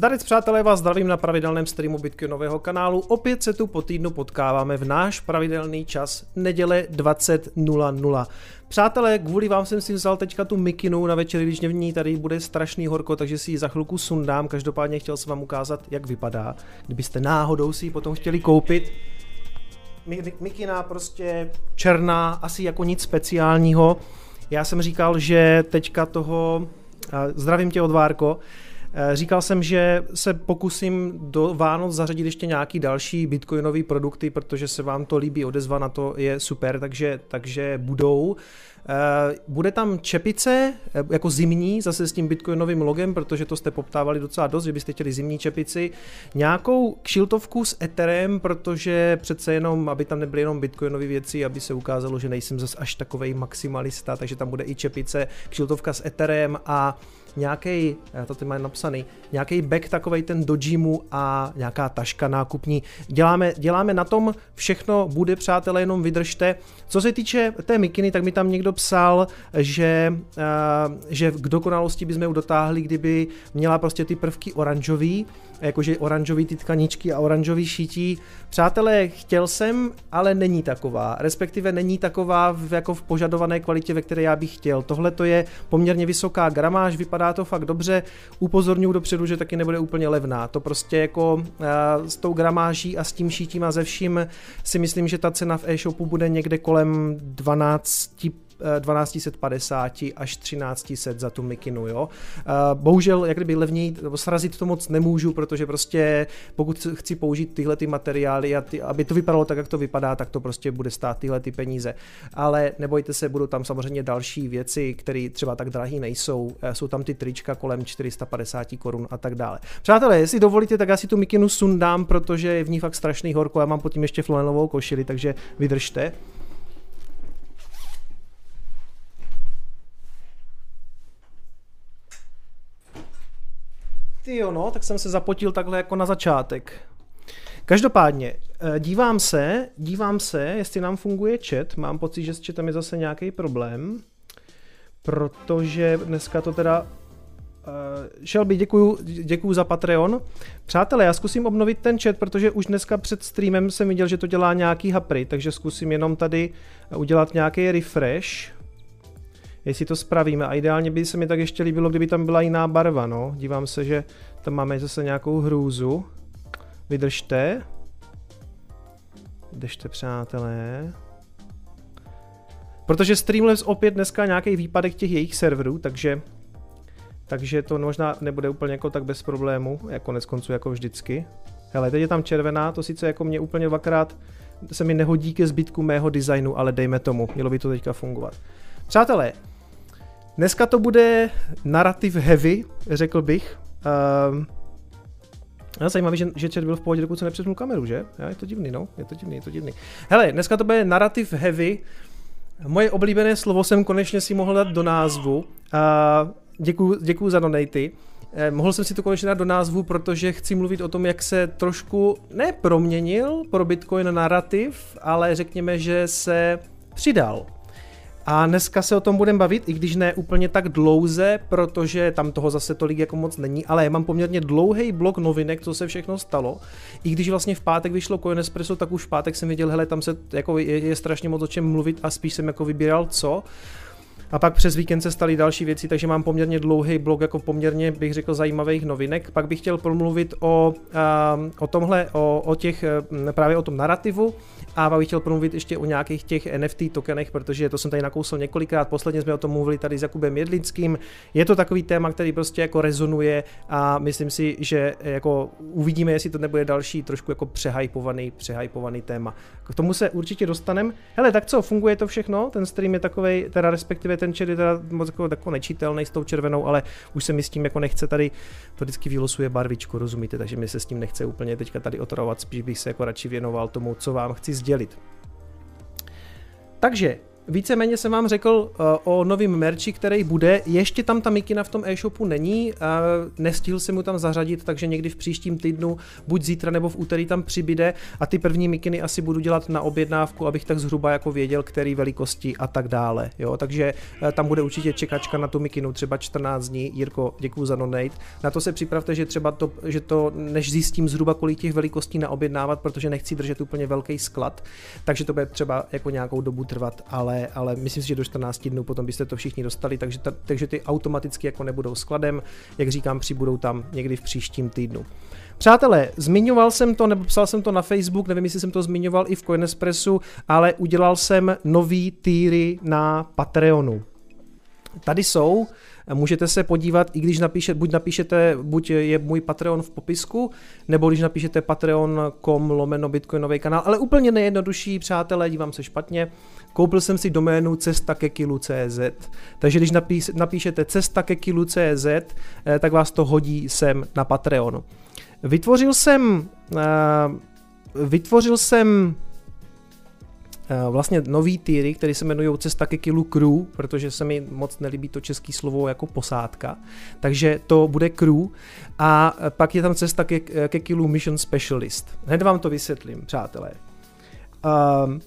Zdarec přátelé, vás zdravím na pravidelném streamu Bitcoinového kanálu. Opět se tu po týdnu potkáváme v náš pravidelný čas neděle 20.00. Přátelé, kvůli vám jsem si vzal teďka tu mikinu na večer, když v ní tady bude strašný horko, takže si ji za chvilku sundám. Každopádně chtěl jsem vám ukázat, jak vypadá. Kdybyste náhodou si ji potom chtěli koupit, mikina prostě černá, asi jako nic speciálního. Já jsem říkal, že teďka toho, zdravím tě odvárko, Eh, říkal jsem, že se pokusím do Vánoc zařadit ještě nějaký další bitcoinové produkty, protože se vám to líbí, odezva na to je super, takže, takže budou. Eh, bude tam čepice, eh, jako zimní, zase s tím bitcoinovým logem, protože to jste poptávali docela dost, že byste chtěli zimní čepici. Nějakou kšiltovku s Etherem, protože přece jenom, aby tam nebyly jenom bitcoinové věci, aby se ukázalo, že nejsem zase až takový maximalista, takže tam bude i čepice, kšiltovka s Etherem a nějaký, to ty mají napsaný, nějaký bag takovej ten do gymu a nějaká taška nákupní. Děláme, děláme na tom, všechno bude, přátelé, jenom vydržte. Co se týče té mikiny, tak mi tam někdo psal, že, uh, že k dokonalosti bychom ji dotáhli, kdyby měla prostě ty prvky oranžový, jakože oranžový ty tkaničky a oranžový šítí. Přátelé, chtěl jsem, ale není taková. Respektive není taková v, jako v požadované kvalitě, ve které já bych chtěl. Tohle to je poměrně vysoká gramáž, vypadá to fakt dobře. Upozorňuji dopředu, že taky nebude úplně levná. To prostě jako uh, s tou gramáží a s tím šítím a ze vším si myslím, že ta cena v e-shopu bude někde kolem 12 1250 až 1300 za tu mikinu, jo. Bohužel, jak kdyby levněji, srazit to moc nemůžu, protože prostě pokud chci použít tyhle ty materiály a ty, aby to vypadalo tak, jak to vypadá, tak to prostě bude stát tyhle ty peníze. Ale nebojte se, budou tam samozřejmě další věci, které třeba tak drahé nejsou. E, jsou tam ty trička kolem 450 korun a tak dále. Přátelé, jestli dovolíte, tak já si tu mikinu sundám, protože je v ní fakt strašný horko. Já mám pod tím ještě flanelovou košili, takže vydržte. Ty jo, no, tak jsem se zapotil takhle jako na začátek. Každopádně, eh, dívám se, dívám se, jestli nám funguje chat. Mám pocit, že s chatem je zase nějaký problém, protože dneska to teda Uh, Shelby, děkuju, děkuju za Patreon. Přátelé, já zkusím obnovit ten chat, protože už dneska před streamem jsem viděl, že to dělá nějaký hapry, takže zkusím jenom tady udělat nějaký refresh jestli to spravíme. A ideálně by se mi tak ještě líbilo, kdyby tam byla jiná barva, no. Dívám se, že tam máme zase nějakou hrůzu. Vydržte. Vydržte, přátelé. Protože Streamlabs opět dneska nějaký výpadek těch jejich serverů, takže takže to možná nebude úplně jako tak bez problému, jako konec konců jako vždycky. Hele, teď je tam červená, to sice jako mě úplně dvakrát se mi nehodí ke zbytku mého designu, ale dejme tomu, mělo by to teďka fungovat. Přátelé, Dneska to bude narrative heavy, řekl bych. Um, zajímavý, že, že chat byl v pohodě, dokud se nepřesnul kameru, že? Já, je to divný, no, je to divný, je to divný. Hele, dneska to bude narrative heavy. Moje oblíbené slovo jsem konečně si mohl dát do názvu. Uh, děkuju, děkuju za donaty. Eh, mohl jsem si to konečně dát do názvu, protože chci mluvit o tom, jak se trošku neproměnil pro Bitcoin narrativ, ale řekněme, že se přidal a dneska se o tom budeme bavit, i když ne úplně tak dlouze, protože tam toho zase tolik jako moc není, ale já mám poměrně dlouhý blok novinek, co se všechno stalo. I když vlastně v pátek vyšlo Coinespresso, tak už v pátek jsem viděl, hele, tam se jako je, je strašně moc o čem mluvit a spíš jsem jako vybíral co. A pak přes víkend se staly další věci, takže mám poměrně dlouhý blog, jako poměrně bych řekl zajímavých novinek. Pak bych chtěl promluvit o, o tomhle, o, o těch, právě o tom narrativu a bych chtěl promluvit ještě o nějakých těch NFT tokenech, protože to jsem tady nakousl několikrát. Posledně jsme o tom mluvili tady s Jakubem Jedlickým. Je to takový téma, který prostě jako rezonuje a myslím si, že jako uvidíme, jestli to nebude další trošku jako přehypovaný, přehypovaný téma. K tomu se určitě dostaneme. Hele, tak co, funguje to všechno? Ten stream je takový, teda respektive ten chat je teda moc jako, jako nečitelný s tou červenou, ale už se mi s tím jako nechce tady, to vždycky vylosuje barvičku, rozumíte, takže mi se s tím nechce úplně teďka tady otravovat, spíš bych se jako radši věnoval tomu, co vám chci sdělit. Takže víceméně jsem vám řekl uh, o novém merči, který bude. Ještě tam ta mikina v tom e-shopu není, uh, nestihl jsem mu tam zařadit, takže někdy v příštím týdnu, buď zítra nebo v úterý tam přibyde a ty první mikiny asi budu dělat na objednávku, abych tak zhruba jako věděl, který velikosti a tak dále. Jo? Takže uh, tam bude určitě čekačka na tu mikinu, třeba 14 dní. Jirko, děkuji za donate. Na to se připravte, že třeba to, že to, než zjistím zhruba kolik těch velikostí naobjednávat, protože nechci držet úplně velký sklad, takže to bude třeba jako nějakou dobu trvat, ale, ale myslím si, že do 14 dnů potom byste to všichni dostali, takže, ta, takže ty automaticky jako nebudou skladem, jak říkám, přibudou tam někdy v příštím týdnu. Přátelé, zmiňoval jsem to, nebo psal jsem to na Facebook, nevím, jestli jsem to zmiňoval i v Coinespressu, ale udělal jsem nový týry na Patreonu. Tady jsou, Můžete se podívat, i když napíšete, buď napíšete, buď je můj Patreon v popisku, nebo když napíšete patreon.com lomeno bitcoinový kanál, ale úplně nejjednodušší, přátelé, dívám se špatně, koupil jsem si doménu cesta ke kilu.cz, takže když napíš, napíšete cesta ke kilu.cz, eh, tak vás to hodí sem na Patreonu. Vytvořil jsem, eh, vytvořil jsem Eh, vlastně nový týry, které se jmenují Cesta ke kilu crew, protože se mi moc nelíbí to české slovo jako posádka. Takže to bude crew a pak je tam Cesta ke, ke kilu mission specialist. Hned vám to vysvětlím, přátelé. Um,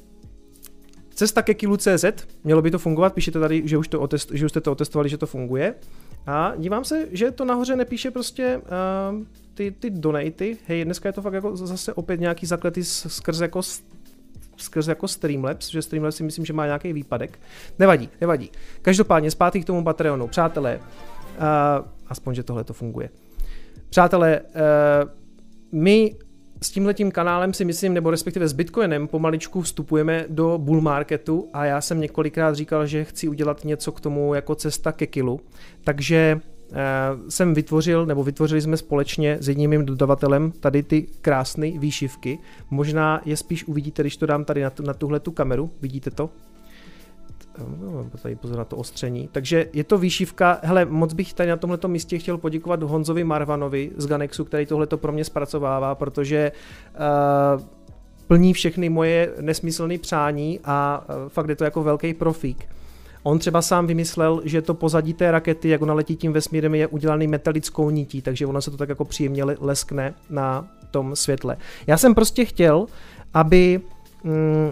Cesta ke kilu CZ, mělo by to fungovat, píšete tady, že už, to otest, že už jste to otestovali, že to funguje. A dívám se, že to nahoře nepíše prostě uh, ty, ty donaty. Hej, dneska je to fakt jako zase opět nějaký zakletý skrz jako skrz jako Streamlabs, že Streamlabs si myslím, že má nějaký výpadek. Nevadí, nevadí. Každopádně zpátky k tomu Patreonu. Přátelé, uh, aspoň, že tohle to funguje. Přátelé, uh, my s tímhletím kanálem si myslím, nebo respektive s Bitcoinem pomaličku vstupujeme do bull marketu a já jsem několikrát říkal, že chci udělat něco k tomu jako cesta ke kilu. Takže Eh, jsem vytvořil, nebo vytvořili jsme společně s jedním mým dodavatelem tady ty krásné výšivky. Možná je spíš uvidíte, když to dám tady na, tu, na tuhle tu kameru. Vidíte to? No, tady pozor na to ostření. Takže je to výšivka. Hele, moc bych tady na tomto místě chtěl poděkovat Honzovi Marvanovi z Ganexu, který tohleto pro mě zpracovává, protože uh, plní všechny moje nesmyslné přání a uh, fakt je to jako velký profík. On třeba sám vymyslel, že to pozadí té rakety, jak ona letí tím vesmírem, je udělaný metalickou nití, takže ona se to tak jako příjemně leskne na tom světle. Já jsem prostě chtěl, aby mm,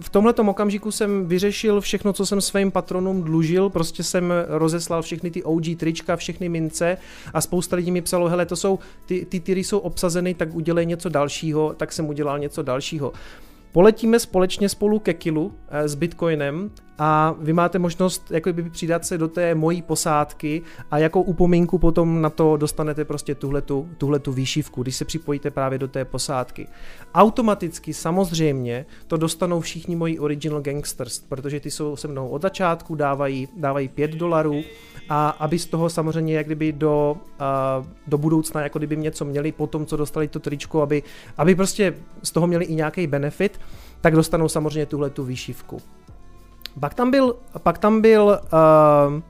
v tomhle okamžiku jsem vyřešil všechno, co jsem svým patronům dlužil, prostě jsem rozeslal všechny ty OG trička, všechny mince a spousta lidí mi psalo, hele, to jsou, ty, ty tyry jsou obsazeny, tak udělej něco dalšího, tak jsem udělal něco dalšího. Poletíme společně spolu ke kilu eh, s Bitcoinem a vy máte možnost jakoby přidat se do té mojí posádky a jako upomínku potom na to dostanete prostě tuhletu, tuhletu výšivku, když se připojíte právě do té posádky. Automaticky samozřejmě to dostanou všichni moji original gangsters, protože ty jsou se mnou od začátku, dávají, dávají 5 dolarů a aby z toho samozřejmě jak kdyby do, uh, do budoucna jako kdyby něco měli po tom, co dostali to tričko, aby, aby prostě z toho měli i nějaký benefit, tak dostanou samozřejmě tuhle tu výšivku. Pak tam byl, pak tam byl uh,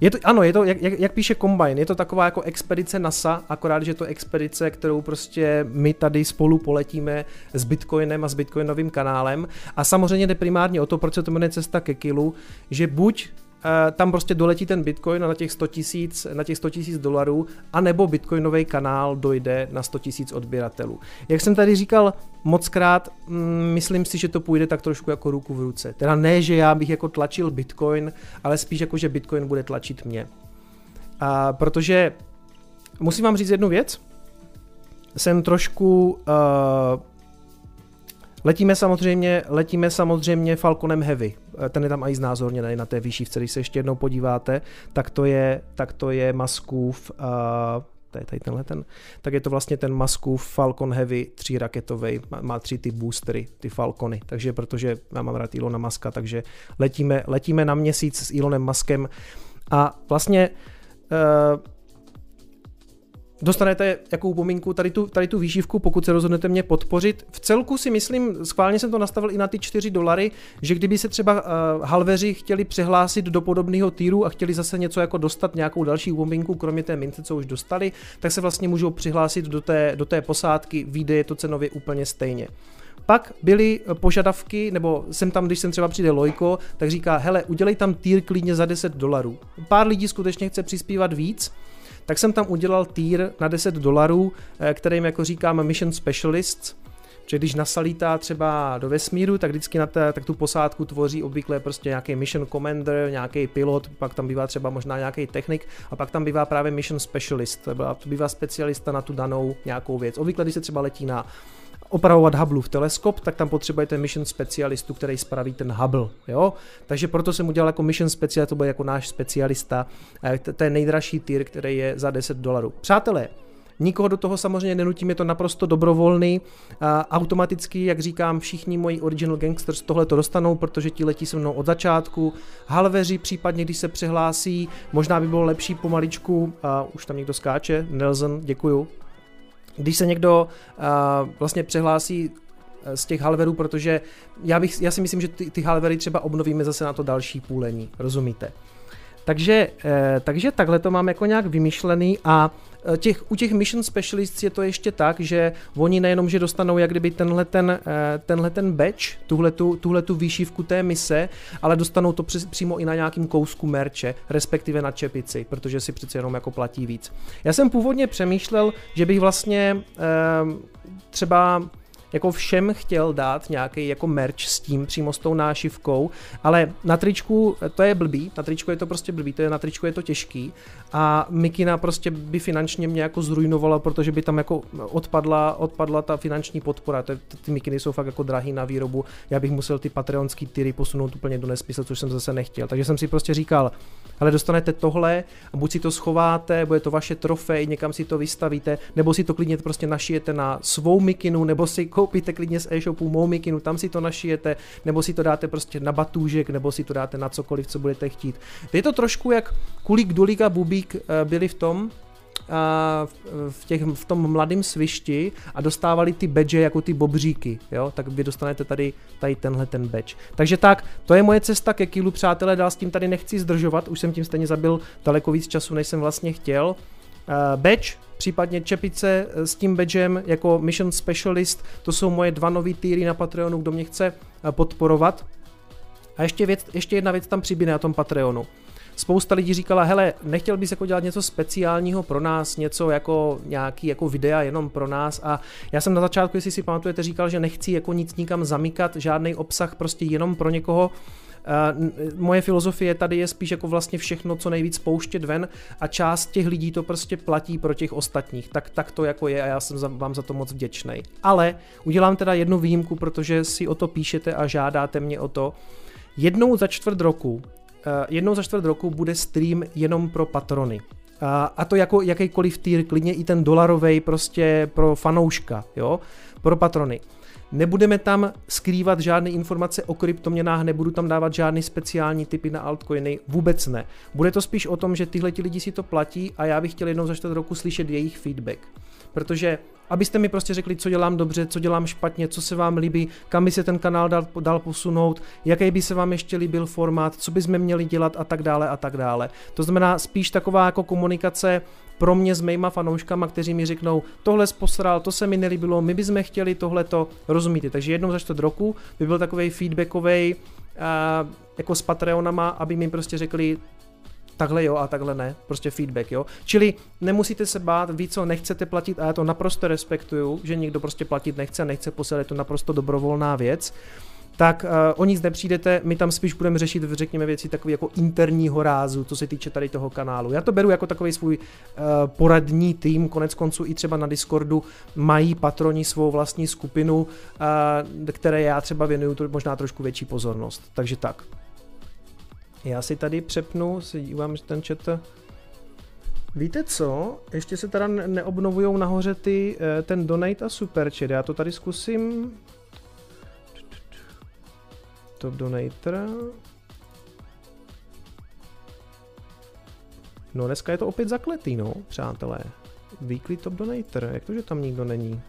je to, ano, je to, jak, jak, jak píše Combine, je to taková jako expedice NASA, akorát, že to expedice, kterou prostě my tady spolu poletíme s Bitcoinem a s Bitcoinovým kanálem. A samozřejmě jde primárně o to, proč se to jmenuje cesta ke kilu, že buď tam prostě doletí ten bitcoin na těch 100 tisíc, na těch 100 tisíc dolarů, anebo bitcoinový kanál dojde na 100 tisíc odběratelů. Jak jsem tady říkal moc krát, mm, myslím si, že to půjde tak trošku jako ruku v ruce. Teda ne, že já bych jako tlačil bitcoin, ale spíš jako, že bitcoin bude tlačit mě. A protože musím vám říct jednu věc, jsem trošku uh, Letíme samozřejmě, letíme samozřejmě Falconem Heavy. Eh, ten je tam i znázorněný na té výšivce, když se ještě jednou podíváte, tak to je, tak to je Maskův uh, to je tady tenhle ten, tak je to vlastně ten Maskův Falcon Heavy 3 raketový, má, má tři ty boostery, ty Falcony, takže protože já mám rád Ilona Maska, takže letíme, letíme na měsíc s Elonem Maskem. A vlastně uh, dostanete jako upomínku tady tu, tady tu výživku, pokud se rozhodnete mě podpořit. V celku si myslím, schválně jsem to nastavil i na ty 4 dolary, že kdyby se třeba uh, halveři chtěli přihlásit do podobného týru a chtěli zase něco jako dostat, nějakou další upomínku, kromě té mince, co už dostali, tak se vlastně můžou přihlásit do té, do té posádky, vyjde je to cenově úplně stejně. Pak byly požadavky, nebo jsem tam, když jsem třeba přijde Lojko, tak říká, hele, udělej tam tier klidně za 10 dolarů. Pár lidí skutečně chce přispívat víc, tak jsem tam udělal tier na 10 dolarů, eh, kterým jako říkáme Mission Specialists, že když nasalítá třeba do vesmíru, tak vždycky na té, tak tu posádku tvoří obvykle prostě nějaký mission commander, nějaký pilot, pak tam bývá třeba možná nějaký technik a pak tam bývá právě mission specialist, to bývá specialista na tu danou nějakou věc. Obvykle, když se třeba letí na opravovat Hubbleův teleskop, tak tam potřebujete mission specialistu, který spraví ten Hubble, jo? Takže proto jsem udělal jako mission specialist, to bude jako náš specialista, to je nejdražší tier, který je za 10 dolarů. Přátelé, Nikoho do toho samozřejmě nenutím, je to naprosto dobrovolný. A automaticky, jak říkám, všichni moji original gangsters tohle to dostanou, protože ti letí se mnou od začátku. Halveři případně, když se přihlásí, možná by bylo lepší pomaličku, a už tam někdo skáče, Nelson, děkuju. Když se někdo a, vlastně přihlásí z těch halverů, protože já, bych, já si myslím, že ty, ty halvery třeba obnovíme zase na to další půlení, rozumíte? Takže, eh, takže takhle to mám jako nějak vymyšlený a eh, těch, u těch mission specialists je to ještě tak, že oni nejenom, že dostanou jak kdyby tenhle ten, eh, tenhle ten badge, tuhle tu, tuhle tu výšivku té mise, ale dostanou to při, přímo i na nějakým kousku merče, respektive na čepici, protože si přece jenom jako platí víc. Já jsem původně přemýšlel, že bych vlastně třeba jako všem chtěl dát nějaký jako merch s tím, přímo s tou nášivkou, ale na tričku to je blbý, na tričku je to prostě blbý, to je, na tričku je to těžký a Mikina prostě by finančně mě jako zrujnovala, protože by tam jako odpadla, odpadla ta finanční podpora, to ty Mikiny jsou fakt jako drahý na výrobu, já bych musel ty patreonský tyry posunout úplně do nesmyslu, což jsem zase nechtěl, takže jsem si prostě říkal, ale dostanete tohle a buď si to schováte, bude to vaše trofej, někam si to vystavíte, nebo si to klidně prostě našijete na svou mikinu, nebo si koupíte klidně z e-shopu mou mikinu, tam si to našijete, nebo si to dáte prostě na batůžek, nebo si to dáte na cokoliv, co budete chtít. Je to trošku jak Kulík, Dulík a Bubík eh, byli v tom, v, těch, v tom mladém svišti a dostávali ty badge jako ty bobříky, jo, tak vy dostanete tady, tady tenhle ten badge. Takže tak, to je moje cesta ke kilu, přátelé, dál s tím tady nechci zdržovat, už jsem tím stejně zabil daleko víc času, než jsem vlastně chtěl. Uh, badge, případně čepice s tím badgem jako Mission Specialist, to jsou moje dva nový týry na Patreonu, kdo mě chce podporovat. A ještě, věc, ještě jedna věc tam přibyne na tom Patreonu. Spousta lidí říkala, hele, nechtěl bys jako dělat něco speciálního pro nás, něco jako nějaký jako videa jenom pro nás? A já jsem na začátku, jestli si pamatujete, říkal, že nechci jako nic nikam zamykat, žádný obsah prostě jenom pro někoho, moje filozofie tady je spíš jako vlastně všechno, co nejvíc pouštět ven a část těch lidí to prostě platí pro těch ostatních. Tak, tak to jako je a já jsem za, vám za to moc vděčný. Ale udělám teda jednu výjimku, protože si o to píšete a žádáte mě o to. Jednou za čtvrt roku Eh, jednou za čtvrt roku bude stream jenom pro patrony. A to jako jakýkoliv tier, klidně i ten dolarový prostě pro fanouška, jo, pro patrony. Nebudeme tam skrývat žádné informace o kryptoměnách, nebudu tam dávat žádný speciální typy na altcoiny, vůbec ne. Bude to spíš o tom, že tyhle ti lidi si to platí a já bych chtěl jednou za čtvrt roku slyšet jejich feedback. Protože abyste mi prostě řekli, co dělám dobře, co dělám špatně, co se vám líbí, kam by se ten kanál dal, dal posunout, jaký by se vám ještě líbil formát, co bychom měli dělat a tak dále a tak dále. To znamená spíš taková jako komunikace pro mě s mýma fanouškama, kteří mi řeknou, tohle posral, to se mi nelíbilo, my bychom chtěli tohleto, rozumíte? Takže jednou za čtvrt roku by byl takový feedbackový uh, jako s Patreonama, aby mi prostě řekli, takhle jo a takhle ne, prostě feedback, jo. Čili nemusíte se bát, ví co nechcete platit a já to naprosto respektuju, že někdo prostě platit nechce nechce posílat, je to naprosto dobrovolná věc tak uh, o nic nepřijdete, my tam spíš budeme řešit, řekněme, věci takový jako interního rázu, co se týče tady toho kanálu. Já to beru jako takový svůj uh, poradní tým, konec konců i třeba na Discordu mají patroni svou vlastní skupinu, uh, které já třeba věnuju možná trošku větší pozornost. Takže tak. Já si tady přepnu, si dívám, že ten chat... Víte co? Ještě se teda neobnovují nahoře ty, eh, ten donate a super chat. Já to tady zkusím. Top donator. No dneska je to opět zakletý, no, přátelé. Weekly top donator, jak to, že tam nikdo není?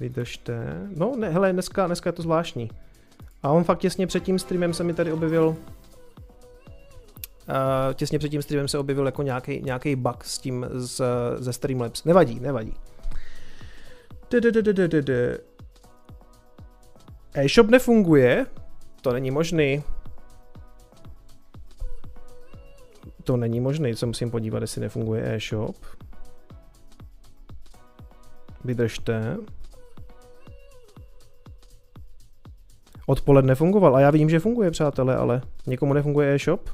Vydržte. No, ne, hele, dneska, dneska je to zvláštní. A on fakt těsně před tím streamem se mi tady objevil Uh, těsně před tím streamem se objevil jako nějaký, bug s tím z, ze Streamlabs. Nevadí, nevadí. E-shop nefunguje? To není možný. To není možný, co musím podívat, jestli nefunguje e-shop. Vydržte. Odpoledne fungoval a já vím, že funguje, přátelé, ale někomu nefunguje e-shop?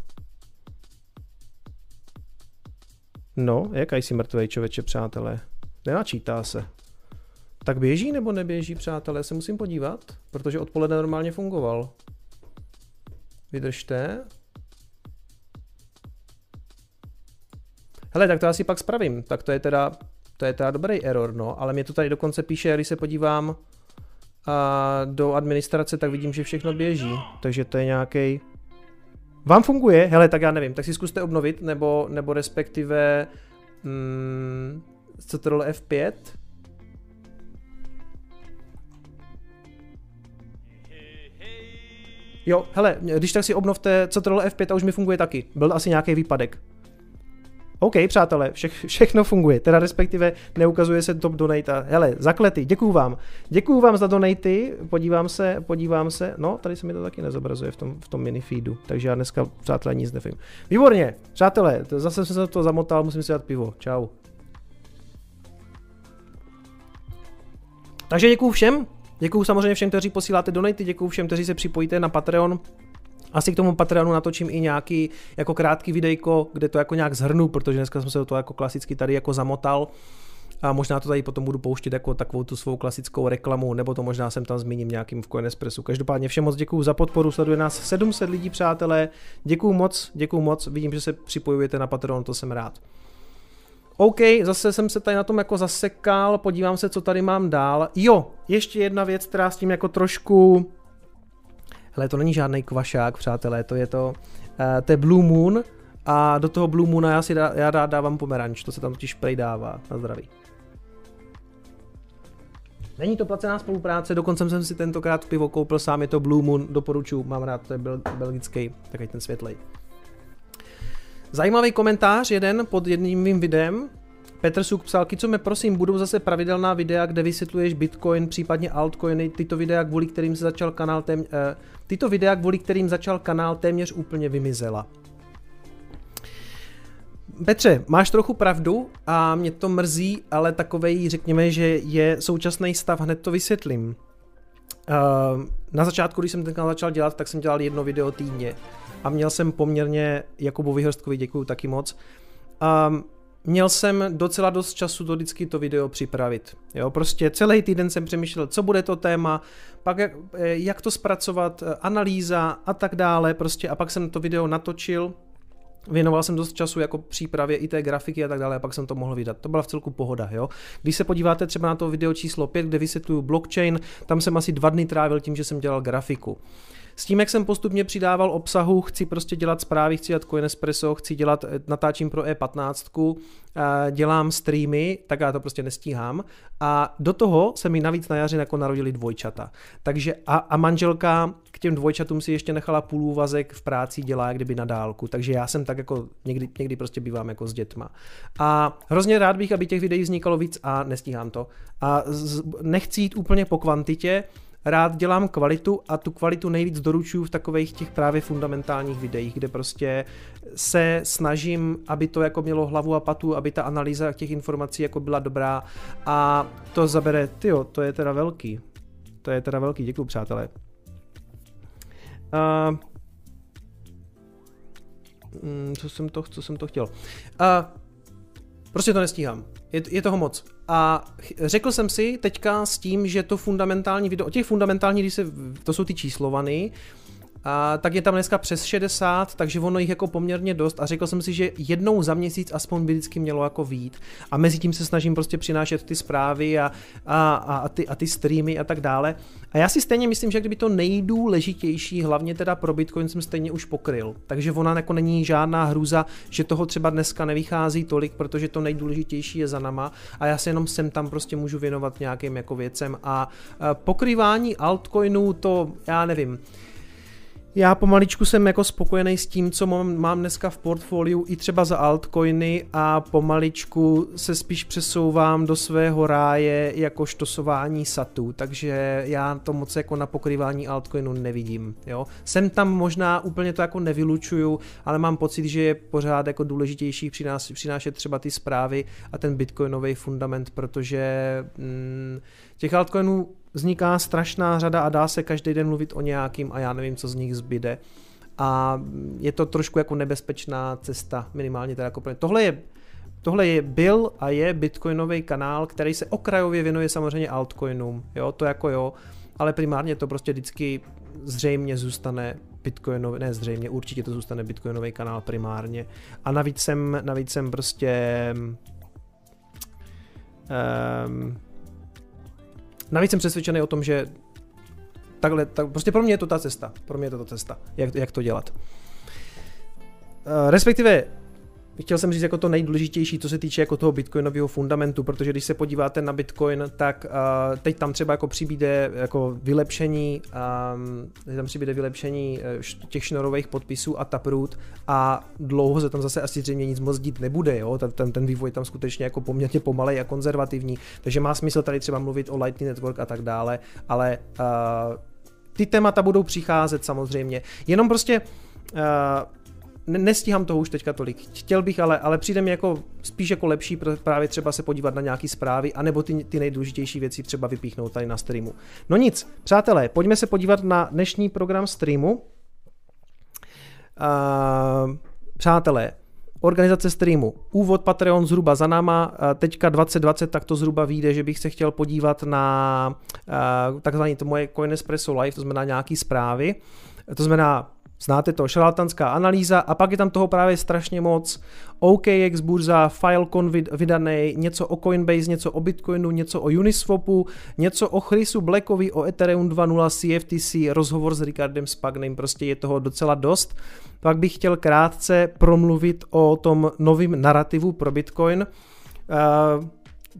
No, jak jsi mrtvej člověče, přátelé? Nenačítá se. Tak běží nebo neběží, přátelé? Se musím podívat, protože odpoledne normálně fungoval. Vydržte. Hele, tak to asi pak spravím. Tak to je teda, to je teda dobrý error, no. Ale mě to tady dokonce píše, když se podívám a do administrace, tak vidím, že všechno běží. Takže to je nějaký. Vám funguje? Hele, tak já nevím, tak si zkuste obnovit, nebo, nebo respektive mm, Ctrl F5. Jo, hele, když tak si obnovte Ctrl F5 a už mi funguje taky. Byl asi nějaký výpadek. OK, přátelé, vše, všechno funguje, teda respektive neukazuje se top donate a hele, zaklety, děkuju vám. Děkuju vám za donaty, podívám se, podívám se, no, tady se mi to taky nezobrazuje v tom, v tom mini feedu, takže já dneska, přátelé, nic nevím. Výborně, přátelé, to zase jsem se to zamotal, musím si dát pivo, čau. Takže děkuju všem, děkuju samozřejmě všem, kteří posíláte donaty, děkuju všem, kteří se připojíte na Patreon, asi k tomu Patreonu natočím i nějaký jako krátký videjko, kde to jako nějak zhrnu, protože dneska jsem se do toho jako klasicky tady jako zamotal. A možná to tady potom budu pouštět jako takovou tu svou klasickou reklamu, nebo to možná jsem tam zmíním nějakým v Coinespressu. Každopádně všem moc děkuju za podporu, sleduje nás 700 lidí, přátelé. Děkuju moc, děkuju moc, vidím, že se připojujete na Patreon, to jsem rád. OK, zase jsem se tady na tom jako zasekal, podívám se, co tady mám dál. Jo, ještě jedna věc, která s tím jako trošku Hele, to není žádný kvašák, přátelé, to je to, uh, to je Blue Moon a do toho Blue Moona já si dá, já rád dávám pomeranč, to se tam totiž prej dává, na zdraví. Není to placená spolupráce, dokonce jsem si tentokrát pivo koupil sám, je to Blue Moon, doporučuji, mám rád, to je bel, belgický, takový ten světlej. Zajímavý komentář jeden pod jedním mým videem, Petr Suk psal, co mě prosím, budou zase pravidelná videa, kde vysvětluješ Bitcoin, případně altcoiny, tyto videa, kvůli kterým se začal kanál tém, uh, tyto videa, kvůli kterým začal kanál téměř úplně vymizela. Petře, máš trochu pravdu a mě to mrzí, ale takovej, řekněme, že je současný stav, hned to vysvětlím. Uh, na začátku, když jsem ten kanál začal dělat, tak jsem dělal jedno video týdně a měl jsem poměrně Jakubovi Hrstkovi, děkuju taky moc, um, měl jsem docela dost času do vždycky to video připravit. Jo, prostě celý týden jsem přemýšlel, co bude to téma, pak jak, eh, jak to zpracovat, eh, analýza a tak dále, prostě a pak jsem to video natočil, Věnoval jsem dost času jako přípravě i té grafiky a tak dále, a pak jsem to mohl vydat. To byla v celku pohoda, jo. Když se podíváte třeba na to video číslo 5, kde vysvětluju blockchain, tam jsem asi dva dny trávil tím, že jsem dělal grafiku. S tím, jak jsem postupně přidával obsahu, chci prostě dělat zprávy, chci dělat Coinespresso, chci dělat, eh, natáčím pro E15, eh, dělám streamy, tak já to prostě nestíhám. A do toho se mi navíc na jaře jako narodili dvojčata. Takže a, a manželka k těm dvojčatům si ještě nechala půl úvazek v práci dělá kdyby na dálku, takže já jsem tak jako někdy, někdy prostě bývám jako s dětma. A hrozně rád bych, aby těch videí vznikalo víc a nestíhám to. A z, nechci jít úplně po kvantitě, rád dělám kvalitu a tu kvalitu nejvíc doručuju v takových těch právě fundamentálních videích, kde prostě se snažím, aby to jako mělo hlavu a patu, aby ta analýza těch informací jako byla dobrá a to zabere, tyjo, to je teda velký. To je teda velký, děkuji přátelé. Uh, co jsem to, co jsem to chtěl. Uh, prostě to nestíhám. Je, je toho moc. A řekl jsem si teďka s tím, že to fundamentální video, o těch fundamentálních, když se, to jsou ty číslovany, a tak je tam dneska přes 60, takže ono jich jako poměrně dost. A řekl jsem si, že jednou za měsíc aspoň by vždycky mělo jako vít. A mezi tím se snažím prostě přinášet ty zprávy a, a, a, ty, a ty streamy a tak dále. A já si stejně myslím, že kdyby to nejdůležitější, hlavně teda pro Bitcoin jsem stejně už pokryl, takže ona jako není žádná hruza, že toho třeba dneska nevychází tolik, protože to nejdůležitější je za nama. A já se jenom sem tam prostě můžu věnovat nějakým jako věcem. A pokrývání altcoinů to já nevím, Já pomaličku jsem jako spokojený s tím, co mám, mám dneska v portfoliu i třeba za altcoiny a pomaličku se spíš přesouvám do svého ráje jako štosování satů, takže já to moc jako na pokrývání altcoinu nevidím. Jo? Jsem tam možná úplně to jako nevylučuju, ale mám pocit, že je pořád jako důležitější přinášet třeba ty zprávy a ten bitcoinový fundament, protože mm, těch altcoinů vzniká strašná řada a dá se každý den mluvit o nějakým a já nevím, co z nich zbyde. A je to trošku jako nebezpečná cesta, minimálně teda jako Tohle je Tohle je byl a je bitcoinový kanál, který se okrajově věnuje samozřejmě altcoinům, jo, to jako jo, ale primárně to prostě vždycky zřejmě zůstane bitcoinový, ne zřejmě, určitě to zůstane bitcoinový kanál primárně. A navíc jsem, navíc jsem prostě um, Navíc jsem přesvědčený o tom, že takhle, tak, prostě pro mě je to ta cesta. Pro mě je to ta cesta, jak, jak to dělat. Uh, respektive chtěl jsem říct jako to nejdůležitější, co se týče jako toho bitcoinového fundamentu, protože když se podíváte na bitcoin, tak uh, teď tam třeba jako přibíde jako vylepšení, um, tam přibíde vylepšení uh, těch šnorových podpisů a taproot a dlouho se tam zase asi zřejmě nic moc dít nebude, jo? Ten, ten, ten vývoj tam skutečně jako poměrně pomalej a konzervativní, takže má smysl tady třeba mluvit o Lightning Network a tak dále, ale uh, ty témata budou přicházet samozřejmě, jenom prostě uh, nestíhám toho už teďka tolik. Chtěl bych, ale, ale přijde mi jako spíš jako lepší právě třeba se podívat na nějaký zprávy, anebo ty, ty nejdůležitější věci třeba vypíchnout tady na streamu. No nic, přátelé, pojďme se podívat na dnešní program streamu. Uh, přátelé, organizace streamu. Úvod Patreon zhruba za náma, teďka 2020, tak to zhruba vyjde, že bych se chtěl podívat na uh, takzvané to moje Coinespresso Live, to znamená nějaký zprávy. To znamená Znáte to, šarlatanská analýza a pak je tam toho právě strašně moc. OKX burza, Filecoin vydaný, něco o Coinbase, něco o Bitcoinu, něco o Uniswapu, něco o Chrisu Blackovi, o Ethereum 2.0, CFTC, rozhovor s Ricardem Spagnem, prostě je toho docela dost. Pak bych chtěl krátce promluvit o tom novém narrativu pro Bitcoin. Uh,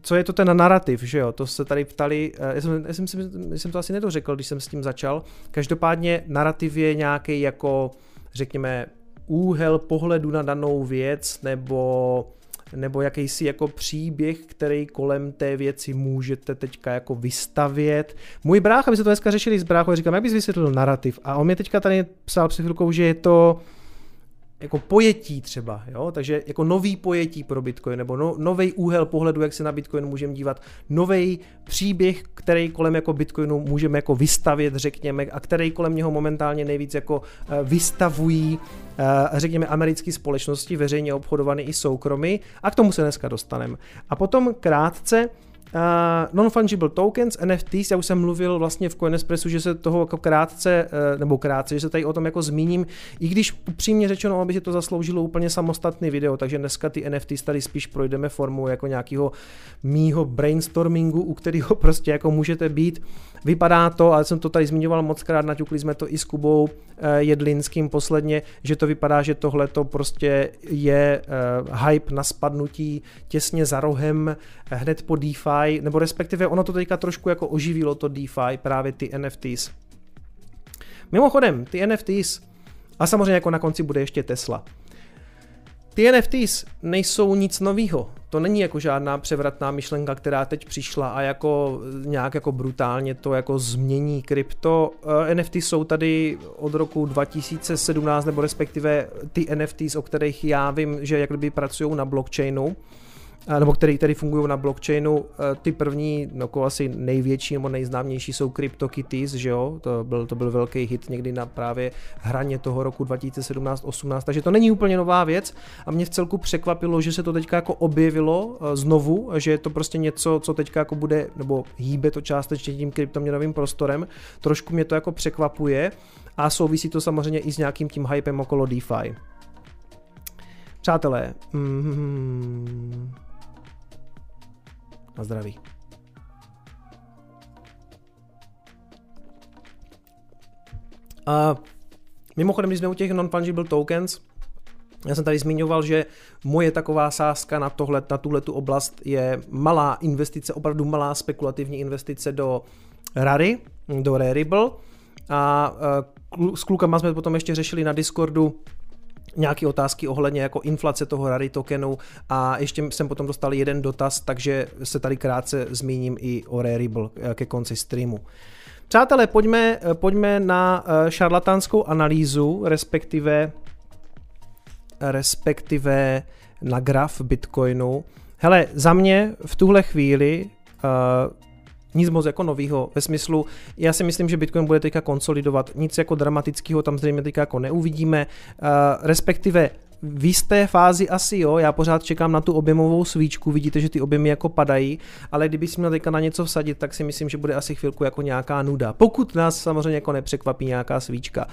co je to ten narrativ, že jo, to se tady ptali, eh, já jsem, já jsem, já jsem to asi nedořekl, když jsem s tím začal, každopádně narrativ je nějaký jako, řekněme, úhel pohledu na danou věc, nebo nebo jakýsi jako příběh, který kolem té věci můžete teďka jako vystavět. Můj brácha, my se to dneska řešili s bráchou, říkám, jak bys vysvětlil narrativ? A on mě teďka tady psal před chvilkou, že je to jako pojetí třeba, jo? takže jako nový pojetí pro Bitcoin, nebo no, nový úhel pohledu, jak se na Bitcoin můžeme dívat, nový příběh, který kolem jako Bitcoinu můžeme jako vystavit, řekněme, a který kolem něho momentálně nejvíc jako eh, vystavují, eh, řekněme, americké společnosti, veřejně obchodované i soukromí, a k tomu se dneska dostaneme. A potom krátce Uh, non-fungible tokens, NFTs, já už jsem mluvil vlastně v Coinespressu, že se toho jako krátce, uh, nebo krátce, že se tady o tom jako zmíním, i když upřímně řečeno, aby si to zasloužilo úplně samostatný video, takže dneska ty NFTs tady spíš projdeme formou jako nějakého mýho brainstormingu, u kterého prostě jako můžete být. Vypadá to, ale jsem to tady zmiňoval moc krát, naťukli jsme to i s Kubou uh, Jedlinským posledně, že to vypadá, že tohle to prostě je uh, hype na spadnutí těsně za rohem, hned po DeFi, DeFi, nebo respektive ono to teďka trošku jako oživilo to DeFi, právě ty NFTs. Mimochodem, ty NFTs, a samozřejmě jako na konci bude ještě Tesla. Ty NFTs nejsou nic novýho. To není jako žádná převratná myšlenka, která teď přišla a jako nějak jako brutálně to jako změní krypto. Eh, NFT jsou tady od roku 2017, nebo respektive ty NFTs, o kterých já vím, že jak kdyby pracují na blockchainu nebo který tady fungují na blockchainu. Eh, ty první, no jako asi největší nebo nejznámější jsou CryptoKitties, že jo, to byl, to byl velký hit někdy na právě hraně toho roku 2017-18, takže to není úplně nová věc a mě v celku překvapilo, že se to teďka jako objevilo eh, znovu, že je to prostě něco, co teďka jako bude, nebo hýbe to částečně tím kryptoměnovým prostorem, trošku mě to jako překvapuje a souvisí to samozřejmě i s nějakým tím hypem okolo DeFi. Přátelé, mm, na zdraví. A mimochodem, když jsme u těch non-fungible tokens, já jsem tady zmiňoval, že moje taková sázka na tohle, na tuhle tu oblast je malá investice, opravdu malá spekulativní investice do Rary, do Rarible a s klukama jsme potom ještě řešili na Discordu, nějaké otázky ohledně jako inflace toho Rary tokenu a ještě jsem potom dostal jeden dotaz, takže se tady krátce zmíním i o Rarible ke konci streamu. Přátelé, pojďme, pojďme na šarlatánskou analýzu, respektive respektive na graf Bitcoinu. Hele, za mě v tuhle chvíli nic moc jako novýho ve smyslu, já si myslím, že Bitcoin bude teďka konsolidovat, nic jako dramatického tam zřejmě teďka jako neuvidíme, uh, respektive v jisté fázi asi jo, já pořád čekám na tu objemovou svíčku, vidíte, že ty objemy jako padají, ale kdyby si měl teďka na něco vsadit, tak si myslím, že bude asi chvilku jako nějaká nuda. Pokud nás samozřejmě jako nepřekvapí nějaká svíčka.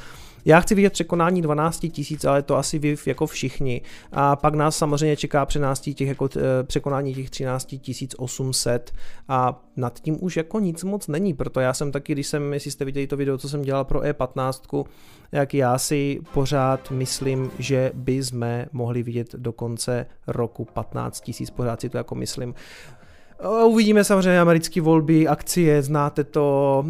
Já chci vidět překonání 12 tisíc, ale to asi vy jako všichni. A pak nás samozřejmě čeká překonání těch, jako, eh, překonání těch 13 800 a nad tím už jako nic moc není, proto já jsem taky, když jsem, jestli jste viděli to video, co jsem dělal pro E15, jak já si pořád myslím, že by jsme mohli vidět do konce roku 15 tisíc, pořád si to jako myslím. Uvidíme samozřejmě americké volby, akcie, znáte to,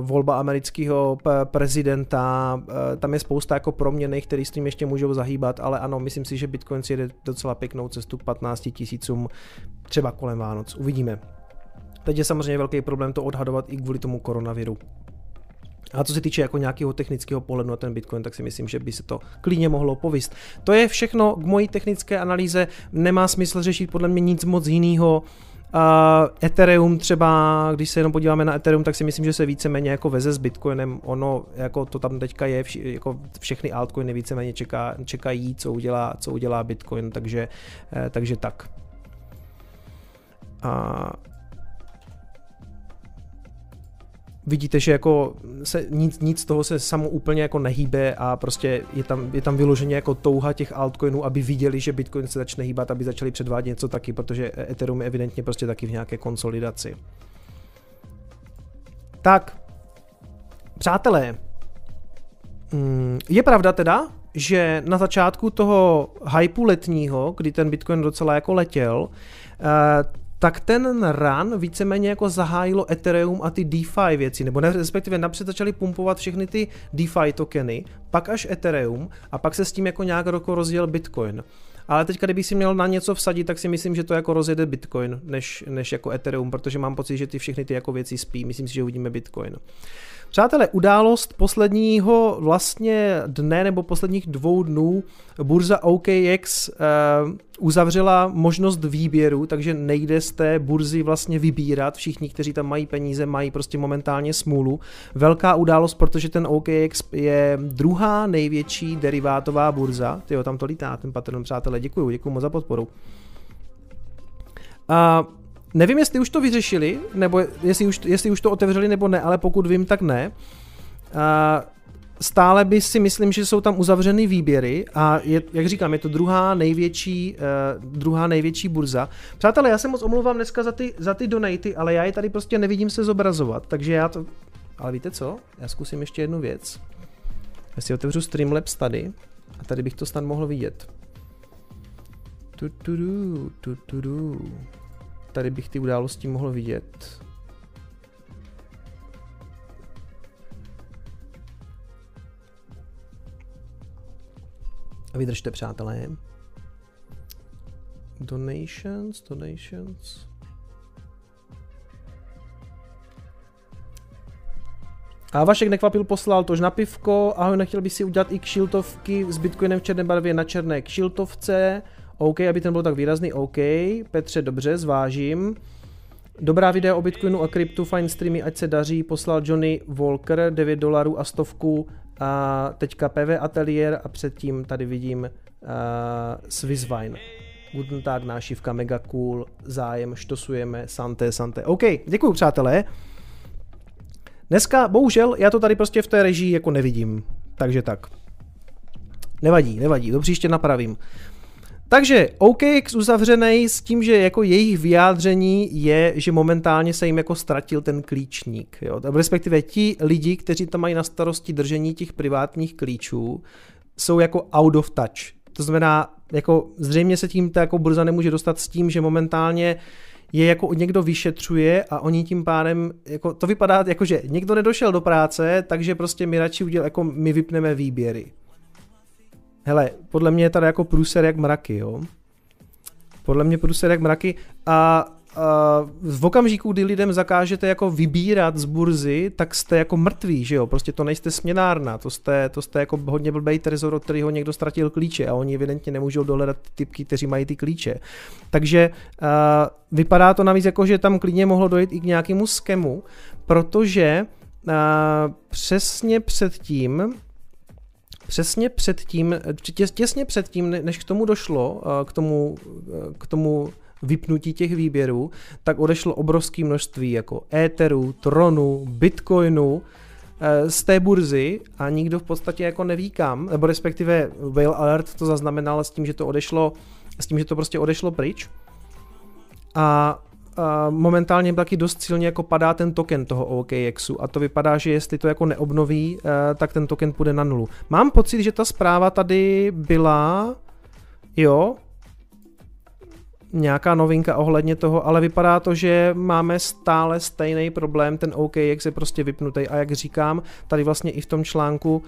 volba amerického prezidenta, tam je spousta jako proměny, které s tím ještě můžou zahýbat, ale ano, myslím si, že Bitcoin si jede docela pěknou cestu k 15 tisícům, třeba kolem Vánoc, uvidíme. Teď je samozřejmě velký problém to odhadovat i kvůli tomu koronaviru. A co se týče jako nějakého technického pohledu na ten Bitcoin, tak si myslím, že by se to klidně mohlo povist. To je všechno k mojí technické analýze, nemá smysl řešit podle mě nic moc jiného. Uh, Ethereum třeba, když se jenom podíváme na Ethereum, tak si myslím, že se víceméně jako veze s Bitcoinem, ono jako to tam teďka je, vši, jako všechny altcoiny víceméně čeká, čekají, co udělá, co udělá Bitcoin, takže, eh, takže tak. A vidíte, že jako se, nic, nic toho se samo úplně jako nehýbe a prostě je tam, je tam vyloženě jako touha těch altcoinů, aby viděli, že Bitcoin se začne hýbat, aby začali předvádět něco taky, protože Ethereum je evidentně prostě taky v nějaké konsolidaci. Tak, přátelé, mm, je pravda teda, že na začátku toho hypu letního, kdy ten Bitcoin docela jako letěl, eh, tak ten run víceméně jako zahájilo Ethereum a ty DeFi věci, nebo ne, respektive napřed začali pumpovat všechny ty DeFi tokeny, pak až Ethereum a pak se s tím jako nějak roko rozjel Bitcoin. Ale teď, kdybych si měl na něco vsadit, tak si myslím, že to jako rozjede Bitcoin, než, než jako Ethereum, protože mám pocit, že ty všechny ty jako věci spí. Myslím si, že uvidíme Bitcoin. Přátelé, událost posledního vlastně dne nebo posledních dvou dnů burza OKX eh, uzavřela možnost výběru, takže nejde z té burzy vlastně vybírat. Všichni, kteří tam mají peníze, mají prostě momentálně smůlu. Velká událost, protože ten OKX je druhá největší derivátová burza. Tyjo, tam to lítá, ten patron, přátelé, děkuju, děkuju moc za podporu. A Nevím, jestli už to vyřešili, nebo jestli už, jestli už to otevřeli nebo ne, ale pokud vím, tak ne. A stále by si myslím, že jsou tam uzavřeny výběry a je, jak říkám, je to druhá největší, uh, druhá největší burza. Přátelé, já se moc omlouvám dneska za ty, za ty donaty, ale já je tady prostě nevidím se zobrazovat, takže já to... Ale víte co? Já zkusím ještě jednu věc. Já si otevřu Streamlabs tady a tady bych to snad mohl vidět. Tu, tu, tu, tu, tu, tu tady bych ty události mohl vidět. Vydržte, přátelé. Donations, donations. A Vašek nekvapil poslal tož na pivko. Ahoj, nechtěl by si udělat i kšiltovky s Bitcoinem v černé barvě na černé kšiltovce. OK, aby ten byl tak výrazný, OK. Petře, dobře, zvážím. Dobrá videa o Bitcoinu a kryptu, fajn streamy, ať se daří, poslal Johnny Walker 9 dolarů a stovku a teďka PV Atelier a předtím tady vidím uh, Swisswein. Guten Tag, nášivka, mega cool, zájem, štosujeme, santé, santé. OK, děkuji přátelé. Dneska, bohužel, já to tady prostě v té režii jako nevidím, takže tak. Nevadí, nevadí, to příště napravím. Takže OKX uzavřený s tím, že jako jejich vyjádření je, že momentálně se jim jako ztratil ten klíčník. Jo? Respektive ti lidi, kteří tam mají na starosti držení těch privátních klíčů, jsou jako out of touch. To znamená, jako zřejmě se tím ta jako burza nemůže dostat s tím, že momentálně je jako někdo vyšetřuje a oni tím pádem, jako to vypadá jako, že někdo nedošel do práce, takže prostě my radši uděl, jako my vypneme výběry. Hele, podle mě je tady jako průser jak mraky, jo. Podle mě průser jak mraky a v okamžiku, kdy lidem zakážete jako vybírat z burzy, tak jste jako mrtví, že jo, prostě to nejste směnárna, to jste, to jste jako hodně blbej trezor, od kterého někdo ztratil klíče a oni evidentně nemůžou dohledat ty typky, kteří mají ty klíče. Takže uh, vypadá to navíc jako, že tam klidně mohlo dojít i k nějakému skemu, protože uh, přesně předtím, přesně předtím, těsně předtím, než k tomu došlo, k tomu, k tomu vypnutí těch výběrů, tak odešlo obrovské množství jako Etheru, Tronu, Bitcoinu eh, z té burzy a nikdo v podstatě jako neví kam, nebo respektive Whale Alert to zaznamenal s tím, že to odešlo, s tím, že to prostě odešlo pryč. A momentálně taky dost silně jako padá ten token toho OKXu a to vypadá, že jestli to jako neobnoví, eh, tak ten token půjde na nulu. Mám pocit, že ta zpráva tady byla, jo, nějaká novinka ohledně toho, ale vypadá to, že máme stále stejný problém, ten OKX je prostě vypnutý a jak říkám, tady vlastně i v tom článku uh,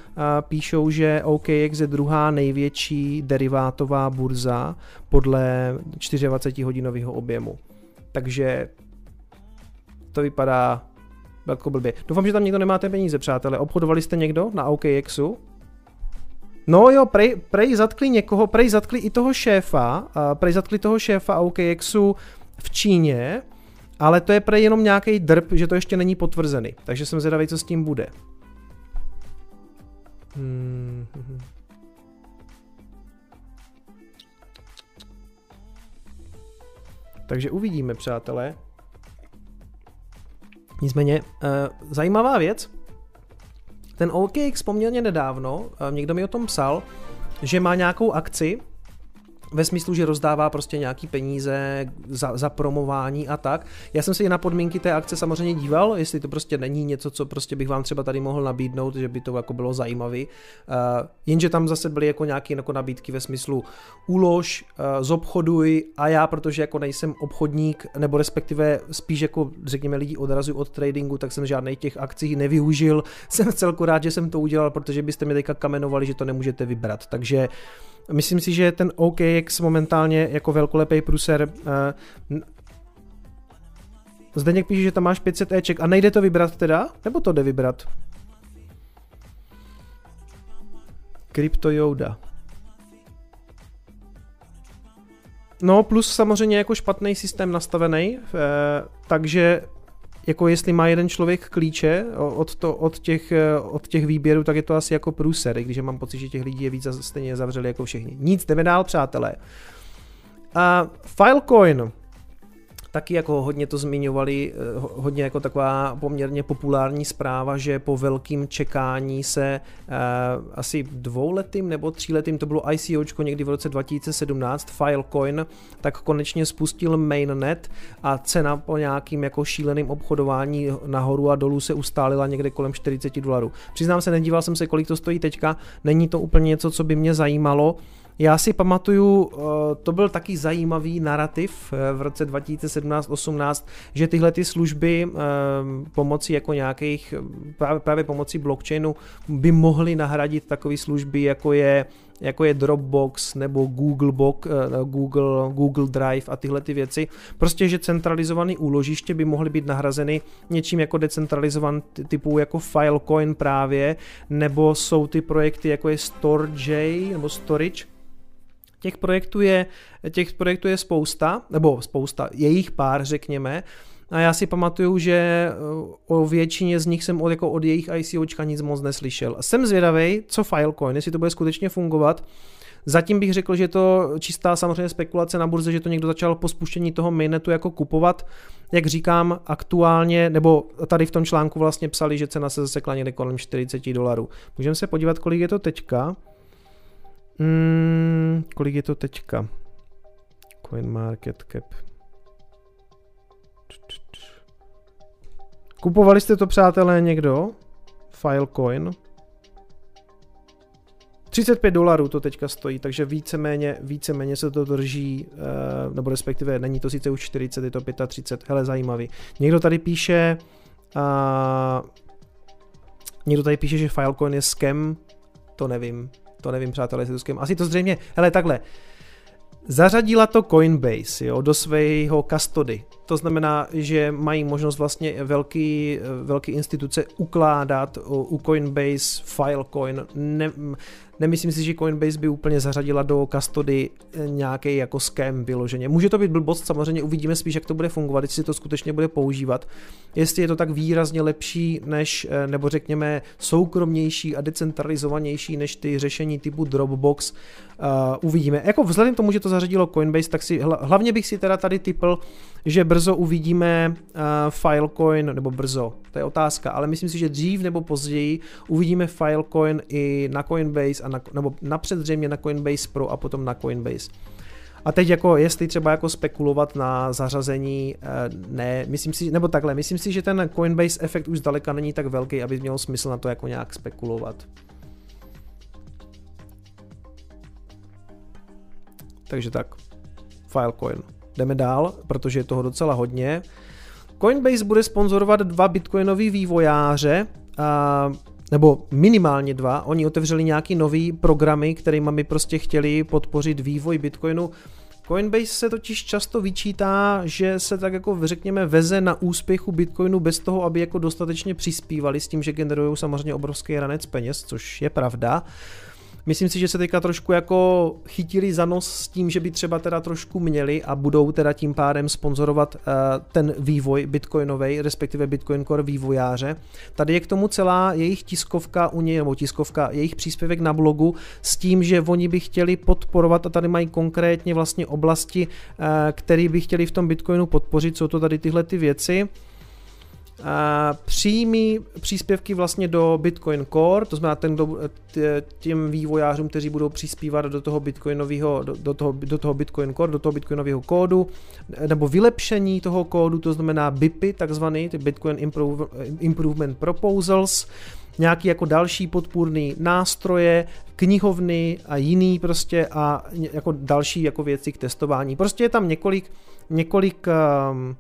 píšou, že OKX je druhá největší derivátová burza podle 24 hodinového objemu. Takže to vypadá jako blbě. Doufám, že tam někdo nemáte peníze, přátelé. Obchodovali jste někdo na OKXu? No jo, prej, prej zatkli někoho, prej zatkli i toho šéfa, prej zatkli toho šéfa OKXu v Číně, ale to je prej jenom nějaký drb, že to ještě není potvrzený. Takže jsem zvědavý, co s tím bude. Hmm. Takže uvidíme, přátelé. Nicméně, uh, zajímavá věc, ten OKX poměrně nedávno, eh, někdo mi o tom psal, že má nějakou akci, ve smyslu, že rozdává prostě nějaký peníze za, za promování a tak. Já jsem se i na podmínky té akce samozřejmě díval, jestli to prostě není něco, co prostě bych vám třeba tady mohl nabídnout, že by to jako bylo zajímavé. Uh, jenže tam zase byly jako nějaké jako nabídky ve smyslu ulož, uh, zobchoduj a já, protože jako nejsem obchodník, nebo respektive spíš jako řekněme lidi odrazují od tradingu, tak jsem žádnej těch akcí nevyužil. Jsem celku rád, že jsem to udělal, protože byste mi teďka kamenovali, že to nemůžete vybrat. Takže Myslím si, že ten OKX momentálně jako velkolepý pruser uh, Zdeněk píše, že tam máš 500 Eček a nejde to vybrat teda? Nebo to jde vybrat? Crypto Yoda. No plus samozřejmě jako špatný systém nastavený, eh, takže jako jestli má jeden člověk klíče od, to, od, těch, eh, od těch výběrů, tak je to asi jako průser, když mám pocit, že těch lidí je víc stejně zavřeli jako všichni. Nic, jdeme dál, přátelé. A Filecoin, taky jako hodně to zmiňovali, eh, hodně jako taková poměrně populární zpráva, že po velkým čekání se uh, asi dvouletým nebo tříletým, to bylo ICOčko někdy v roce 2017, Filecoin, tak konečně spustil mainnet a cena po nějakým jako šíleným obchodování nahoru a dolů se ustálila někde kolem 40 dolarů. Přiznám se, nedíval jsem se, kolik to stojí teďka, není to úplně něco, co by mě zajímalo, já si pamatuju, eh, to byl taky zajímavý narrativ eh, v roce 2017-18, že tyhle ty služby eh, pomocí jako nějakých, právě, pomocí blockchainu by mohly nahradit takové služby, jako je jako je Dropbox nebo Google, Box, Google, Google Drive a tyhle ty věci. Prostě, že centralizované úložiště by mohly být nahrazeny něčím jako decentralizovaný typu jako Filecoin právě, nebo jsou ty projekty jako je Storj nebo Storage, Těch projektů je, těch projektů je spousta, nebo spousta, je jich pár, řekněme, a já si pamatuju, že eh, o většině z nich jsem od, jako od jejich ICOčka nic moc neslyšel. Jsem zvědavý, co Filecoin, jestli to bude skutečně fungovat. Zatím bych řekl, že je to čistá samozřejmě spekulace na burze, že to někdo začal po spuštění toho mainnetu jako kupovat. Jak říkám, aktuálně, nebo tady v tom článku vlastně psali, že cena se zasekla někde kolem 40 dolarů. Můžeme se podívat, kolik je to teďka. Hmm, kolik je to teďka? Coin market cap. Kupovali jste to, přátelé, někdo? Filecoin. 35 dolarů to teďka stojí, takže víceméně, víceméně se to drží, uh, nebo respektive není to sice už 40, je to 35, hele zajímavý. Někdo tady píše, uh, někdo tady píše, že Filecoin je scam, to nevím, to nevím přátelé, jestli to scam, asi to zřejmě, hele takhle, Zařadila to Coinbase jo, do svého custody. To znamená, že mají možnost vlastně velký, velký instituce ukládat u Coinbase Filecoin. Ne, Nemyslím si, že Coinbase by úplně zařadila do custody eh, nějaký jako scam vyloženě. Může to být blbost, samozřejmě uvidíme spíš, jak to bude fungovat, jestli to skutečně bude používat. Jestli je to tak výrazně lepší než, eh, nebo řekněme, soukromnější a decentralizovanější než ty řešení typu Dropbox, uh, uvidíme. Jako vzhledem k tomu, že to zařadilo Coinbase, tak si hlavně bych si teda tady typl, že brzo uvidíme uh, Filecoin, nebo brzo, to je otázka, ale myslím si, že dřív nebo později uvidíme Filecoin i na Coinbase, a na, nebo napřed zřejmě na Coinbase Pro a potom na Coinbase. A teď jako, jestli třeba jako spekulovat na zařazení, eh, ne, myslím si, nebo takhle, myslím si, že ten Coinbase efekt už zdaleka není tak velký, aby měl smysl na to jako nějak spekulovat. Takže tak, Filecoin. Jdeme dál, protože je toho docela hodně. Coinbase bude sponzorovat dva bitcoinoví vývojáře, a, nebo minimálně dva. Oni otevřeli nějaký nový programy, kterými by prostě chtěli podpořit vývoj bitcoinu. Coinbase se totiž často vyčítá, že se tak jako řekněme veze na úspěchu Bitcoinu bez toho, aby jako dostatečně přispívali s tím, že generují samozřejmě obrovský ranec peněz, což je pravda. Myslím si, že se teďka trošku jako chytili za nos s tím, že by třeba teda trošku měli a budou teda tím pádem sponzorovat uh, ten vývoj bitcoinový, respektive Bitcoin Core vývojáře. Tady je k tomu celá jejich tiskovka u něj, nebo tiskovka, jejich příspěvek na blogu s tím, že oni by chtěli podporovat a tady mají konkrétně vlastně oblasti, uh, které by chtěli v tom Bitcoinu podpořit, jsou to tady tyhle ty věci přímý příspěvky vlastně do Bitcoin Core, to znamená ten, těm vývojářům, kteří budou přispívat do toho Bitcoinového, do, do, toho, do toho Bitcoin Core, do toho Bitcoinového kódu, nebo vylepšení toho kódu, to znamená BIPy, takzvaný, ty Bitcoin Improve, Improvement Proposals, nějaký jako další podpůrný nástroje, knihovny a jiný prostě a jako další jako věci k testování. Prostě je tam několik, několik um,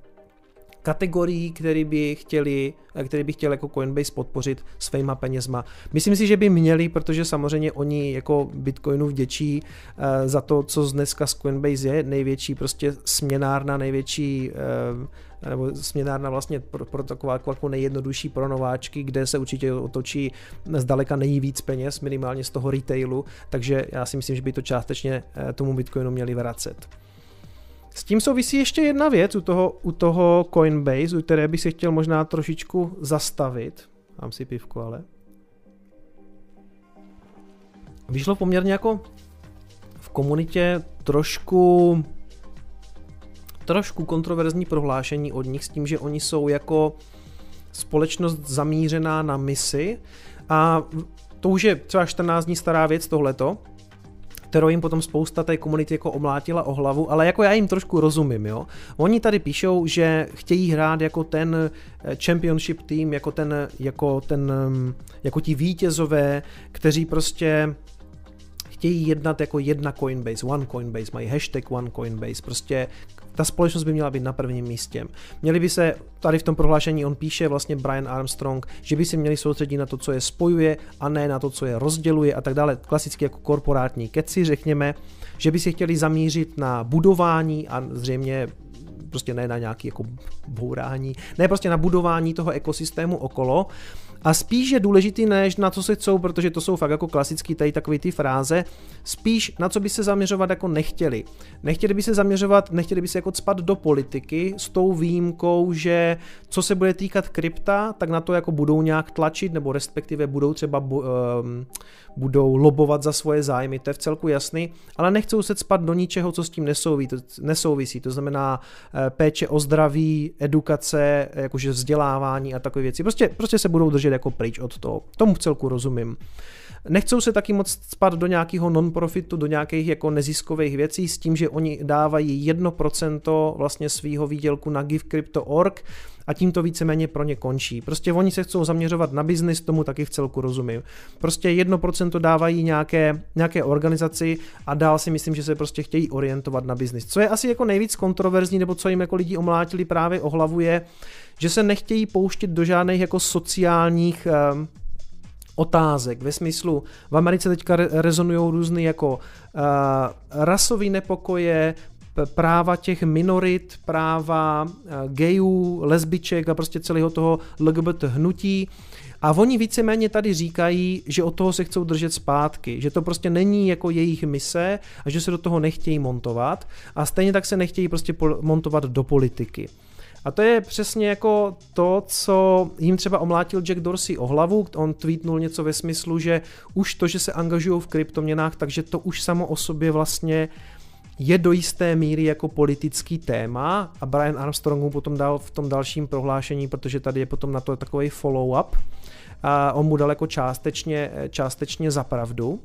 kategorií, které by chtěli, který by chtěl jako Coinbase podpořit svýma penězma. Myslím si, že by měli, protože samozřejmě oni jako Bitcoinu vděčí uh, za to, co dneska z Coinbase je, největší prostě směnárna, největší uh, nebo směnárna vlastně pro, pro taková jako nejjednodušší pro nováčky, kde se určitě otočí zdaleka nejvíc peněz, minimálně z toho retailu, takže já si myslím, že by to částečně tomu Bitcoinu měli vracet. S tím souvisí ještě jedna věc u toho, u toho Coinbase, u které bych se chtěl možná trošičku zastavit. Mám si pivku, ale. Vyšlo poměrně jako v komunitě trošku trošku kontroverzní prohlášení od nich s tím, že oni jsou jako společnost zamířená na misi a to už je třeba 14 dní stará věc tohleto, kterou jim potom spousta té komunity jako omlátila o hlavu, ale jako já jim trošku rozumím, jo. Oni tady píšou, že chtějí hrát jako ten eh, championship tým, jako ten, jako ten, mm, jako ti vítězové, kteří prostě chtějí jednat jako jedna Coinbase, one Coinbase, mají hashtag one Coinbase, prostě ta společnost by měla být na prvním místě. Měli by se, tady v tom prohlášení on píše vlastně Brian Armstrong, že by se měli soustředit na to, co je spojuje a ne na to, co je rozděluje a tak dále. Klasicky jako korporátní keci, řekněme, že by si chtěli zamířit na budování a zřejmě prostě ne na nějaký jako bourání, ne prostě na budování toho ekosystému okolo a spíš je důležitý než na co se chcou, protože to jsou fakt jako klasický tady takový ty fráze, spíš na co by se zaměřovat jako nechtěli. Nechtěli by se zaměřovat, nechtěli by se jako spat do politiky s tou výjimkou, že co se bude týkat krypta, tak na to jako budou nějak tlačit, nebo respektive budou třeba um, budou lobovat za svoje zájmy, to je v celku jasný, ale nechcou se spat do ničeho, co s tím nesouví, nesouvisí, to znamená eh, péče o zdraví, edukace, jakože vzdělávání a takové věci. Prostě, prostě se budou držet jako pryč od toho. Tomu v celku rozumím. Nechcou se taky moc spat do nějakého non-profitu, do nějakých jako neziskových věcí s tím, že oni dávají 1% vlastně svýho výdělku na givecrypto.org, a tím to víceméně pro ně končí. Prostě oni se chcou zaměřovat na biznis, tomu taky v celku rozumím. Prostě 1% dávají nějaké, nějaké organizaci a dál si myslím, že se prostě chtějí orientovat na biznis. Co je asi jako nejvíc kontroverzní, nebo co jim jako lidi omlátili právě o hlavu je, že se nechtějí pouštět do žádných jako sociálních um, otázek ve smyslu, v Americe teďka rezonují různé jako uh, rasové nepokoje, práva těch minorit, práva uh, gayů, lesbiček a prostě celého toho LGBT hnutí. A oni víceméně tady říkají, že od toho se chcou držet zpátky, že to prostě není jako jejich mise a že se do toho nechtějí montovat a stejně tak se nechtějí prostě montovat do politiky. A to je přesně jako to, co jim třeba omlátil Jack Dorsey o hlavu. On tweetnul něco ve smyslu, že už to, že se angažují v kryptoměnách, takže to už samo o sobě vlastně je do jisté míry jako politický téma a Brian Armstrong mu potom dal v tom dalším prohlášení, protože tady je potom na to takový follow-up, a on mu dal jako částečně, částečně za pravdu. Uh,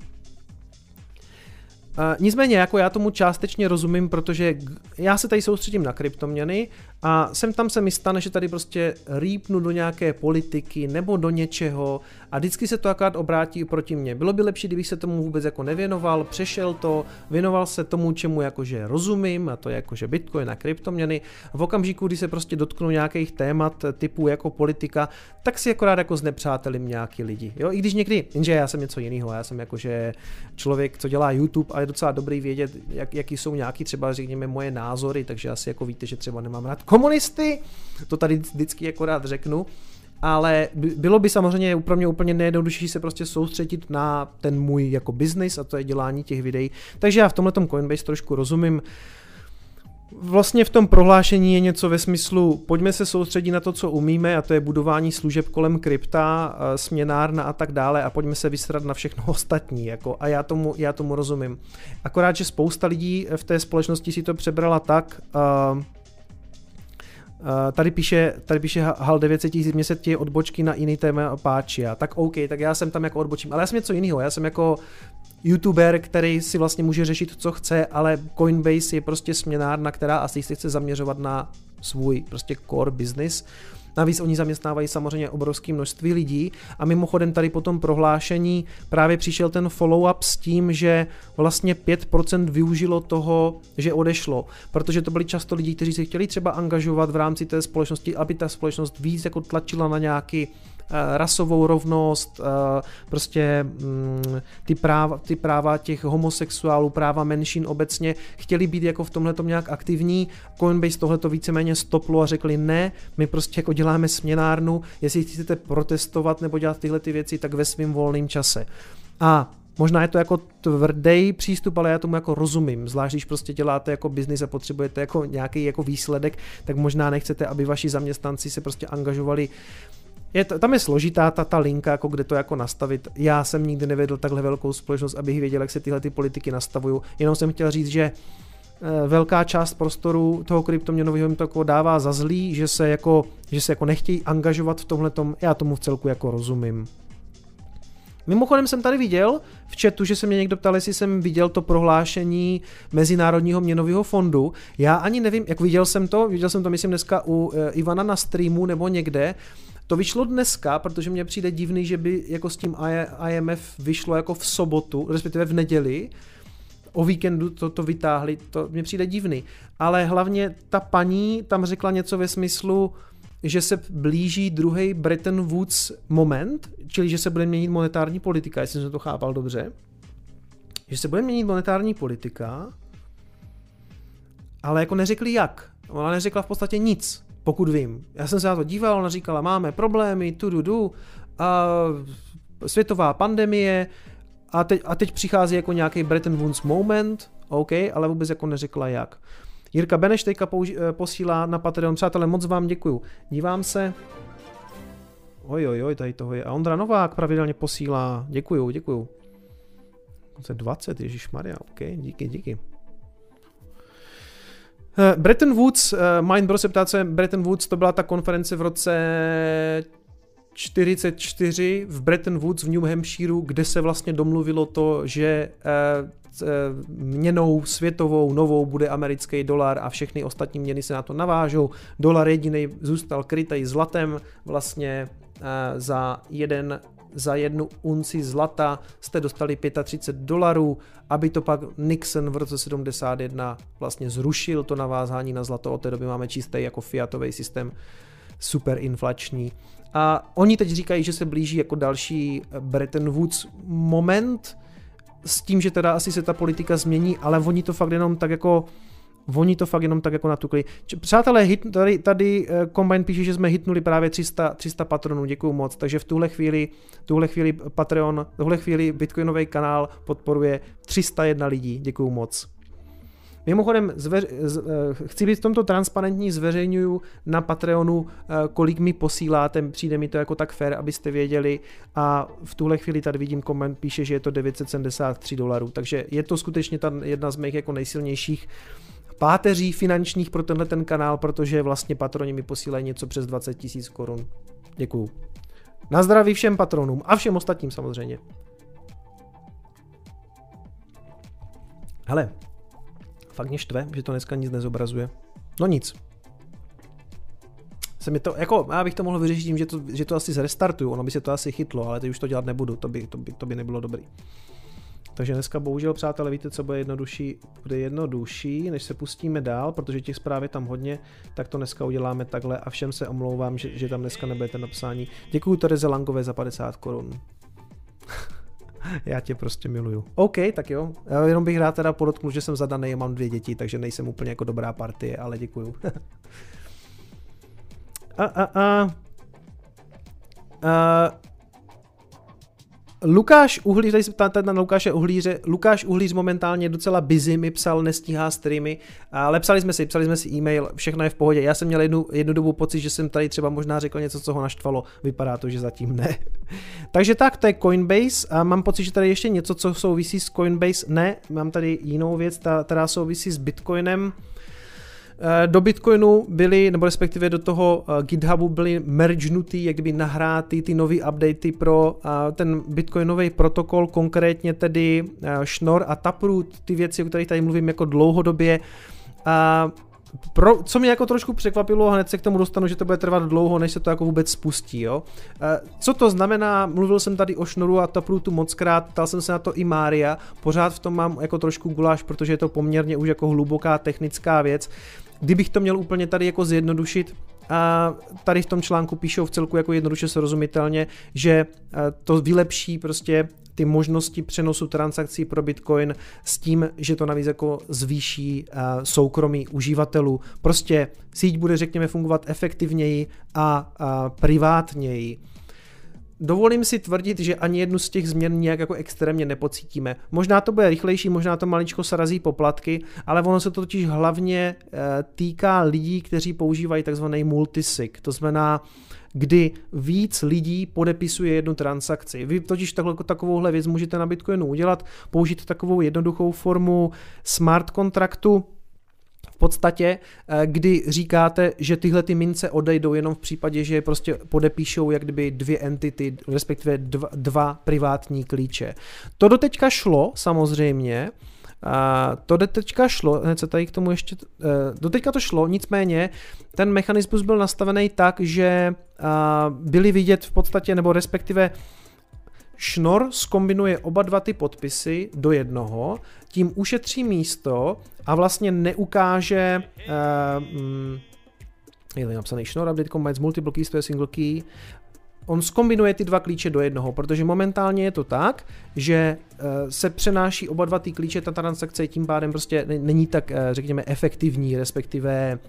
nicméně, jako já tomu částečně rozumím, protože já se tady soustředím na kryptoměny a sem tam se mi stane, že tady prostě rýpnu do nějaké politiky nebo do něčeho a vždycky se to akorát obrátí proti mně. Bylo by lepší, kdybych se tomu vůbec jako nevěnoval, přešel to, věnoval se tomu, čemu jakože rozumím, a to je jakože Bitcoin a kryptoměny. V okamžiku, kdy se prostě dotknu nějakých témat typu jako politika, tak si akorát jako znepřátelím nějaký lidi. Jo, i když někdy, jenže já jsem něco jiného, já jsem jakože člověk, co dělá YouTube a je docela dobrý vědět, jak, jaký jsou nějaký třeba řekněme moje názory, takže asi jako víte, že třeba nemám rád komunisty, to tady vždycky jako rád řeknu, ale bylo by samozřejmě pro mě úplně nejjednodušší se prostě soustředit na ten můj jako business a to je dělání těch videí. Takže já v tomhle Coinbase trošku rozumím. Vlastně v tom prohlášení je něco ve smyslu, pojďme se soustředit na to, co umíme, a to je budování služeb kolem krypta, eh, směnárna a tak dále, a pojďme se vysrat na všechno ostatní. Jako, a já tomu, já tomu rozumím. Akorát, že spousta lidí v té společnosti si to přebrala tak, Uh, tady píše, tady píše HAL 900 tisíc, mě se ti odbočky na jiný téma páčí. A tak OK, tak já jsem tam jako odbočím. Ale já jsem něco jiného, já jsem jako youtuber, který si vlastně může řešit, co chce, ale Coinbase je prostě směnárna, která asi se chce zaměřovat na svůj prostě core business. Navíc oni zaměstnávají samozřejmě obrovské množství lidí a mimochodem tady po tom prohlášení právě přišel ten follow-up s tím, že vlastně 5% využilo toho, že odešlo, protože to byli často lidi, kteří se chtěli třeba angažovat v rámci té společnosti, aby ta společnost víc jako tlačila na nějaký rasovou rovnost, eh, prostě mm, ty práva, ty práva těch homosexuálů, práva menšin obecně, chtěli být jako v tomhle nějak aktivní. Coinbase tohle to víceméně stoplo a řekli ne, my prostě jako děláme směnárnu, jestli chcete protestovat nebo dělat tyhle ty věci, tak ve svém volném čase. A Možná je to jako tvrdý přístup, ale já tomu jako rozumím. Zvlášť když prostě děláte jako biznis a potřebujete jako nějaký jako výsledek, tak možná nechcete, aby vaši zaměstnanci se prostě angažovali je, tam je složitá ta, ta linka, jako kde to jako nastavit. Já jsem nikdy nevedl takhle velkou společnost, abych věděl, jak se tyhle ty politiky nastavují. Jenom jsem chtěl říct, že eh, velká část prostoru toho kryptoměnového jim to jako dává za zlý, že se jako, že se jako nechtějí angažovat v tomhle já tomu v celku jako rozumím. Mimochodem jsem tady viděl v chatu, že se mě někdo ptal, jestli jsem viděl to prohlášení Mezinárodního měnového fondu. Já ani nevím, jak viděl jsem to, viděl jsem to myslím dneska u eh, Ivana na streamu nebo někde to vyšlo dneska, protože mně přijde divný, že by jako s tím IMF vyšlo jako v sobotu, respektive v neděli, o víkendu to, to vytáhli, to mně přijde divný. Ale hlavně ta paní tam řekla něco ve smyslu, že se blíží druhý Bretton Woods moment, čili že se bude měnit monetární politika, jestli jsem to chápal dobře. Že se bude měnit monetární politika, ale jako neřekli jak. Ona neřekla v podstatě nic pokud vím. Já jsem se na to díval, ona říkala, máme problémy, tu, du, du, a světová pandemie, a teď, a teď přichází jako nějaký Bretton Woods moment, OK, ale vůbec jako neřekla jak. Jirka Beneš teďka použi- eh, posílá na Patreon. Přátelé, moc vám děkuju. Dívám se. Oj, oj, oj, tady toho je. A Ondra Novák pravidelně posílá. Děkuju, děkuju. 20, Ježíš Maria, OK, díky, díky. Uh, Bretton Woods, uh, Mindbro se ptá, co je Bretton Woods, to byla ta konference v roce 44 v Bretton Woods v New Hampshireu, kde se vlastně domluvilo to, že uh, měnou světovou, novou bude americký dolar a všechny ostatní měny se na to navážou. Dolar jediný zůstal krytej zlatem vlastně za jeden za jednu unci zlata jste dostali 35 dolarů, aby to pak Nixon v roce 71 vlastně zrušil to navázání na zlato, od té doby máme čistý jako fiatový systém superinflační. A oni teď říkají, že se blíží jako další Bretton Woods moment, s tím, že teda asi se ta politika změní, ale oni to fakt jenom tak jako Oni to fakt jenom tak jako natukli. Přátelé, hit, tady, tady uh, Combine píše, že jsme hitnuli právě 300, 300 patronů, děkuju moc, takže v tuhle chvíli, tuhle chvíli Patreon, tuhle chvíli Bitcoinový kanál podporuje 301 lidí, děkuju moc. Mimochodem, zveř, z, uh, chci být v tomto transparentní, zveřejňuju na Patreonu, uh, kolik mi posíláte, přijde mi to jako tak fair, abyste věděli. A v tuhle chvíli tady vidím koment, píše, že je to 973 dolarů, takže je to skutečně ta jedna z mých jako nejsilnějších páteří finančních pro tenhle ten kanál, protože vlastně patroni mi posílají něco přes 20 tisíc korun. Děkuju. Na zdraví všem patronům a všem ostatním samozřejmě. Hele, fakt mě štve, že to dneska nic nezobrazuje. No nic. Se mi to, jako, já bych to mohl vyřešit tím, že to, že to asi zrestartuju, ono by se to asi chytlo, ale teď už to dělat nebudu, to by, to by, to by nebylo dobrý. Takže dneska bohužel, přátelé, víte, co bude jednodušší? Bude jednodušší, než se pustíme dál, protože těch zpráv je tam hodně, tak to dneska uděláme takhle a všem se omlouvám, že, že tam dneska nebudete napsání. Děkuji Tereze Langové za 50 korun. Já tě prostě miluju. OK, tak jo. Já jenom bych rád teda podotknul, že jsem zadaný, mám dvě děti, takže nejsem úplně jako dobrá partie, ale děkuju. a, a, a. a Lukáš Uhlíř, tady se ptáte na Lukáše Uhlíře, Lukáš Uhlíř momentálně docela busy, mi psal, nestíhá streamy, ale psali jsme si, psali jsme si e-mail, všechno je v pohodě. Já jsem měl jednu, jednu dobu pocit, že jsem tady třeba možná řekl něco, co ho naštvalo, vypadá to, že zatím ne. Takže tak, to je Coinbase a mám pocit, že tady ještě něco, co souvisí s Coinbase, ne, mám tady jinou věc, ta, která souvisí s Bitcoinem. Do Bitcoinu byly, nebo respektive do toho eh, GitHubu byly mergenutý, jak kdyby nahráty ty nové updaty pro eh, ten Bitcoinový protokol, konkrétně tedy Schnorr a Taproot, ty věci, o kterých tady mluvím jako dlouhodobě. A pro, co mě jako trošku překvapilo, hned se k tomu dostanu, že to bude trvat dlouho, než se to jako vůbec spustí, jo. Co to znamená, mluvil jsem tady o Šnoru a Taprootu mockrát, ptal jsem se na to i Mária, pořád v tom mám jako trošku guláš, protože je to poměrně už jako hluboká technická věc. Kdybych to měl úplně tady jako zjednodušit, a tady v tom článku píšou v celku jako jednoduše srozumitelně, že to vylepší prostě ty možnosti přenosu transakcí pro Bitcoin s tím, že to navíc jako zvýší soukromí uživatelů. Prostě síť bude řekněme fungovat efektivněji a privátněji. Dovolím si tvrdit, že ani jednu z těch změn nějak jako extrémně nepocítíme. Možná to bude rychlejší, možná to maličko sarazí poplatky, ale ono se to totiž hlavně e, týká lidí, kteří používají takzvaný multisig, to znamená kdy víc lidí podepisuje jednu transakci. Vy totiž takovouhle věc můžete na Bitcoinu udělat, použít takovou jednoduchou formu smart kontraktu, podstatě, eh, kdy říkáte, že tyhle ty mince odejdou jenom v případě, že prostě podepíšou jak kdyby dvě entity, respektive dva, dva privátní klíče. To doteďka šlo samozřejmě, a to teďka šlo, hned se tady k tomu ještě, eh, do teďka to šlo, nicméně ten mechanismus byl nastavený tak, že byly vidět v podstatě, nebo respektive Šnor skombinuje oba dva ty podpisy do jednoho, tím ušetří místo a vlastně neukáže uh, je napsaný Schnorr update combines multiple keys to je single key. On skombinuje ty dva klíče do jednoho, protože momentálně je to tak, že uh, se přenáší oba dva ty klíče, ta transakce tím pádem prostě není tak, uh, řekněme, efektivní, respektive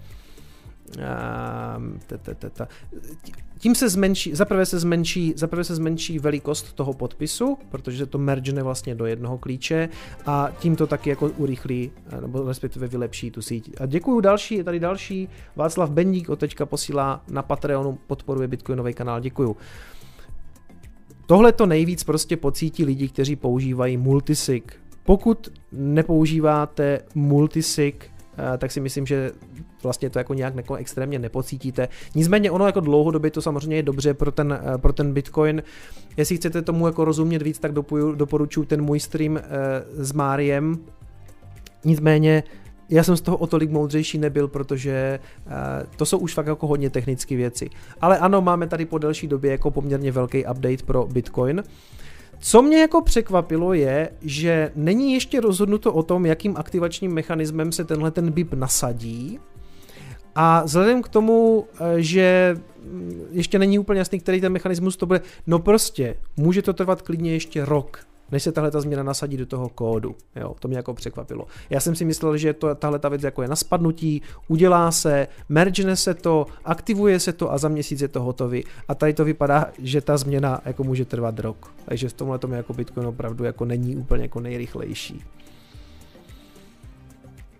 tím se zmenší, zaprvé se zmenší, zaprvé se zmenší velikost toho podpisu, protože se to mergene vlastně do jednoho klíče a tím to taky jako urychlí, eh, nebo respektive vylepší tu síť. A děkuju další, je tady další, Václav Bendík od teďka posílá na Patreonu, podporuje Bitcoinový kanál, děkuju. Tohle to nejvíc prostě pocítí lidi, kteří používají multisig. Pokud nepoužíváte multisig, tak si myslím, že vlastně to jako nějak jako extrémně nepocítíte. Nicméně ono jako dlouhodobě to samozřejmě je dobře pro ten, pro ten Bitcoin. Jestli chcete tomu jako rozumět víc, tak doporučuji ten můj stream s Máriem. Nicméně já jsem z toho o tolik moudřejší nebyl, protože to jsou už fakt jako hodně technické věci. Ale ano, máme tady po delší době jako poměrně velký update pro Bitcoin. Co mě jako překvapilo je, že není ještě rozhodnuto o tom, jakým aktivačním mechanismem se tenhle ten BIP nasadí. A vzhledem k tomu, eh, že mm, ještě není úplně jasný, který ten mechanismus to bude, no prostě, může to trvat klidně ještě rok než se tahle ta změna nasadí do toho kódu. Jo, to mě jako překvapilo. Já jsem si myslel, že to, tahle ta věc jako je na spadnutí, udělá se, mergene se to, aktivuje se to a za měsíc je to hotový. A tady to vypadá, že ta změna jako může trvat rok. Takže v tomhle tom jako Bitcoin opravdu jako není úplně jako nejrychlejší.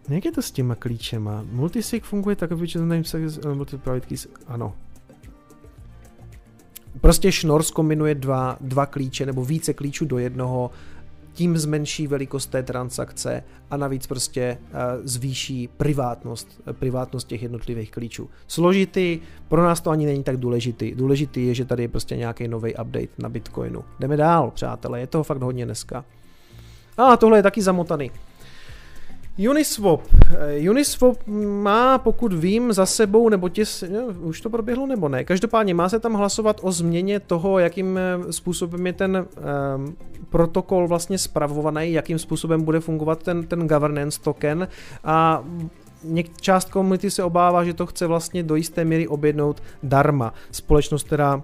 Jak je to s těma klíčema? Multisig funguje tak, že name multi-private keys, ano, Prostě Schnorr kombinuje dva, dva klíče nebo více klíčů do jednoho, tím zmenší velikost té transakce a navíc prostě uh, zvýší privátnost, privátnost těch jednotlivých klíčů. Složitý, pro nás to ani není tak důležitý. Důležitý je, že tady je prostě nějaký nový update na Bitcoinu. Jdeme dál, přátelé, je toho fakt hodně dneska. A tohle je taky zamotaný. Uniswap. Eh, Uniswap má, pokud vím, za sebou, nebo těs, už to proběhlo nebo ne. Každopádně má se tam hlasovat o změně toho, jakým eh, způsobem je ten um, protokol vlastně spravovaný, jakým způsobem bude fungovat ten, ten governance token a něk, část komunity se obává, že to chce vlastně do jisté míry objednout darma. Společnost, která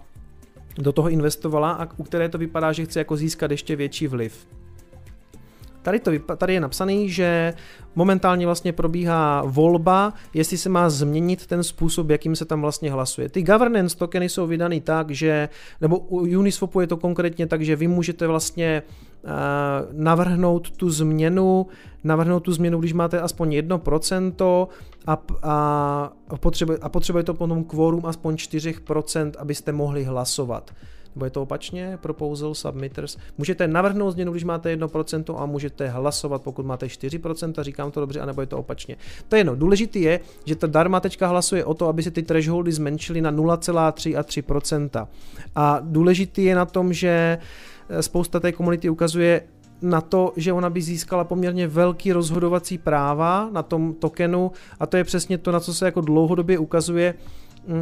do toho investovala a u které to vypadá, že chce jako získat ještě větší vliv. Tady, to, tady je napsaný, že momentálně vlastně probíhá volba, jestli se má změnit ten způsob, jakým se tam vlastně hlasuje. Ty governance tokeny jsou vydaný tak, že, nebo u Uniswapu je to konkrétně tak, že vy můžete vlastně uh, navrhnout tu změnu, navrhnout tu změnu, když máte aspoň 1% a, a, potřebuje, a potřebuje to potom kvórum aspoň 4%, abyste mohli hlasovat nebo je to opačně, proposal submitters. Můžete navrhnout změnu, když máte 1% a můžete hlasovat, pokud máte 4%, říkám to dobře, anebo je to opačně. To je jedno, důležitý je, že ta darma teďka hlasuje o to, aby se ty thresholdy zmenšily na 0,3 a 3%. A důležitý je na tom, že eh, spousta té komunity ukazuje, na to, že ona by získala poměrně velký rozhodovací práva na tom tokenu a to je přesně to, na co se jako dlouhodobě ukazuje,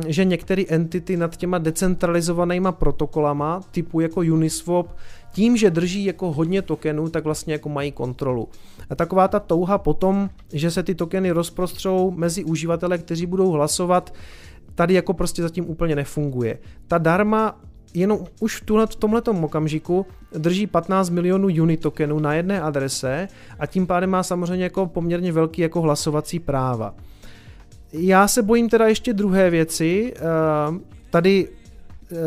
že některé entity nad těma decentralizovanýma protokolama, typu jako Uniswap, tím, že drží jako hodně tokenů, tak vlastně jako mají kontrolu. A taková ta touha potom, že se ty tokeny rozprostřou mezi uživatele, kteří budou hlasovat, tady jako prostě zatím úplně nefunguje. Ta darma jenom už v, v tomhletom okamžiku drží 15 milionů unit tokenů na jedné adrese a tím pádem má samozřejmě jako poměrně velký jako hlasovací práva. Já se bojím teda ještě druhé věci. Uh, tady uh,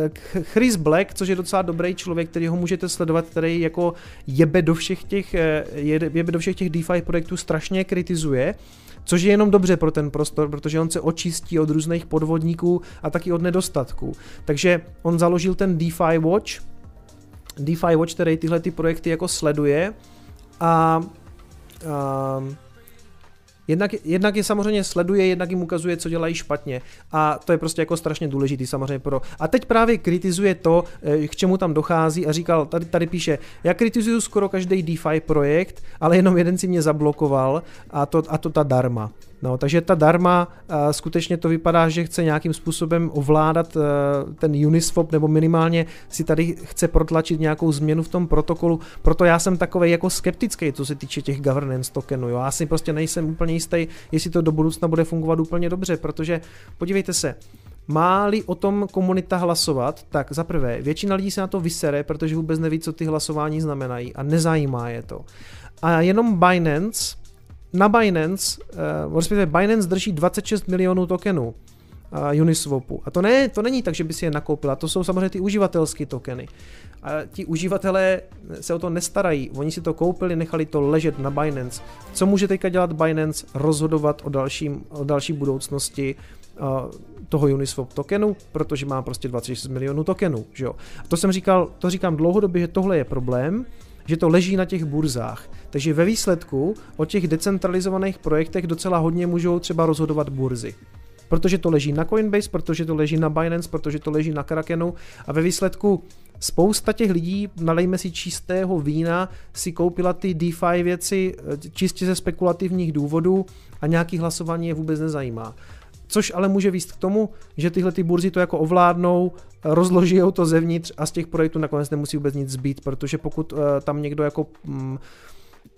Chris Black, což je docela dobrý člověk, který ho můžete sledovat, který jako jebe do všech těch, uh, jebe do všech těch DeFi projektů strašně kritizuje, což je jenom dobře pro ten prostor, protože on se očistí od různých podvodníků a taky od nedostatků. Takže on založil ten DeFi Watch, DeFi Watch, který tyhle ty projekty jako sleduje a uh, Jednak, jednak je samozřejmě sleduje, jednak jim ukazuje, co dělají špatně. A to je prostě jako strašně důležitý samozřejmě pro. A teď právě kritizuje to, eh, k čemu tam dochází a říkal, tady, tady píše, já kritizuju skoro každý DeFi projekt, ale jenom jeden si mě zablokoval a to, a to ta darma. No, takže ta darma uh, skutečně to vypadá, že chce nějakým způsobem ovládat uh, ten Uniswap nebo minimálně si tady chce protlačit nějakou změnu v tom protokolu. Proto já jsem takový jako skeptický, co se týče těch governance tokenů. Jo. Já si prostě nejsem úplně jistý, jestli to do budoucna bude fungovat úplně dobře, protože podívejte se, Máli o tom komunita hlasovat, tak za prvé, většina lidí se na to vysere, protože vůbec neví, co ty hlasování znamenají a nezajímá je to. A jenom Binance na Binance, uh, respektive Binance drží 26 milionů tokenů uh, Uniswapu. A to, ne, to není tak, že by si je nakoupila, to jsou samozřejmě ty uživatelské tokeny. A ti uživatelé se o to nestarají, oni si to koupili, nechali to ležet na Binance. Co může teďka dělat Binance? Rozhodovat o, dalším, o další budoucnosti uh, toho Uniswap tokenu, protože má prostě 26 milionů tokenů. Že jo? A to jsem říkal, to říkám dlouhodobě, že tohle je problém, že to leží na těch burzách. Takže ve výsledku o těch decentralizovaných projektech docela hodně můžou třeba rozhodovat burzy protože to leží na Coinbase, protože to leží na Binance, protože to leží na Krakenu a ve výsledku spousta těch lidí, nalejme si čistého vína, si koupila ty DeFi věci eh, čistě ze spekulativních důvodů a nějaký hlasování je vůbec nezajímá. Což ale může výst k tomu, že tyhle ty burzy to jako ovládnou, rozloží to zevnitř a z těch projektů nakonec nemusí vůbec nic zbýt, protože pokud uh, tam někdo jako mm,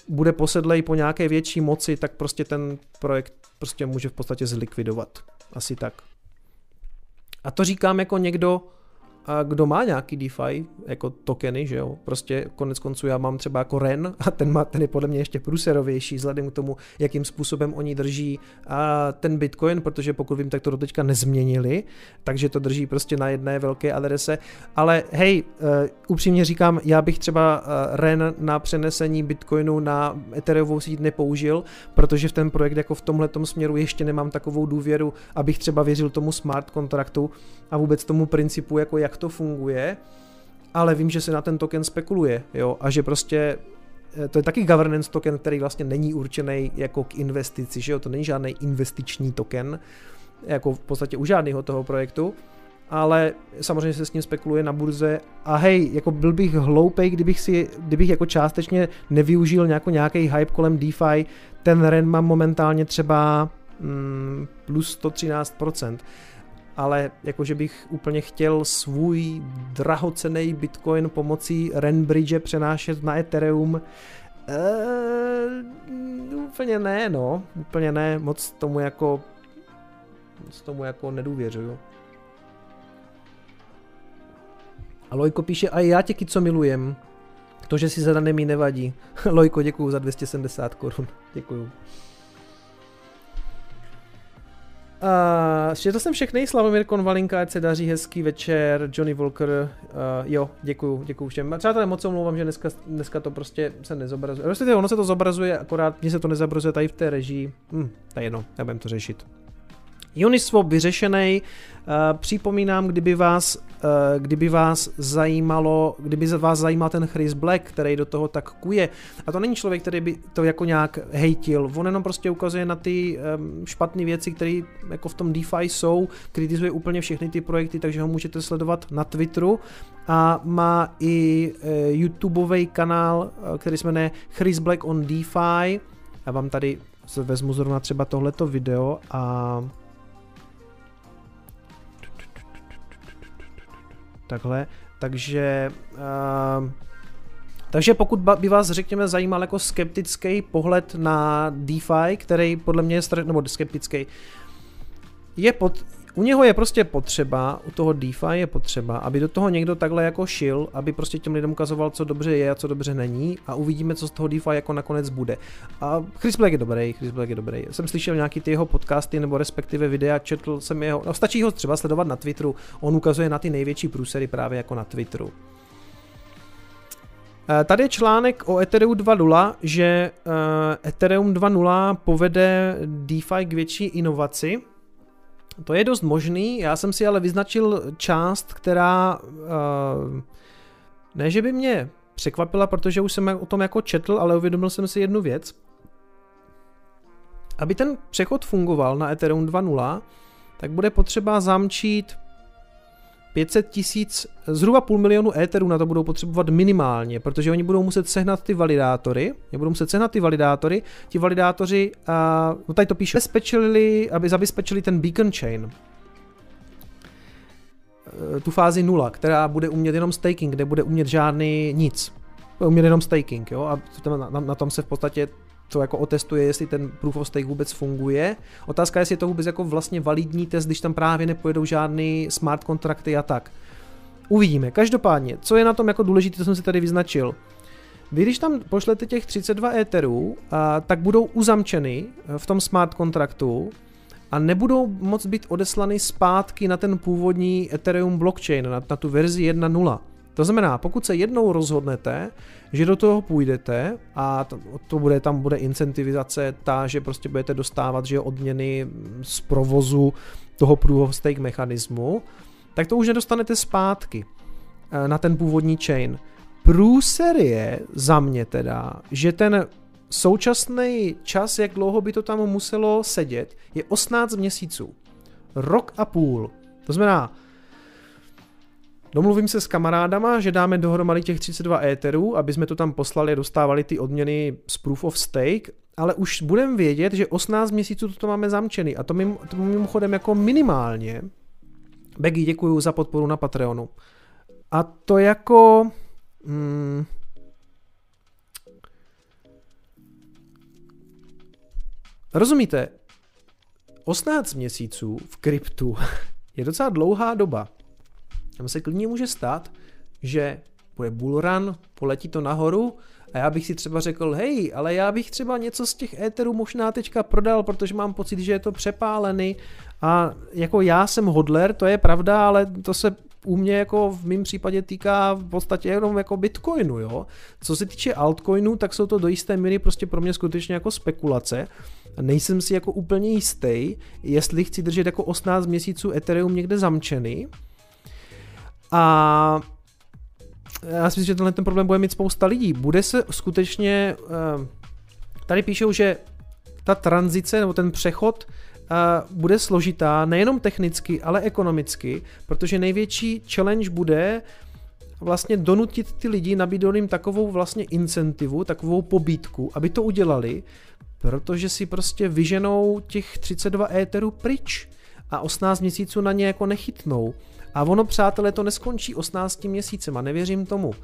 bude posedlej po nějaké větší moci, tak prostě ten projekt prostě může v podstatě zlikvidovat. Asi tak. A to říkám jako někdo, kdo má nějaký DeFi, jako tokeny, že jo, prostě konec konců já mám třeba jako REN a ten, má, ten je podle mě ještě průserovější vzhledem k tomu, jakým způsobem oni drží a ten Bitcoin, protože pokud vím, tak to do teďka nezměnili, takže to drží prostě na jedné velké adrese, ale hej, uh, upřímně říkám, já bych třeba uh, REN na přenesení Bitcoinu na Ethereovou síť nepoužil, protože v ten projekt jako v tomhle směru ještě nemám takovou důvěru, abych třeba věřil tomu smart kontraktu a vůbec tomu principu, jako jak to funguje, ale vím, že se na ten token spekuluje, jo, a že prostě eh, to je taky governance token, který vlastně není určený jako k investici, že jo, to není žádný investiční token, jako v podstatě u žádného toho projektu, ale samozřejmě se s ním spekuluje na burze a hej, jako byl bych hloupej, kdybych si, kdybych jako částečně nevyužil nějakou, nějaký hype kolem DeFi, ten REN mám momentálně třeba mm, plus 113%, ale jakože bych úplně chtěl svůj drahocený Bitcoin pomocí Renbridge přenášet na Ethereum, eee, úplně ne, no, úplně ne, moc tomu jako, moc tomu jako nedůvěřuju. A Lojko píše, a já tě co milujem. To, že si zadaný mi nevadí. Lojko, děkuju za 270 korun. Děkuju. Uh, četl jsem všechny, Slavomír Konvalinka, ať se daří, hezký večer, Johnny Walker, uh, jo, děkuju, děkuju všem. Přátelé, moc omlouvám, že dneska, dneska to prostě se nezobrazuje. Prostě ono se to zobrazuje, akorát mně se to nezobrazuje tady v té režii. Hm, to je jedno, nebudem to řešit. Uniswap vyřešený. Uh, připomínám, kdyby vás, uh, kdyby vás zajímalo, kdyby vás zajímal ten Chris Black, který do toho tak kuje. A to není člověk, který by to jako nějak hejtil. On jenom prostě ukazuje na ty um, špatné věci, které jako v tom DeFi jsou, kritizuje úplně všechny ty projekty, takže ho můžete sledovat na Twitteru a má i uh, YouTubeový kanál, který se jmenuje Chris Black on DeFi. Já vám tady vezmu zrovna třeba tohleto video a Takhle, takže... Uh, takže pokud by vás, řekněme, zajímal jako skeptický pohled na DeFi, který podle mě je, nebo skeptický, je pod, u něho je prostě potřeba, u toho DeFi je potřeba, aby do toho někdo takhle jako šil, aby prostě těm lidem ukazoval, co dobře je a co dobře není a uvidíme, co z toho DeFi jako nakonec bude. A Chris Black je dobrý, Chris Black je dobrý. Jsem slyšel nějaký ty jeho podcasty nebo respektive videa, četl jsem jeho, no stačí ho třeba sledovat na Twitteru, on ukazuje na ty největší průsery právě jako na Twitteru. Eh, tady je článek o Ethereum 2.0, že uh, Ethereum 2.0 povede DeFi k větší inovaci, to je dost možný, já jsem si ale vyznačil část, která uh, ne, že by mě překvapila, protože už jsem o tom jako četl, ale uvědomil jsem si jednu věc. Aby ten přechod fungoval na Ethereum 2.0, tak bude potřeba zamčít 500 tisíc, zhruba půl milionu éterů na to budou potřebovat minimálně, protože oni budou muset sehnat ty validátory, oni budou muset sehnat ty validátory, ti validátoři, a, no tady to píše, zabezpečili, aby zabezpečili ten beacon chain, e, tu fázi nula, která bude umět jenom staking, kde bude umět žádný nic. Bude umět jenom staking, jo, a na, na, na tom se v podstatě to jako otestuje, jestli ten proof of stake vůbec funguje. Otázka je, jestli je to vůbec jako vlastně validní test, když tam právě nepojedou žádný smart kontrakty a tak. Uvidíme. Každopádně, co je na tom jako důležité, to jsem si tady vyznačil. Vy když tam pošlete těch 32 Etherů, a, tak budou uzamčeny v tom smart kontraktu a nebudou moc být odeslany zpátky na ten původní Ethereum blockchain, na, na tu verzi 1.0. To znamená, pokud se jednou rozhodnete, že do toho půjdete a to, to bude, tam bude incentivizace ta, že prostě budete dostávat že odměny z provozu toho proof of stake mechanismu, tak to už nedostanete zpátky eh, na ten původní chain. průser je za mě teda, že ten současný čas, jak dlouho by to tam muselo sedět, je 18 měsíců. Rok a půl. To znamená, Domluvím se s kamarádama, že dáme dohromady těch 32 éterů, aby jsme to tam poslali a dostávali ty odměny z Proof of Stake, ale už budeme vědět, že 18 měsíců to máme zamčený a to, mimo, to mimochodem jako minimálně. Begy, děkuji za podporu na Patreonu. A to jako... Hmm, rozumíte, 18 měsíců v kryptu je docela dlouhá doba. Tam se klidně může stát, že bude bullrun, poletí to nahoru a já bych si třeba řekl, hej, ale já bych třeba něco z těch éterů možná teďka prodal, protože mám pocit, že je to přepálený a jako já jsem hodler, to je pravda, ale to se u mě jako v mém případě týká v podstatě jenom jako Bitcoinu, jo. Co se týče altcoinu, tak jsou to do jisté míry prostě pro mě skutečně jako spekulace. Nejsem si jako úplně jistý, jestli chci držet jako 18 měsíců Ethereum někde zamčený, a já si myslím, že tenhle ten problém bude mít spousta lidí. Bude se skutečně, eh, tady píšou, že ta tranzice nebo ten přechod eh, bude složitá nejenom technicky, ale ekonomicky, protože největší challenge bude vlastně donutit ty lidi, nabídnout jim takovou vlastně incentivu, takovou pobítku, aby to udělali, protože si prostě vyženou těch 32 éterů pryč a 18 měsíců na ně jako nechytnou. A ono, přátelé, to neskončí 18 měsícema, nevěřím tomu.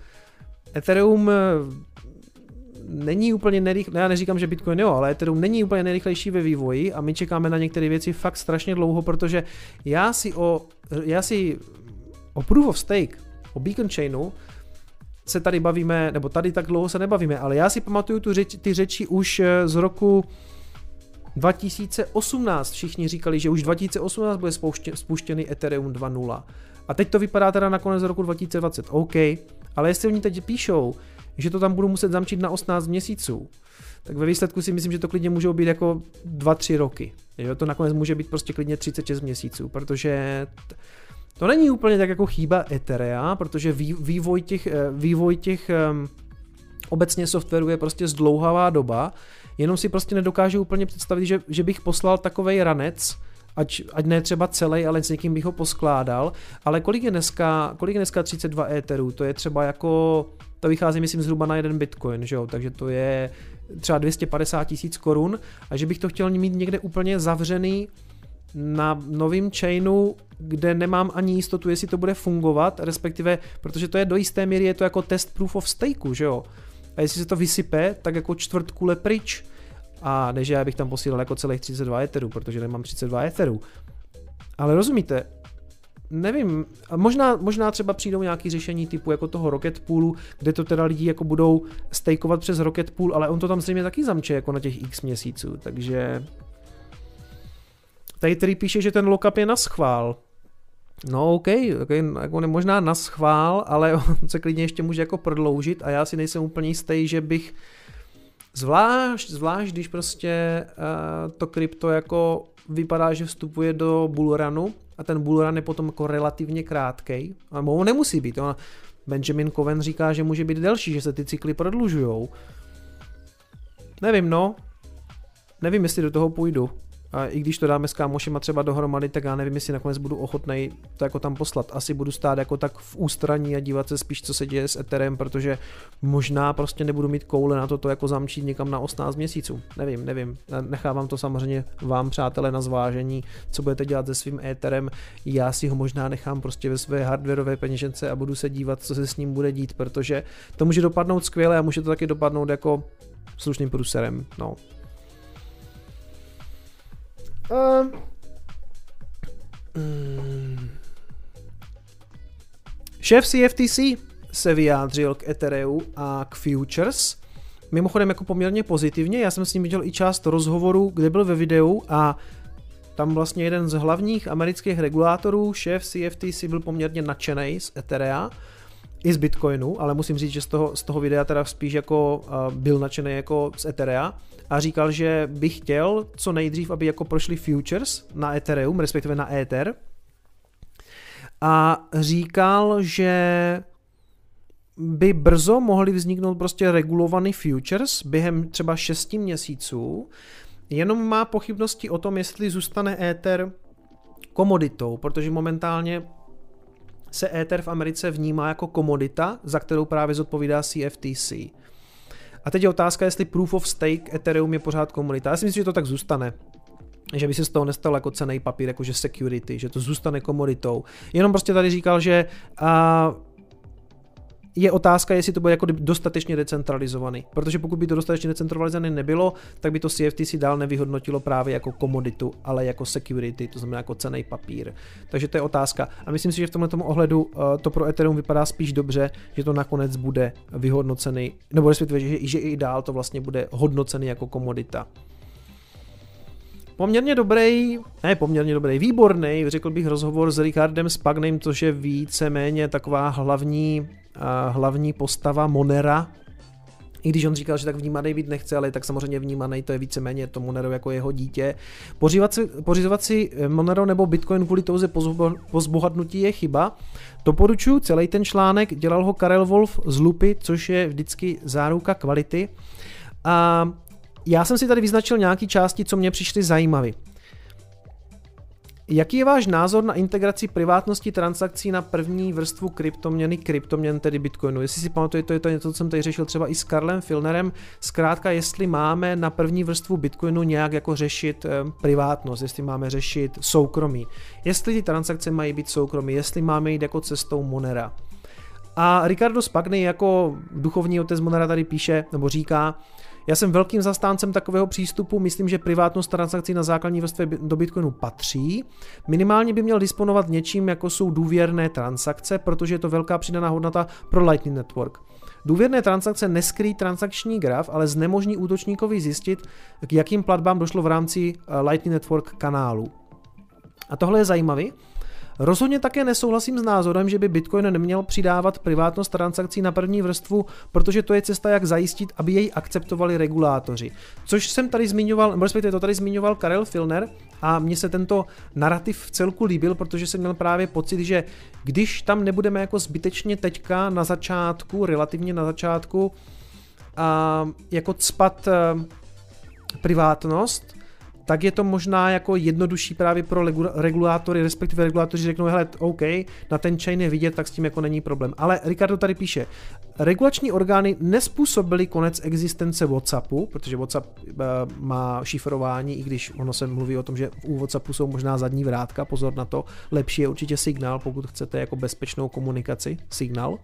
Ethereum eh, není úplně nejrychlejší, já neříkám, že Bitcoin jo, ale Ethereum není úplně nejrychlejší ve vývoji a my čekáme na některé věci fakt strašně dlouho, protože já si o, já si o Proof of Stake, o Beacon Chainu, se tady bavíme, nebo tady tak dlouho se nebavíme, ale já si pamatuju tu řeč, ty řeči už eh, z roku 2018 všichni říkali, že už 2018 bude spuštěný Ethereum 2.0. A teď to vypadá teda na konec roku 2020. OK, ale jestli oni teď píšou, že to tam budu muset zamčit na 18 měsíců, tak ve výsledku si myslím, že to klidně můžou být jako 2-3 roky. Jo, to nakonec může být prostě klidně 36 měsíců, protože to není úplně tak jako chyba Etherea, protože vývoj těch, eh, vývoj těch um, obecně softwaru je prostě zdlouhavá doba jenom si prostě nedokážu úplně představit, že, že bych poslal takovej ranec, ať, ať ne třeba celý, ale s někým bych ho poskládal, ale kolik je dneska, kolik je dneska 32 éterů, to je třeba jako, to vychází myslím zhruba na jeden bitcoin, že jo, takže to je třeba 250 tisíc korun. A že bych to chtěl mít někde úplně zavřený na novém chainu, kde nemám ani jistotu, jestli to bude fungovat, respektive, protože to je do jisté míry, je to jako test proof of stake, že jo. A jestli se to vysype, tak jako čtvrt kule pryč. A než já bych tam posílal jako celých 32 etherů, protože nemám 32 etherů. Ale rozumíte, nevím, možná, možná třeba přijdou nějaké řešení typu jako toho Rocket Poolu, kde to teda lidi jako budou stakeovat přes Rocket Pool, ale on to tam zřejmě taky zamče jako na těch x měsíců, takže tady který píše, že ten lockup je na schvál. No OK, okay jako možná na schvál, ale on se klidně ještě může jako prodloužit a já si nejsem úplně jistý, že bych zvlášť, zvlášť když prostě uh, to krypto jako vypadá, že vstupuje do bullrunu a ten bullrun je potom jako relativně krátkej, a on nemusí být, on, Benjamin Coven říká, že může být delší, že se ty cykly prodlužujou. Nevím no, nevím jestli do toho půjdu. A i když to dáme s kámošima třeba dohromady, tak já nevím, jestli nakonec budu ochotný to jako tam poslat. Asi budu stát jako tak v ústraní a dívat se spíš, co se děje s Etherem, protože možná prostě nebudu mít koule na to, to jako zamčít někam na 18 měsíců. Nevím, nevím. Nechávám to samozřejmě vám, přátelé, na zvážení, co budete dělat se svým Etherem. Já si ho možná nechám prostě ve své hardwareové peněžence a budu se dívat, co se s ním bude dít, protože to může dopadnout skvěle a může to taky dopadnout jako slušným průserem. No, Uh, mm. Šéf CFTC se vyjádřil k Ethereu a k Futures. Mimochodem jako poměrně pozitivně, já jsem s ním viděl i část rozhovoru, kde byl ve videu a tam vlastně jeden z hlavních amerických regulátorů, šéf CFTC, byl poměrně nadšený z Etherea i z Bitcoinu, ale musím říct, že z toho, z toho videa teda spíš jako uh, byl nadšený jako z Etherea a říkal, že by chtěl co nejdřív, aby jako prošly futures na Ethereum, respektive na Ether. A říkal, že by brzo mohly vzniknout prostě regulovaný futures během třeba 6 měsíců, jenom má pochybnosti o tom, jestli zůstane Ether komoditou, protože momentálně se Ether v Americe vnímá jako komodita, za kterou právě zodpovídá CFTC. A teď je otázka, jestli Proof of Stake Ethereum je pořád komodita. Já si myslím, že to tak zůstane že by se z toho nestal jako cený papír, jakože security, že to zůstane komoditou. Jenom prostě tady říkal, že uh, je otázka, jestli to bude jako dostatečně decentralizovaný. Protože pokud by to dostatečně decentralizované nebylo, tak by to CFTC dál nevyhodnotilo právě jako komoditu, ale jako security, to znamená jako cený papír. Takže to je otázka. A myslím si, že v tomto ohledu uh, to pro Ethereum vypadá spíš dobře, že to nakonec bude vyhodnocený, nebo respektive, že, že i dál to vlastně bude hodnocený jako komodita poměrně dobrý, ne poměrně dobrý, výborný, řekl bych rozhovor s Richardem Spagnem, což je víceméně taková hlavní, hlavní postava Monera, i když on říkal, že tak vnímaný být nechce, ale tak samozřejmě vnímaný, to je víceméně to Monero jako jeho dítě. Pořizovat si, pořizovat si eh, Monero nebo Bitcoin kvůli touze po zbohatnutí je chyba. Doporučuji celý ten článek, dělal ho Karel Wolf z Lupy, což je vždycky záruka kvality. A já jsem si tady vyznačil nějaké části, co mě přišly zajímavé. Jaký je váš názor na integraci privátnosti transakcí na první vrstvu kryptoměny, kryptoměn tedy Bitcoinu? Jestli si pamatujete, to je něco, co jsem tady řešil třeba i s Karlem Filnerem. Zkrátka, jestli máme na první vrstvu Bitcoinu nějak jako řešit eh, privátnost, jestli máme řešit soukromí, jestli ty transakce mají být soukromí, jestli máme jít jako cestou Monera. A Ricardo Spagny jako duchovní otec Monera tady píše, nebo říká, já jsem velkým zastáncem takového přístupu, myslím, že privátnost transakcí na základní vrstvě do Bitcoinu patří. Minimálně by měl disponovat něčím, jako jsou důvěrné transakce, protože je to velká přidaná hodnota pro Lightning Network. Důvěrné transakce neskrý transakční graf, ale znemožní útočníkovi zjistit, k jakým platbám došlo v rámci eh, Lightning Network kanálu. A tohle je zajímavý, Rozhodně také nesouhlasím s názorem, že by Bitcoin neměl přidávat privátnost transakcí na první vrstvu, protože to je cesta, jak zajistit, aby jej akceptovali regulátoři. Což jsem tady zmiňoval, respektive to tady zmiňoval Karel Filner a mně se tento narrativ v celku líbil, protože jsem měl právě pocit, že když tam nebudeme jako zbytečně teďka na začátku, relativně na začátku, a jako cpat eh, privátnost, tak je to možná jako jednodušší právě pro regulátory, respektive regulátoři řeknou, hele, OK, na ten chain je vidět, tak s tím jako není problém. Ale Ricardo tady píše, regulační orgány nespůsobily konec existence WhatsAppu, protože WhatsApp uh, má šifrování, i když ono se mluví o tom, že u WhatsAppu jsou možná zadní vrátka, pozor na to, lepší je určitě signál, pokud chcete jako bezpečnou komunikaci, signál.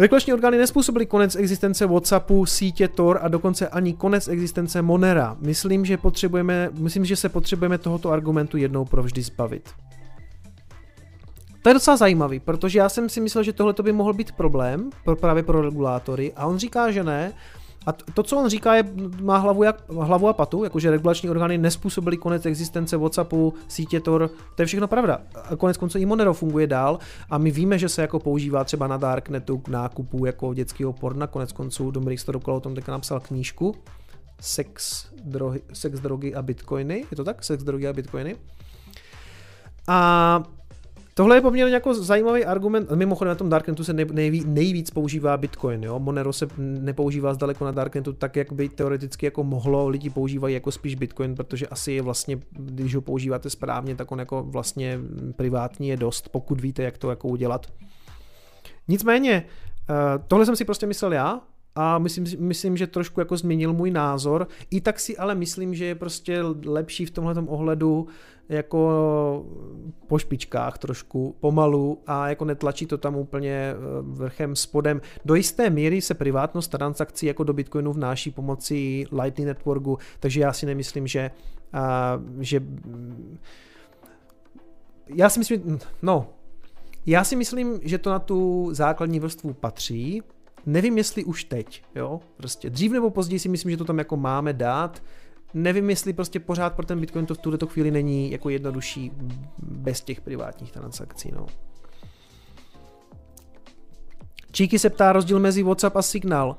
Regulační orgány nespůsobily konec existence WhatsAppu, sítě Tor a dokonce ani konec existence Monera. Myslím, že potřebujeme, myslím, že se potřebujeme tohoto argumentu jednou provždy zbavit. To je docela zajímavý, protože já jsem si myslel, že tohle by mohl být problém pro, právě pro regulátory a on říká, že ne, a to, co on říká, je, má hlavu, jak, hlavu a patu, jakože regulační orgány nespůsobily konec existence WhatsAppu, sítě Tor, to je všechno pravda. A konec konců i Monero funguje dál a my víme, že se jako používá třeba na Darknetu k nákupu jako dětského porna, konec konců Dominik Storokolo o tom teďka napsal knížku, sex, drohy, sex, drogy a bitcoiny, je to tak? Sex, drogy a bitcoiny. A Tohle je poměrně jako zajímavý argument. Mimochodem na tom Darknetu se nejví, nejvíc používá Bitcoin. Jo? Monero se nepoužívá zdaleko na Darknetu tak, jak by teoreticky jako mohlo. Lidi používají jako spíš Bitcoin, protože asi je vlastně, když ho používáte správně, tak on jako vlastně privátní je dost, pokud víte, jak to jako udělat. Nicméně, eh, tohle jsem si prostě myslel já, a myslím, myslím, že trošku jako změnil můj názor. I tak si ale myslím, že je prostě lepší v tomhle ohledu jako po špičkách trošku pomalu a jako netlačí to tam úplně eh, vrchem spodem. Do jisté míry se privátnost transakcí jako do Bitcoinu vnáší pomocí Lightning Networku, takže já si nemyslím, že, a, že já si myslím, no, já si myslím, že to na tu základní vrstvu patří, Nevím, jestli už teď, jo, prostě dřív nebo později si myslím, že to tam jako máme dát, nevím, jestli prostě pořád pro ten Bitcoin to v tuto chvíli není jako jednodušší bez těch privátních transakcí, no. Číky se ptá rozdíl mezi WhatsApp a Signal.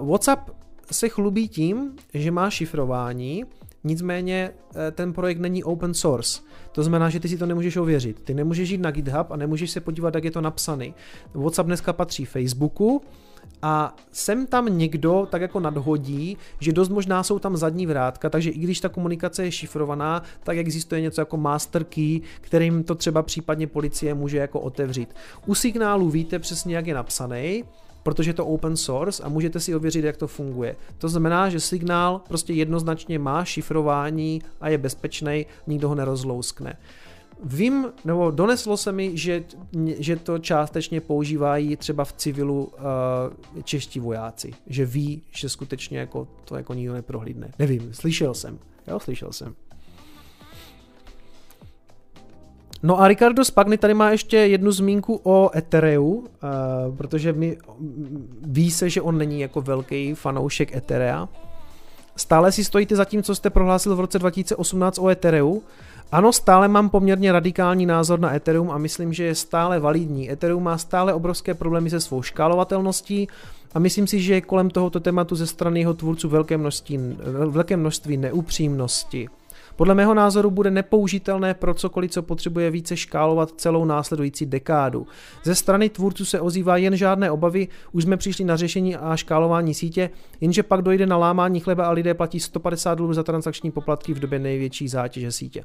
Uh, WhatsApp se chlubí tím, že má šifrování, nicméně eh, ten projekt není open source. To znamená, že ty si to nemůžeš ověřit. Ty nemůžeš jít na GitHub a nemůžeš se podívat, jak je to napsaný. WhatsApp dneska patří Facebooku, a sem tam někdo tak jako nadhodí, že dost možná jsou tam zadní vrátka, takže i když ta komunikace je šifrovaná, tak existuje něco jako master key, kterým to třeba případně policie může jako otevřít. U signálu víte přesně, jak je napsaný, protože je to open source a můžete si ověřit, jak to funguje. To znamená, že signál prostě jednoznačně má šifrování a je bezpečný, nikdo ho nerozlouskne. Vím, nebo doneslo se mi, že, že to částečně používají třeba v civilu uh, čeští vojáci. Že ví, že skutečně jako to jako nikdo neprohlídne. Nevím, slyšel jsem. Jo, slyšel jsem. No a Ricardo Spagni tady má ještě jednu zmínku o Ethereu, uh, protože mi ví se, že on není jako velký fanoušek Etherea. Stále si stojíte za tím, co jste prohlásil v roce 2018 o Ethereu. Ano, stále mám poměrně radikální názor na Ethereum a myslím, že je stále validní. Ethereum má stále obrovské problémy se svou škálovatelností a myslím si, že je kolem tohoto tématu ze strany jeho tvůrců velké množství, velké množství neupřímnosti. Podle mého názoru bude nepoužitelné pro cokoliv, co potřebuje více škálovat celou následující dekádu. Ze strany tvůrců se ozývá jen žádné obavy, už jsme přišli na řešení a škálování sítě, jenže pak dojde na lámání chleba a lidé platí 150 dolarů za transakční poplatky v době největší zátěže sítě.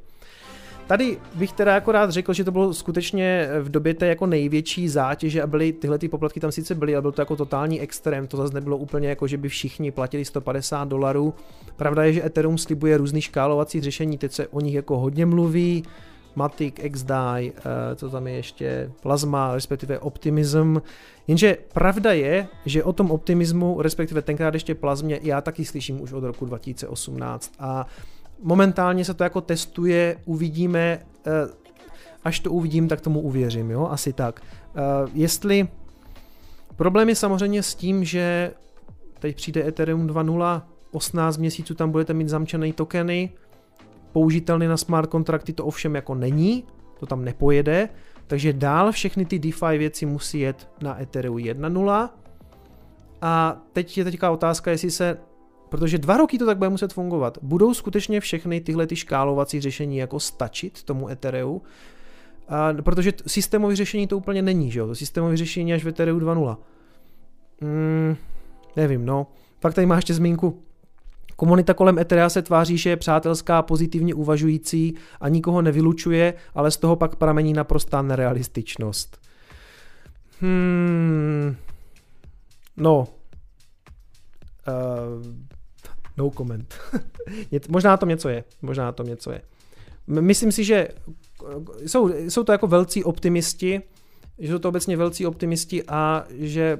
Tady bych teda jako rád řekl, že to bylo skutečně v době té jako největší zátěže a byly tyhle ty poplatky tam sice byly, ale byl to jako totální extrém, to zase nebylo úplně jako, že by všichni platili 150 dolarů. Pravda je, že Ethereum slibuje různý škálovací řešení, teď se o nich jako hodně mluví, Matic, XDAI, eh, co tam je ještě, Plasma, respektive Optimism. Jenže pravda je, že o tom optimismu, respektive tenkrát ještě Plazmě, já taky slyším už od roku 2018 a momentálně se to jako testuje, uvidíme, eh, až to uvidím, tak tomu uvěřím, jo, asi tak. Eh, jestli, problém je samozřejmě s tím, že teď přijde Ethereum 2.0, 18 měsíců tam budete mít zamčené tokeny, použitelný na smart kontrakty to ovšem jako není, to tam nepojede, takže dál všechny ty DeFi věci musí jet na Ethereum 1.0 a teď je teďka otázka, jestli se Protože dva roky to tak bude muset fungovat. Budou skutečně všechny tyhle ty škálovací řešení jako stačit tomu Ethereum? A, protože systémové řešení to úplně není, že jo? To systémové řešení až v Ethereum 2.0. Mm, nevím, no. Pak tady máš ještě zmínku. Komunita kolem Etherea se tváří, že je přátelská, pozitivně uvažující a nikoho nevylučuje, ale z toho pak pramení naprostá nerealističnost. Hmm. No. Uh, No comment. možná to něco je. Možná to něco je. Myslím si, že jsou, jsou to jako velcí optimisti, že jsou to obecně velcí optimisti a že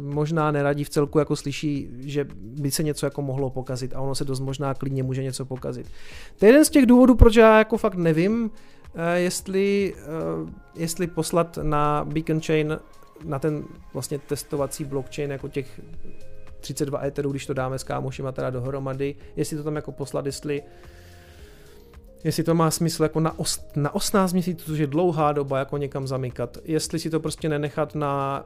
možná neradí v celku jako slyší, že by se něco jako mohlo pokazit a ono se dost možná klidně může něco pokazit. To je jeden z těch důvodů, proč já jako fakt nevím, eh, jestli, eh, jestli poslat na Beacon Chain na ten vlastně testovací blockchain jako těch 32 Etherů, když to dáme s kámošima teda dohromady, jestli to tam jako poslat, jestli jestli to má smysl jako na, ost, na 18 měsíců, což je dlouhá doba, jako někam zamykat, jestli si to prostě nenechat na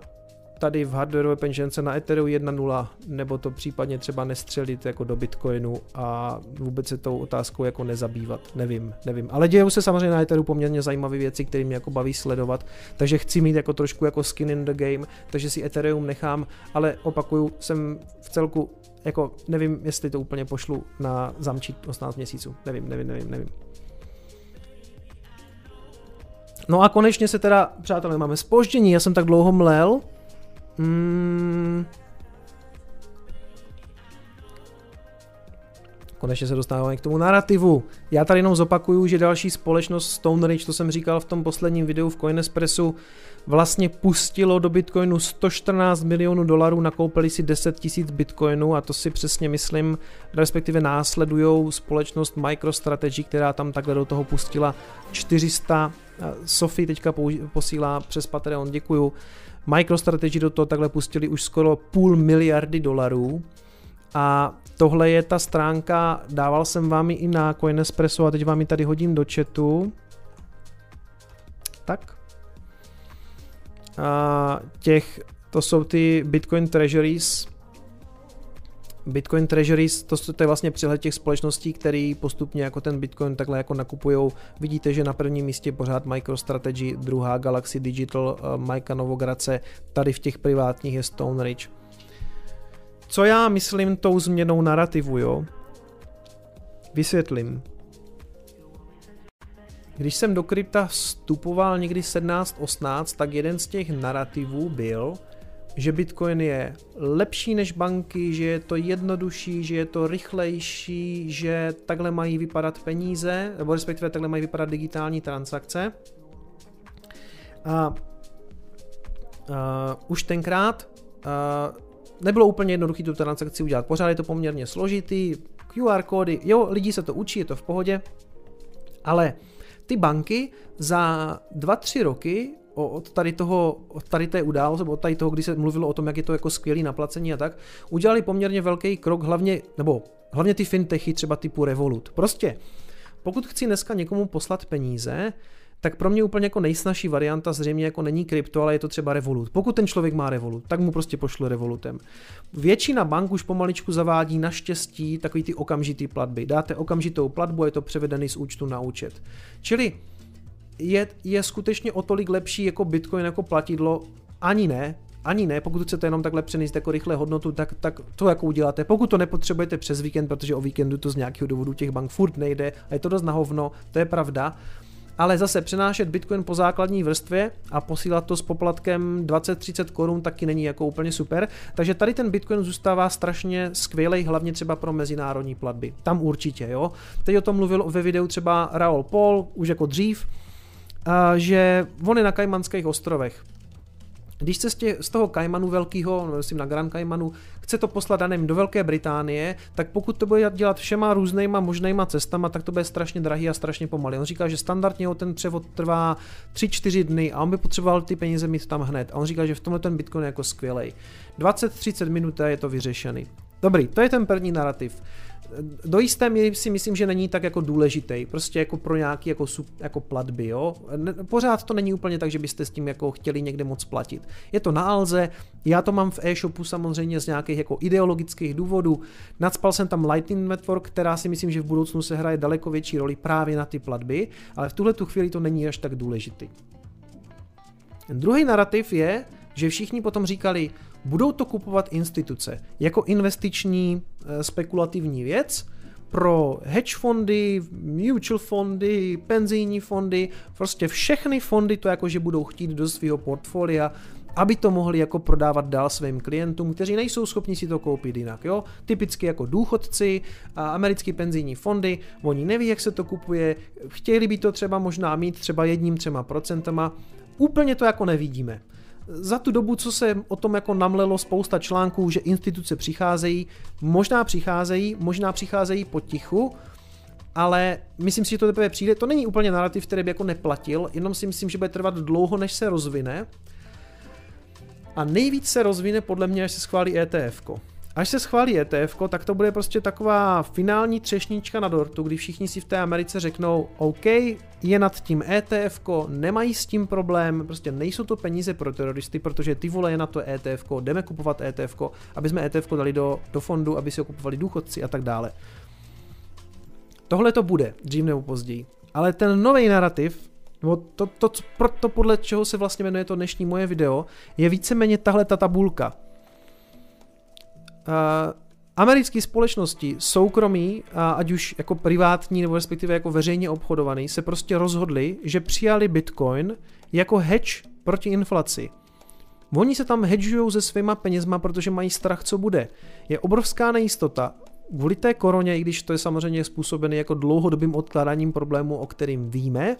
tady v hardwareové peněžence na Ethereum 1.0, nebo to případně třeba nestřelit jako do Bitcoinu a vůbec se tou otázkou jako nezabývat, nevím, nevím. Ale dějou se samozřejmě na Ethereum poměrně zajímavé věci, které mě jako baví sledovat, takže chci mít jako trošku jako skin in the game, takže si Ethereum nechám, ale opakuju, jsem v celku jako nevím, jestli to úplně pošlu na zamčit 18 měsíců, nevím, nevím, nevím, nevím. No a konečně se teda, přátelé, máme spoždění, já jsem tak dlouho mlel, Hmm. Konečně se dostáváme k tomu narrativu. Já tady jenom zopakuju, že další společnost Stone Ridge, to jsem říkal v tom posledním videu v Coinespressu, vlastně pustilo do Bitcoinu 114 milionů dolarů, nakoupili si 10 tisíc Bitcoinů a to si přesně myslím, respektive následujou společnost MicroStrategy, která tam takhle do toho pustila 400. Sophie teďka posílá přes Patreon, děkuju. MicroStrategy do toho takhle pustili už skoro půl miliardy dolarů a tohle je ta stránka, dával jsem vám ji i na Coinespresso a teď vám ji tady hodím do chatu. Tak. A těch, to jsou ty Bitcoin Treasuries. Bitcoin Treasuries, to, to je vlastně přehled těch společností, které postupně jako ten Bitcoin takhle jako nakupujou. Vidíte, že na prvním místě pořád MicroStrategy, druhá Galaxy Digital, uh, Majka Novograce, tady v těch privátních je Stone Ridge. Co já myslím tou změnou narrativu, jo? Vysvětlím. Když jsem do krypta vstupoval někdy 17-18, tak jeden z těch narrativů byl, že Bitcoin je lepší než banky, že je to jednodušší, že je to rychlejší, že takhle mají vypadat peníze, nebo respektive takhle mají vypadat digitální transakce. A, a už tenkrát a, nebylo úplně jednoduché tu transakci udělat. Pořád je to poměrně složitý, QR kódy, jo, lidi se to učí, je to v pohodě, ale ty banky za 2-3 roky od tady toho, od tady té události, od tady toho, kdy se mluvilo o tom, jak je to jako skvělý na placení a tak, udělali poměrně velký krok, hlavně, nebo hlavně ty fintechy třeba typu Revolut. Prostě, pokud chci dneska někomu poslat peníze, tak pro mě úplně jako nejsnažší varianta zřejmě jako není krypto, ale je to třeba Revolut. Pokud ten člověk má Revolut, tak mu prostě pošlu Revolutem. Většina bank už pomaličku zavádí naštěstí takový ty okamžitý platby. Dáte okamžitou platbu je to převedený z účtu na účet. Čili je, je skutečně o tolik lepší jako Bitcoin jako platidlo? Ani ne, ani ne, pokud chcete jenom takhle přenést jako rychle hodnotu, tak, tak to jako uděláte. Pokud to nepotřebujete přes víkend, protože o víkendu to z nějakého důvodu těch bank furt nejde a je to dost na hovno, to je pravda, ale zase přenášet Bitcoin po základní vrstvě a posílat to s poplatkem 20-30 korun taky není jako úplně super. Takže tady ten Bitcoin zůstává strašně skvělý, hlavně třeba pro mezinárodní platby. Tam určitě, jo. Teď o tom mluvil ve videu třeba Raoul Paul, už jako dřív, že on je na Kajmanských ostrovech. Když se z, tě, z toho Kajmanu velkého, no, myslím na Grand Kajmanu, chce to poslat danem do Velké Británie, tak pokud to bude dělat všema různýma možnýma cestama, tak to bude strašně drahý a strašně pomalý. On říká, že standardně ho ten převod trvá 3-4 dny a on by potřeboval ty peníze mít tam hned. A on říká, že v tomhle ten Bitcoin je jako skvělý. 20-30 minut a je to vyřešený. Dobrý, to je ten první narrativ do jisté míry si myslím, že není tak jako důležitý, prostě jako pro nějaký jako, jako platby, jo. Pořád to není úplně tak, že byste s tím jako chtěli někde moc platit. Je to na Alze, já to mám v e-shopu samozřejmě z nějakých jako ideologických důvodů. Nadspal jsem tam Lightning Network, která si myslím, že v budoucnu se hraje daleko větší roli právě na ty platby, ale v tuhle tu chvíli to není až tak důležitý. Druhý narrativ je, že všichni potom říkali, budou to kupovat instituce jako investiční eh, spekulativní věc pro hedge fondy, mutual fondy, penzijní fondy, prostě všechny fondy to jakože budou chtít do svého portfolia, aby to mohli jako prodávat dál svým klientům, kteří nejsou schopni si to koupit jinak. Jo? Typicky jako důchodci a americký penzijní fondy, oni neví, jak se to kupuje, chtěli by to třeba možná mít třeba jedním, třema procentama, úplně to jako nevidíme za tu dobu, co se o tom jako namlelo spousta článků, že instituce přicházejí, možná přicházejí, možná přicházejí potichu, ale myslím si, že to teprve přijde. To není úplně narrativ, který by jako neplatil, jenom si myslím, že bude trvat dlouho, než se rozvine. A nejvíc se rozvine podle mě, až se schválí ETF. -ko. Až se schválí ETF, tak to bude prostě taková finální třešnička na dortu, kdy všichni si v té Americe řeknou, OK, je nad tím ETF, nemají s tím problém, prostě nejsou to peníze pro teroristy, protože ty vole je na to ETF, jdeme kupovat ETF, aby jsme ETF dali do, do fondu, aby si ho kupovali důchodci a tak dále. Tohle to bude, dřív nebo později. Ale ten nový narrativ, nebo to, to, to, to, podle čeho se vlastně jmenuje to dnešní moje video, je víceméně tahle ta tabulka. Uh, americké společnosti, soukromí, ať už jako privátní nebo respektive jako veřejně obchodovaný, se prostě rozhodli, že přijali Bitcoin jako hedge proti inflaci. Oni se tam hedžují se svýma penězma, protože mají strach, co bude. Je obrovská nejistota. Kvůli té koroně, i když to je samozřejmě způsobené jako dlouhodobým odkládáním problému, o kterým víme,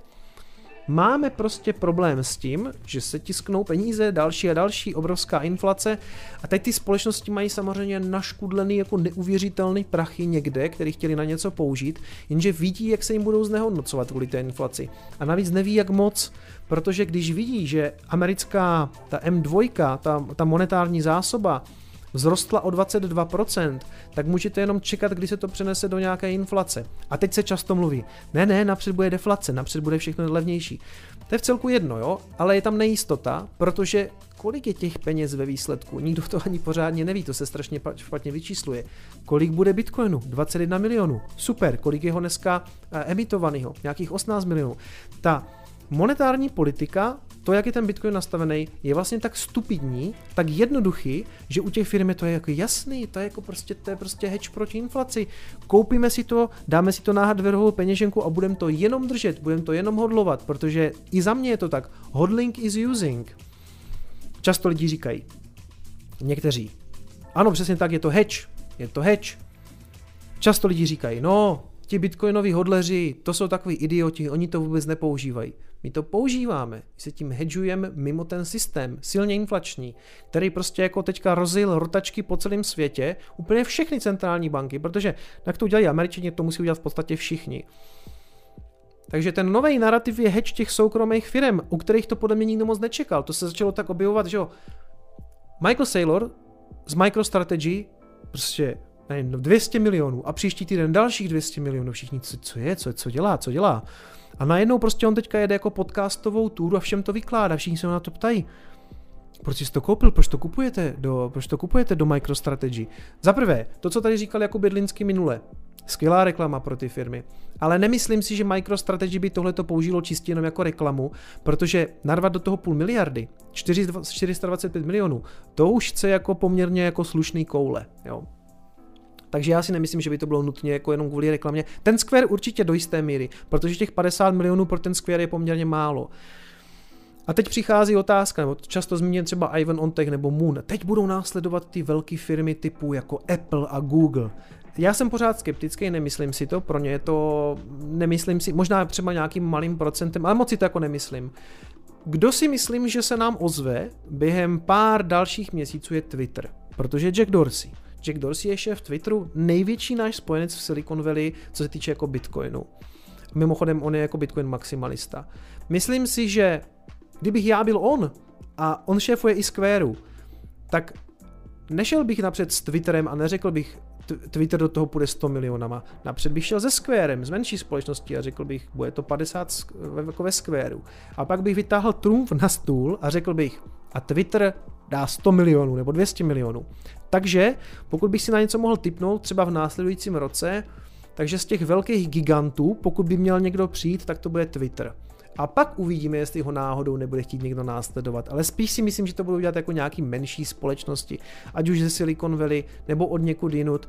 máme prostě problém s tím, že se tisknou peníze, další a další, obrovská inflace a teď ty společnosti mají samozřejmě naškudlený jako neuvěřitelný prachy někde, který chtěli na něco použít, jenže vidí, jak se jim budou znehodnocovat kvůli té inflaci. A navíc neví, jak moc, protože když vidí, že americká, ta M2, ta, ta monetární zásoba, vzrostla o 22%, tak můžete jenom čekat, kdy se to přenese do nějaké inflace. A teď se často mluví, ne, ne, napřed bude deflace, napřed bude všechno levnější. To je v celku jedno, jo, ale je tam nejistota, protože kolik je těch peněz ve výsledku? Nikdo to ani pořádně neví, to se strašně špatně vyčísluje. Kolik bude Bitcoinu? 21 milionů. Super, kolik je ho dneska eh, emitovaného? Nějakých 18 milionů. Ta monetární politika, to, jak je ten Bitcoin nastavený, je vlastně tak stupidní, tak jednoduchý, že u těch firm je to jako jasný, to je jako prostě, to je prostě hedge proti inflaci. Koupíme si to, dáme si to na hardwareovou peněženku a budeme to jenom držet, budeme to jenom hodlovat, protože i za mě je to tak. Hodling is using. Často lidi říkají, někteří, ano, přesně tak, je to hedge, je to hedge. Často lidi říkají, no, ti bitcoinoví hodleři, to jsou takový idioti, oni to vůbec nepoužívají. My to používáme, my se tím hedžujeme mimo ten systém, silně inflační, který prostě jako teďka rozjel rotačky po celém světě, úplně všechny centrální banky, protože jak to udělají američani, to musí udělat v podstatě všichni. Takže ten nový narrativ je hedge těch soukromých firm, u kterých to podle mě nikdo moc nečekal. To se začalo tak objevovat, že jo. Michael Saylor z MicroStrategy prostě nevím, 200 milionů a příští týden dalších 200 milionů. Všichni, co, co je, co, co dělá, co dělá. A najednou prostě on teďka jede jako podcastovou túru a všem to vykládá, všichni se na to ptají. Proč jsi to koupil? Proč to kupujete do, proč to kupujete do MicroStrategy? Za prvé, to, co tady říkal jako Bydlinsky minule, skvělá reklama pro ty firmy. Ale nemyslím si, že MicroStrategy by tohle to použilo čistě jenom jako reklamu, protože narvat do toho půl miliardy, 425 milionů, to už chce jako poměrně jako slušný koule. Jo. Takže já si nemyslím, že by to bylo nutně jako jenom kvůli reklamě. Ten Square určitě do jisté míry, protože těch 50 milionů pro ten Square je poměrně málo. A teď přichází otázka, nebo často zmíněn třeba Ivan Ontech nebo Moon. Teď budou následovat ty velké firmy typu jako Apple a Google. Já jsem pořád skeptický, nemyslím si to, pro ně je to, nemyslím si, možná třeba nějakým malým procentem, ale moc si to jako nemyslím. Kdo si myslím, že se nám ozve během pár dalších měsíců je Twitter, protože Jack Dorsey. Jack Dorsey je šéf Twitteru, největší náš spojenec v Silicon Valley, co se týče jako Bitcoinu. Mimochodem, on je jako Bitcoin maximalista. Myslím si, že kdybych já byl on a on šéfuje i Squareu, tak nešel bych napřed s Twitterem a neřekl bych, Twitter do toho půjde 100 milionama. Napřed bych šel se Squarem, z menší společnosti a řekl bych, bude to 50 jako ve Squareu. A pak bych vytáhl trumf na stůl a řekl bych, a Twitter dá 100 milionů nebo 200 milionů. Takže pokud bych si na něco mohl typnout třeba v následujícím roce, takže z těch velkých gigantů, pokud by měl někdo přijít, tak to bude Twitter. A pak uvidíme, jestli ho náhodou nebude chtít někdo následovat. Ale spíš si myslím, že to budou dělat jako nějaký menší společnosti, ať už ze Silicon Valley nebo od někud jinut.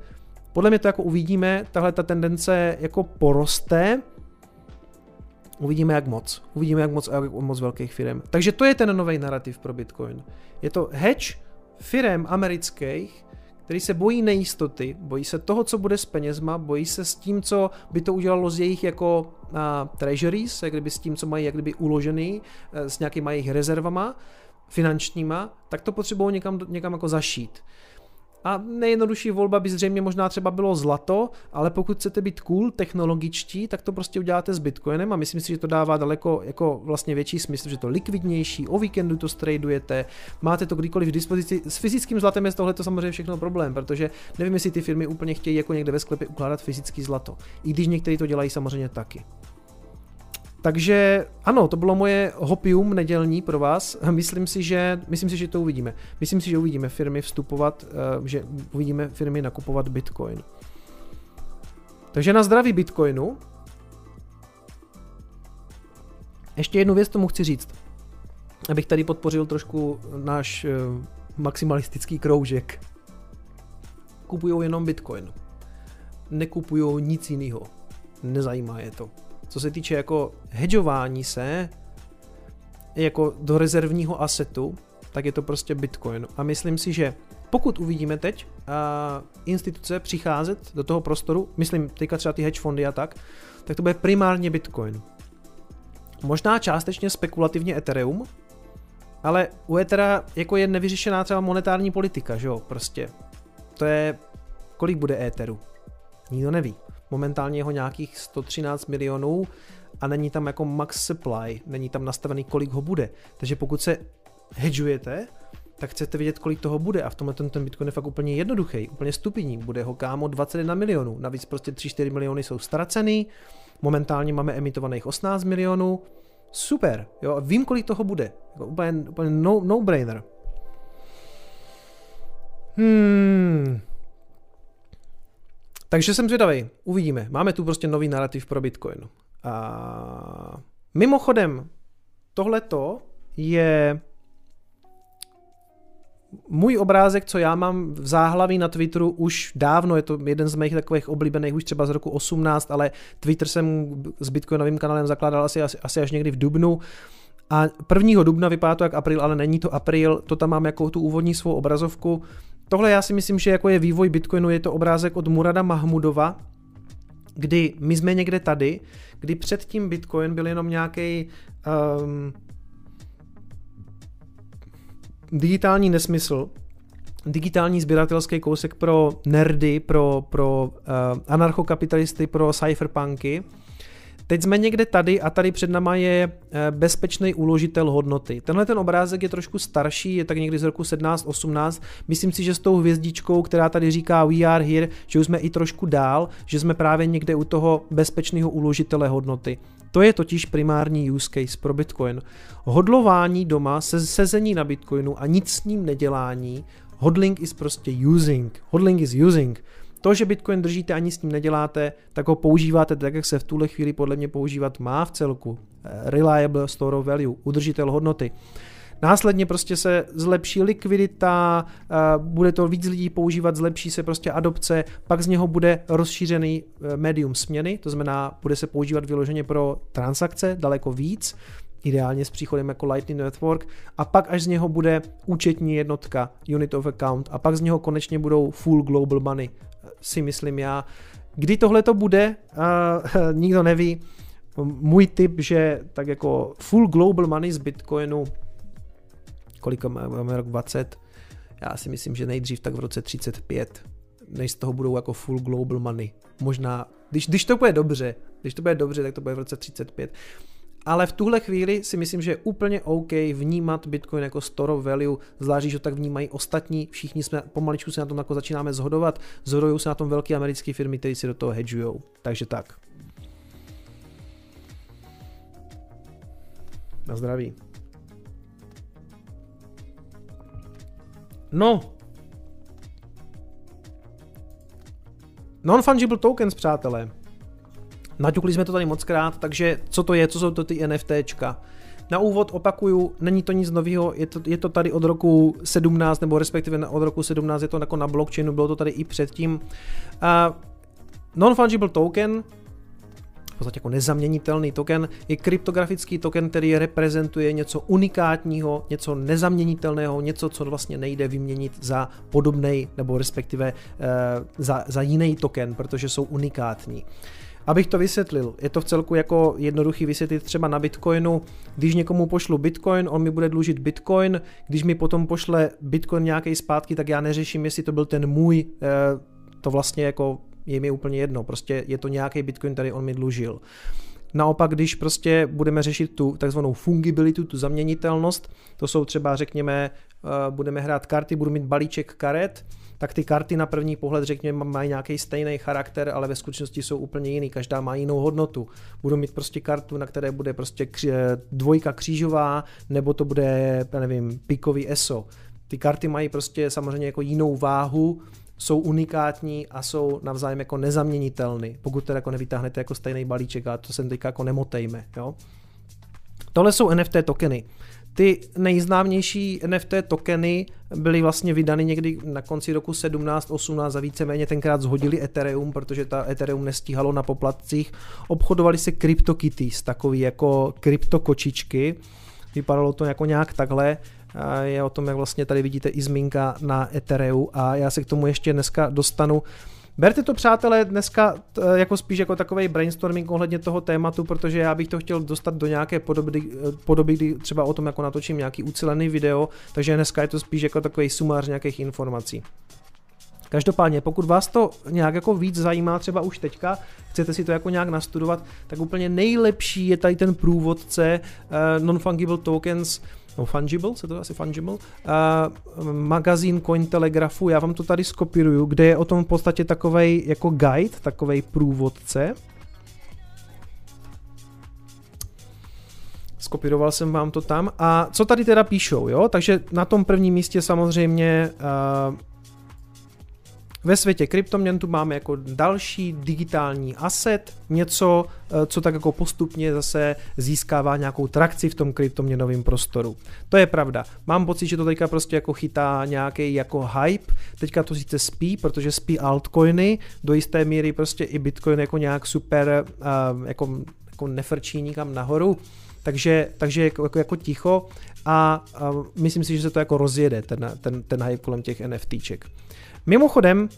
Podle mě to jako uvidíme, tahle ta tendence jako poroste, Uvidíme jak moc. Uvidíme jak moc a jak moc velkých firm. Takže to je ten nový narrativ pro Bitcoin. Je to hedge firm amerických, který se bojí nejistoty, bojí se toho, co bude s penězma, bojí se s tím, co by to udělalo s jejich jako uh, treasuries, jak kdyby s tím, co mají jak kdyby uložený, uh, s nějakýma jejich rezervama finančníma, tak to potřebují někam, někam jako zašít. A nejjednodušší volba by zřejmě možná třeba bylo zlato, ale pokud chcete být cool, technologičtí, tak to prostě uděláte s Bitcoinem a myslím si, že to dává daleko jako vlastně větší smysl, že to likvidnější, o víkendu to stradujete, máte to kdykoliv v dispozici. S fyzickým zlatem je tohle to samozřejmě všechno problém, protože nevím, jestli ty firmy úplně chtějí jako někde ve sklepě ukládat fyzický zlato. I když někteří to dělají samozřejmě taky. Takže ano, to bylo moje hopium nedělní pro vás. Myslím si, že, myslím si, že to uvidíme. Myslím si, že uvidíme firmy vstupovat, eh, že uvidíme firmy nakupovat Bitcoin. Takže na zdraví Bitcoinu. Ještě jednu věc tomu chci říct. Abych tady podpořil trošku náš eh, maximalistický kroužek. Kupují jenom Bitcoin. Nekupují nic jiného. Nezajímá je to co se týče jako hedžování se jako do rezervního asetu, tak je to prostě Bitcoin. A myslím si, že pokud uvidíme teď uh, instituce přicházet do toho prostoru, myslím teďka třeba ty hedge fondy a tak, tak to bude primárně Bitcoin. Možná částečně spekulativně Ethereum, ale u Ethera jako je nevyřešená třeba monetární politika, že jo, prostě. To je, kolik bude Etheru? Nikdo neví. Momentálně jeho nějakých 113 milionů a není tam jako max supply, není tam nastavený, kolik ho bude. Takže pokud se hedžujete, tak chcete vědět, kolik toho bude. A v tomhle ten, Bitcoin je fakt úplně jednoduchý, úplně stupidní. Bude ho kámo 21 milionů. Navíc prostě 3-4 miliony jsou ztracený. Momentálně máme emitovaných 18 milionů. Super, jo, vím, kolik toho bude. Jako úplně, úplně no, no-brainer. Hmm. Takže jsem zvědavý, uvidíme. Máme tu prostě nový narrativ pro Bitcoin. A mimochodem, tohleto je můj obrázek, co já mám v záhlaví na Twitteru už dávno, je to jeden z mých takových oblíbených už třeba z roku 18, ale Twitter jsem s Bitcoinovým kanálem zakládal asi, asi, asi až někdy v Dubnu. A 1. dubna vypadá to jak april, ale není to april, to tam mám jako tu úvodní svou obrazovku. Tohle já si myslím, že jako je vývoj Bitcoinu, je to obrázek od Murada Mahmudova, kdy my jsme někde tady, kdy předtím Bitcoin byl jenom nějaký um, digitální nesmysl, digitální sběratelský kousek pro nerdy, pro, pro uh, anarchokapitalisty, pro cypherpunky. Teď jsme někde tady a tady před náma je eh, bezpečný uložitel hodnoty. Tenhle ten obrázek je trošku starší, je tak někdy z roku 17-18. Myslím si, že s tou hvězdičkou, která tady říká We are here, že už jsme i trošku dál, že jsme právě někde u toho bezpečného uložitele hodnoty. To je totiž primární use case pro Bitcoin. Hodlování doma, se, sezení na Bitcoinu a nic s ním nedělání, hodling is prostě using. Hodling is using. To, že Bitcoin držíte ani s ním neděláte, tak ho používáte tak, jak se v tuhle chvíli podle mě používat má v celku. Reliable store of value, udržitel hodnoty. Následně prostě se zlepší likvidita, eh, bude to víc lidí používat, zlepší se prostě adopce, pak z něho bude rozšířený eh, medium směny, to znamená, bude se používat vyloženě pro transakce daleko víc, ideálně s příchodem jako Lightning Network a pak až z něho bude účetní jednotka, unit of account a pak z něho konečně budou full global money, si myslím já. Kdy tohle to bude, uh, nikdo neví. Můj tip, že tak jako full global money z Bitcoinu kolik máme rok 20, já si myslím, že nejdřív tak v roce 35, než z toho budou jako full global money. Možná, když, když to bude dobře, když to bude dobře, tak to bude v roce 35. Ale v tuhle chvíli si myslím, že je úplně OK vnímat Bitcoin jako store of value, zvlášť, že to tak vnímají ostatní, všichni jsme pomaličku se na tom jako začínáme zhodovat, zhodují se na tom velké americké firmy, které si do toho hedžují. Takže tak. Na zdraví. No. Non-fungible tokens, přátelé. Naťukli jsme to tady moc krát, takže co to je, co jsou to ty NFTčka? Na úvod opakuju, není to nic nového, je to, je to tady od roku 17, nebo respektive od roku 17 je to jako na blockchainu, bylo to tady i předtím. Uh, non-fungible token podstatě jako nezaměnitelný token, je kryptografický token, který reprezentuje něco unikátního, něco nezaměnitelného, něco, co vlastně nejde vyměnit za podobný nebo respektive uh, za, za jiný token, protože jsou unikátní. Abych to vysvětlil, je to v celku jako jednoduchý vysvětlit třeba na Bitcoinu, když někomu pošlu Bitcoin, on mi bude dlužit Bitcoin, když mi potom pošle Bitcoin nějaký zpátky, tak já neřeším, jestli to byl ten můj, eh, to vlastně jako je mi úplně jedno, prostě je to nějaký Bitcoin, který on mi dlužil. Naopak, když prostě budeme řešit tu takzvanou fungibilitu, tu zaměnitelnost, to jsou třeba, řekněme, eh, budeme hrát karty, budu mít balíček karet, tak ty karty na první pohled, řekněme, mají nějaký stejný charakter, ale ve skutečnosti jsou úplně jiný, každá má jinou hodnotu. Budu mít prostě kartu, na které bude prostě kři- dvojka křížová, nebo to bude, nevím, pikový ESO. Ty karty mají prostě samozřejmě jako jinou váhu, jsou unikátní a jsou navzájem jako nezaměnitelný, pokud teda jako nevytáhnete jako stejný balíček a to se teďka jako nemotejme. Jo? Tohle jsou NFT tokeny. Ty nejznámější NFT tokeny byly vlastně vydány někdy na konci roku 17-18 a víceméně tenkrát zhodili Ethereum, protože ta Ethereum nestíhalo na poplatcích. Obchodovali se CryptoKitties, takový jako kryptokočičky. Vypadalo to jako nějak takhle je o tom, jak vlastně tady vidíte i zmínka na Ethereu a já se k tomu ještě dneska dostanu. Berte to, přátelé, dneska jako spíš jako takový brainstorming ohledně toho tématu, protože já bych to chtěl dostat do nějaké podoby, podoby, kdy třeba o tom jako natočím nějaký ucelený video, takže dneska je to spíš jako takový sumář nějakých informací. Každopádně, pokud vás to nějak jako víc zajímá třeba už teďka, chcete si to jako nějak nastudovat, tak úplně nejlepší je tady ten průvodce uh, Non-Fungible Tokens no Fungible, se to asi Fungible, uh, magazín Cointelegrafu, já vám to tady skopíruju, kde je o tom v podstatě takovej jako guide, takovej průvodce. Skopíroval jsem vám to tam. A co tady teda píšou, jo? Takže na tom prvním místě samozřejmě uh, ve světě kryptoměn tu máme jako další digitální asset, něco, eh, co tak jako postupně zase získává nějakou trakci v tom kryptoměnovém prostoru. To je pravda. Mám pocit, že to teďka prostě jako chytá nějaký jako hype. Teďka to sice spí, protože spí altcoiny, do jisté míry prostě i Bitcoin jako nějak super uh, jako, jako nefrčí nikam nahoru. Takže, takže jako, jako, jako ticho a, a myslím si, že se to jako rozjede, ten, ten, ten hype kolem těch NFTček. Mimochodem,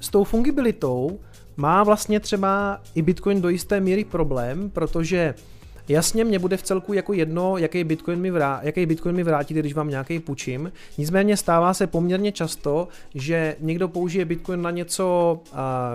s tou fungibilitou má vlastně třeba i Bitcoin do jisté míry problém, protože Jasně, mě bude v celku jako jedno, jaký Bitcoin mi, vrá, jaký Bitcoin mi vrátí, když vám nějaký půjčím. Nicméně stává se poměrně často, že někdo použije Bitcoin na něco,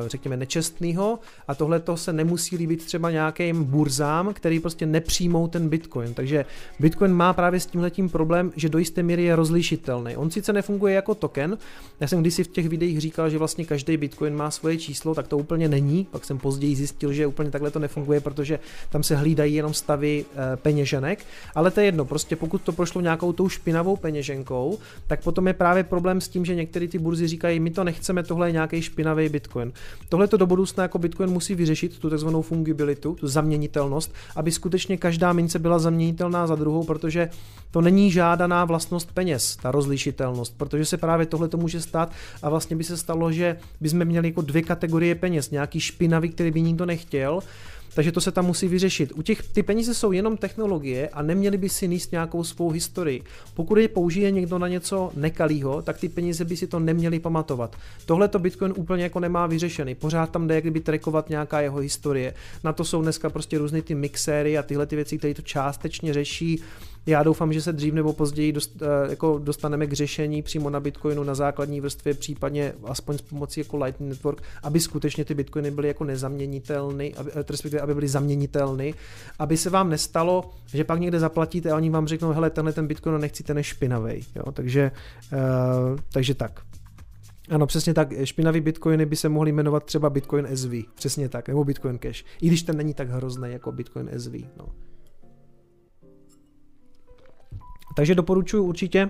řekněme, nečestného a tohle to se nemusí líbit třeba nějakým burzám, který prostě nepřijmou ten Bitcoin. Takže Bitcoin má právě s tímhletím problém, že do jisté míry je rozlišitelný. On sice nefunguje jako token, já jsem kdysi v těch videích říkal, že vlastně každý Bitcoin má svoje číslo, tak to úplně není, pak jsem později zjistil, že úplně takhle to nefunguje, protože tam se hlídají jenom stavy e, peněženek, ale to je jedno, prostě pokud to prošlo nějakou tou špinavou peněženkou, tak potom je právě problém s tím, že některé ty burzy říkají, my to nechceme, tohle je nějaký špinavý Bitcoin. Tohle to do budoucna jako Bitcoin musí vyřešit, tu takzvanou fungibilitu, tu zaměnitelnost, aby skutečně každá mince byla zaměnitelná za druhou, protože to není žádaná vlastnost peněz, ta rozlišitelnost, protože se právě tohle to může stát a vlastně by se stalo, že bychom měli jako dvě kategorie peněz, nějaký špinavý, který by nikdo nechtěl, takže to se tam musí vyřešit. U těch, ty peníze jsou jenom technologie a neměli by si níst nějakou svou historii. Pokud je použije někdo na něco nekalýho, tak ty peníze by si to neměli pamatovat. Tohle to Bitcoin úplně jako nemá vyřešený. Pořád tam jde jak kdyby trackovat nějaká jeho historie. Na to jsou dneska prostě různé ty mixéry a tyhle ty věci, které to částečně řeší. Já doufám, že se dřív nebo později dost, eh, jako dostaneme k řešení přímo na Bitcoinu na základní vrstvě, případně aspoň s pomocí jako Lightning Network, aby skutečně ty Bitcoiny byly jako nezaměnitelné, aby, eh, respektive aby byly zaměnitelné, aby se vám nestalo, že pak někde zaplatíte a oni vám řeknou, hele, tenhle ten Bitcoin nechci, ten je špinavý. Jo? Takže, uh, takže tak. Ano, přesně tak. Špinavý bitcoiny by se mohly jmenovat třeba Bitcoin SV. Přesně tak. Nebo Bitcoin Cash. I když ten není tak hrozný jako Bitcoin SV. No. Takže doporučuji určitě,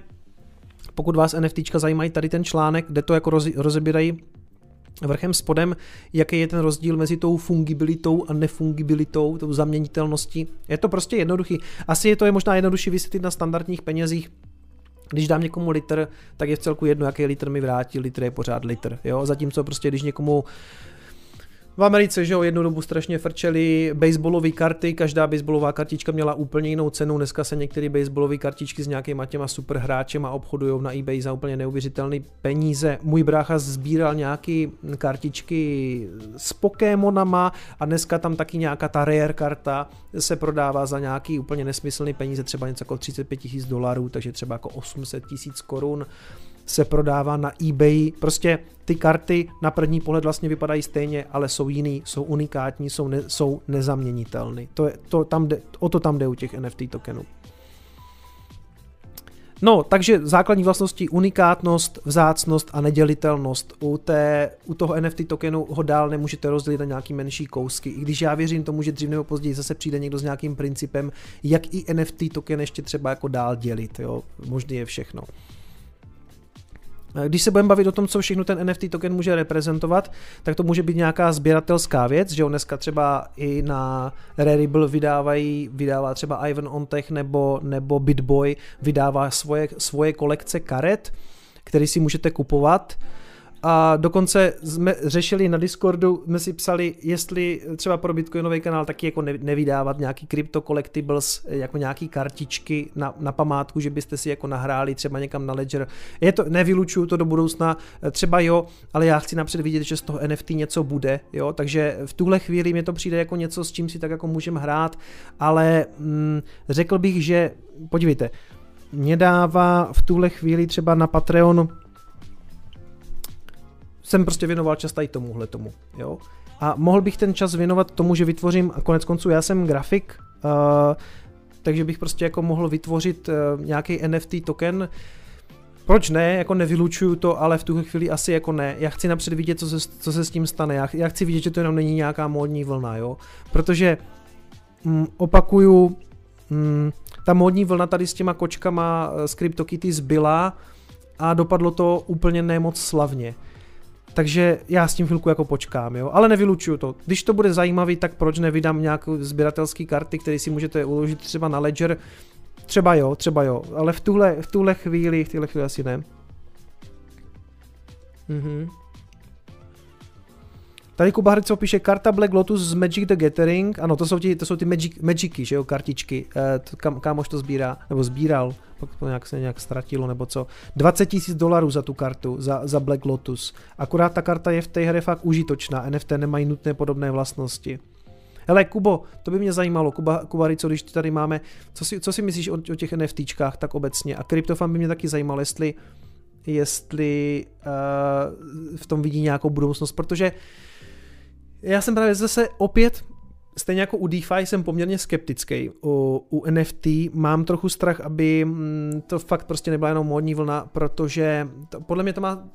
pokud vás NFTčka zajímají, tady ten článek, kde to jako roz, rozebírají vrchem spodem, jaký je ten rozdíl mezi tou fungibilitou a nefungibilitou, tou zaměnitelností. Je to prostě jednoduchý. Asi je to je možná jednodušší vysvětlit na standardních penězích, když dám někomu litr, tak je v celku jedno, jaký litr mi vrátí, litr je pořád litr, jo, zatímco prostě když někomu v Americe, že jo, jednu dobu strašně frčeli baseballové karty, každá baseballová kartička měla úplně jinou cenu, dneska se některé baseballové kartičky s nějakýma těma super hráčema obchodují na eBay za úplně neuvěřitelné peníze. Můj brácha sbíral nějaký kartičky s Pokémonama a dneska tam taky nějaká ta rare karta se prodává za nějaký úplně nesmyslný peníze, třeba něco jako 35 tisíc dolarů, takže třeba jako 800 tisíc korun se prodává na eBay. Prostě ty karty na první pohled vlastně vypadají stejně, ale jsou jiný, jsou unikátní, jsou, ne, jsou nezaměnitelné. To je, to tam jde, o to tam jde u těch NFT tokenů. No, takže základní vlastnosti unikátnost, vzácnost a nedělitelnost. U, té, u toho NFT tokenu ho dál nemůžete rozdělit na nějaký menší kousky. I když já věřím tomu, že dřív nebo později zase přijde někdo s nějakým principem, jak i NFT token ještě třeba jako dál dělit. Jo? Možný je všechno. Když se budeme bavit o tom, co všechno ten NFT token může reprezentovat, tak to může být nějaká sběratelská věc, že on dneska třeba i na Rarible vydávají, vydává třeba Ivan Ontech nebo, nebo Bitboy, vydává svoje, svoje kolekce karet, které si můžete kupovat a dokonce jsme řešili na Discordu, jsme si psali, jestli třeba pro Bitcoinový kanál taky jako nevydávat nějaký crypto collectibles, jako nějaký kartičky na, na památku, že byste si jako nahráli třeba někam na Ledger. Je to, nevylučuju to do budoucna, třeba jo, ale já chci napřed vidět, že z toho NFT něco bude, jo, takže v tuhle chvíli mi to přijde jako něco, s čím si tak jako můžeme hrát, ale mm, řekl bych, že podívejte, mě dává v tuhle chvíli třeba na Patreon jsem prostě věnoval čas tady tomuhle tomu, jo. A mohl bych ten čas věnovat tomu, že vytvořím, a konec konců já jsem grafik, uh, takže bych prostě jako mohl vytvořit uh, nějaký NFT token, proč ne, jako nevylučuju to, ale v tuhle chvíli asi jako ne. Já chci napřed vidět, co se, co se s tím stane. Já, já chci vidět, že to jenom není nějaká módní vlna, jo. Protože mm, opakuju, mm, ta módní vlna tady s těma kočkama z eh, CryptoKitty zbyla a dopadlo to úplně nemoc slavně. Takže já s tím chvilku jako počkám, jo, ale nevylučuju to. Když to bude zajímavý, tak proč nevydám nějaké sběratelské karty, které si můžete uložit třeba na Ledger, Třeba jo, třeba jo, ale v tuhle, v tuhle chvíli, v tuhle chvíli asi ne. Mhm. Tady Kuba Hrco píše karta Black Lotus z Magic the Gathering. Ano, to jsou, ti, to jsou ty magic, magicy, že jo, kartičky. E, to, kam, kámoš to sbírá, nebo sbíral, pak to nějak se nějak ztratilo, nebo co. 20 tisíc dolarů za tu kartu, za, za Black Lotus. Akorát ta karta je v té hře fakt užitočná, NFT nemají nutné podobné vlastnosti. Hele, Kubo, to by mě zajímalo, Kuba, Kuba co když tady máme, co si, co si myslíš o, o těch NFTčkách tak obecně? A Cryptofan by mě taky zajímal, jestli, jestli uh, v tom vidí nějakou budoucnost, protože já jsem právě zase opět stejně jako u DeFi jsem poměrně skeptický. U, u NFT mám trochu strach, aby mm, to fakt prostě nebyla jenom módní vlna, protože to, podle mě to má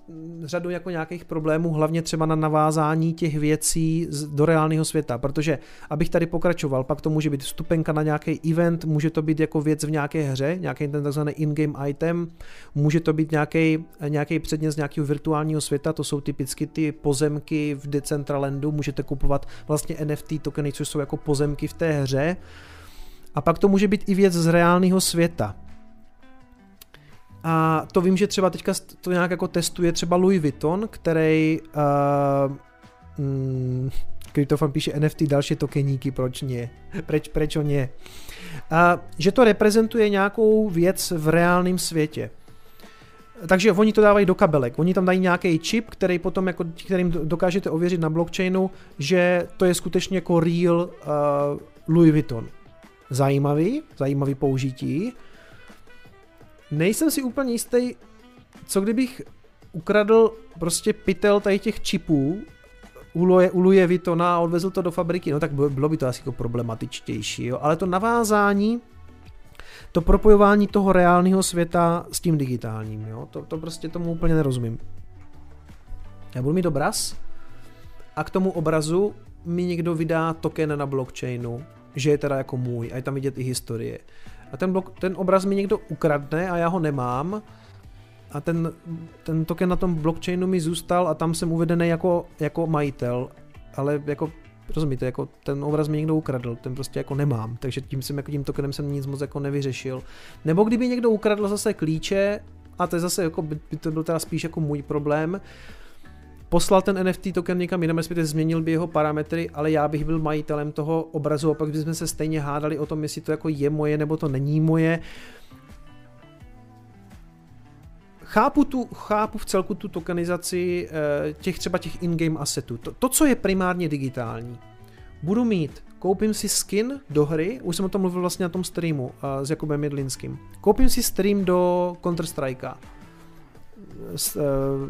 řadu jako nějakých problémů, hlavně třeba na navázání těch věcí do reálného světa, protože abych tady pokračoval, pak to může být vstupenka na nějaký event, může to být jako věc v nějaké hře, nějaký ten takzvaný in-game item, může to být nějaký, nějaký předmět z nějakého virtuálního světa, to jsou typicky ty pozemky v Decentralandu, můžete kupovat vlastně NFT tokeny, což jsou jako pozemky v té hře. A pak to může být i věc z reálného světa. A to vím, že třeba teďka to nějak jako testuje třeba Louis Vuitton, který uh, mm, Kryptofan píše NFT další tokeníky, proč ne? Preč, proč ne? A, že to reprezentuje nějakou věc v reálném světě. Takže oni to dávají do kabelek. Oni tam dají nějaký čip, který potom jako, kterým dokážete ověřit na blockchainu, že to je skutečně jako real uh, Louis Vuitton. Zajímavý, zajímavý použití. Nejsem si úplně jistý, co kdybych ukradl prostě pytel tady těch čipů u Louis Vuittona a odvezl to do fabriky, no tak bylo by to asi jako problematičtější, jo. ale to navázání to propojování toho reálného světa s tím digitálním, jo? To, to prostě tomu úplně nerozumím. Já budu mít obraz a k tomu obrazu mi někdo vydá token na blockchainu, že je teda jako můj a je tam vidět i historie. A ten, blok, ten obraz mi někdo ukradne a já ho nemám a ten, ten token na tom blockchainu mi zůstal a tam jsem uvedený jako, jako majitel, ale jako Rozumíte, jako ten obraz mi někdo ukradl, ten prostě jako nemám, takže tím jsem jako tím tokenem jsem nic moc jako nevyřešil. Nebo kdyby někdo ukradl zase klíče, a to je zase jako by, by to byl teda spíš jako můj problém, poslal ten NFT token někam jinam, respektive změnil by jeho parametry, ale já bych byl majitelem toho obrazu a pak bychom se stejně hádali o tom, jestli to jako je moje nebo to není moje. Chápu, tu, chápu v celku tu tokenizaci eh, těch třeba těch in-game assetů. To, to, co je primárně digitální. Budu mít, koupím si skin do hry, už jsem o tom mluvil vlastně na tom streamu uh, s Jakubem Jedlinským. Koupím si stream do Counter-Strike, uh,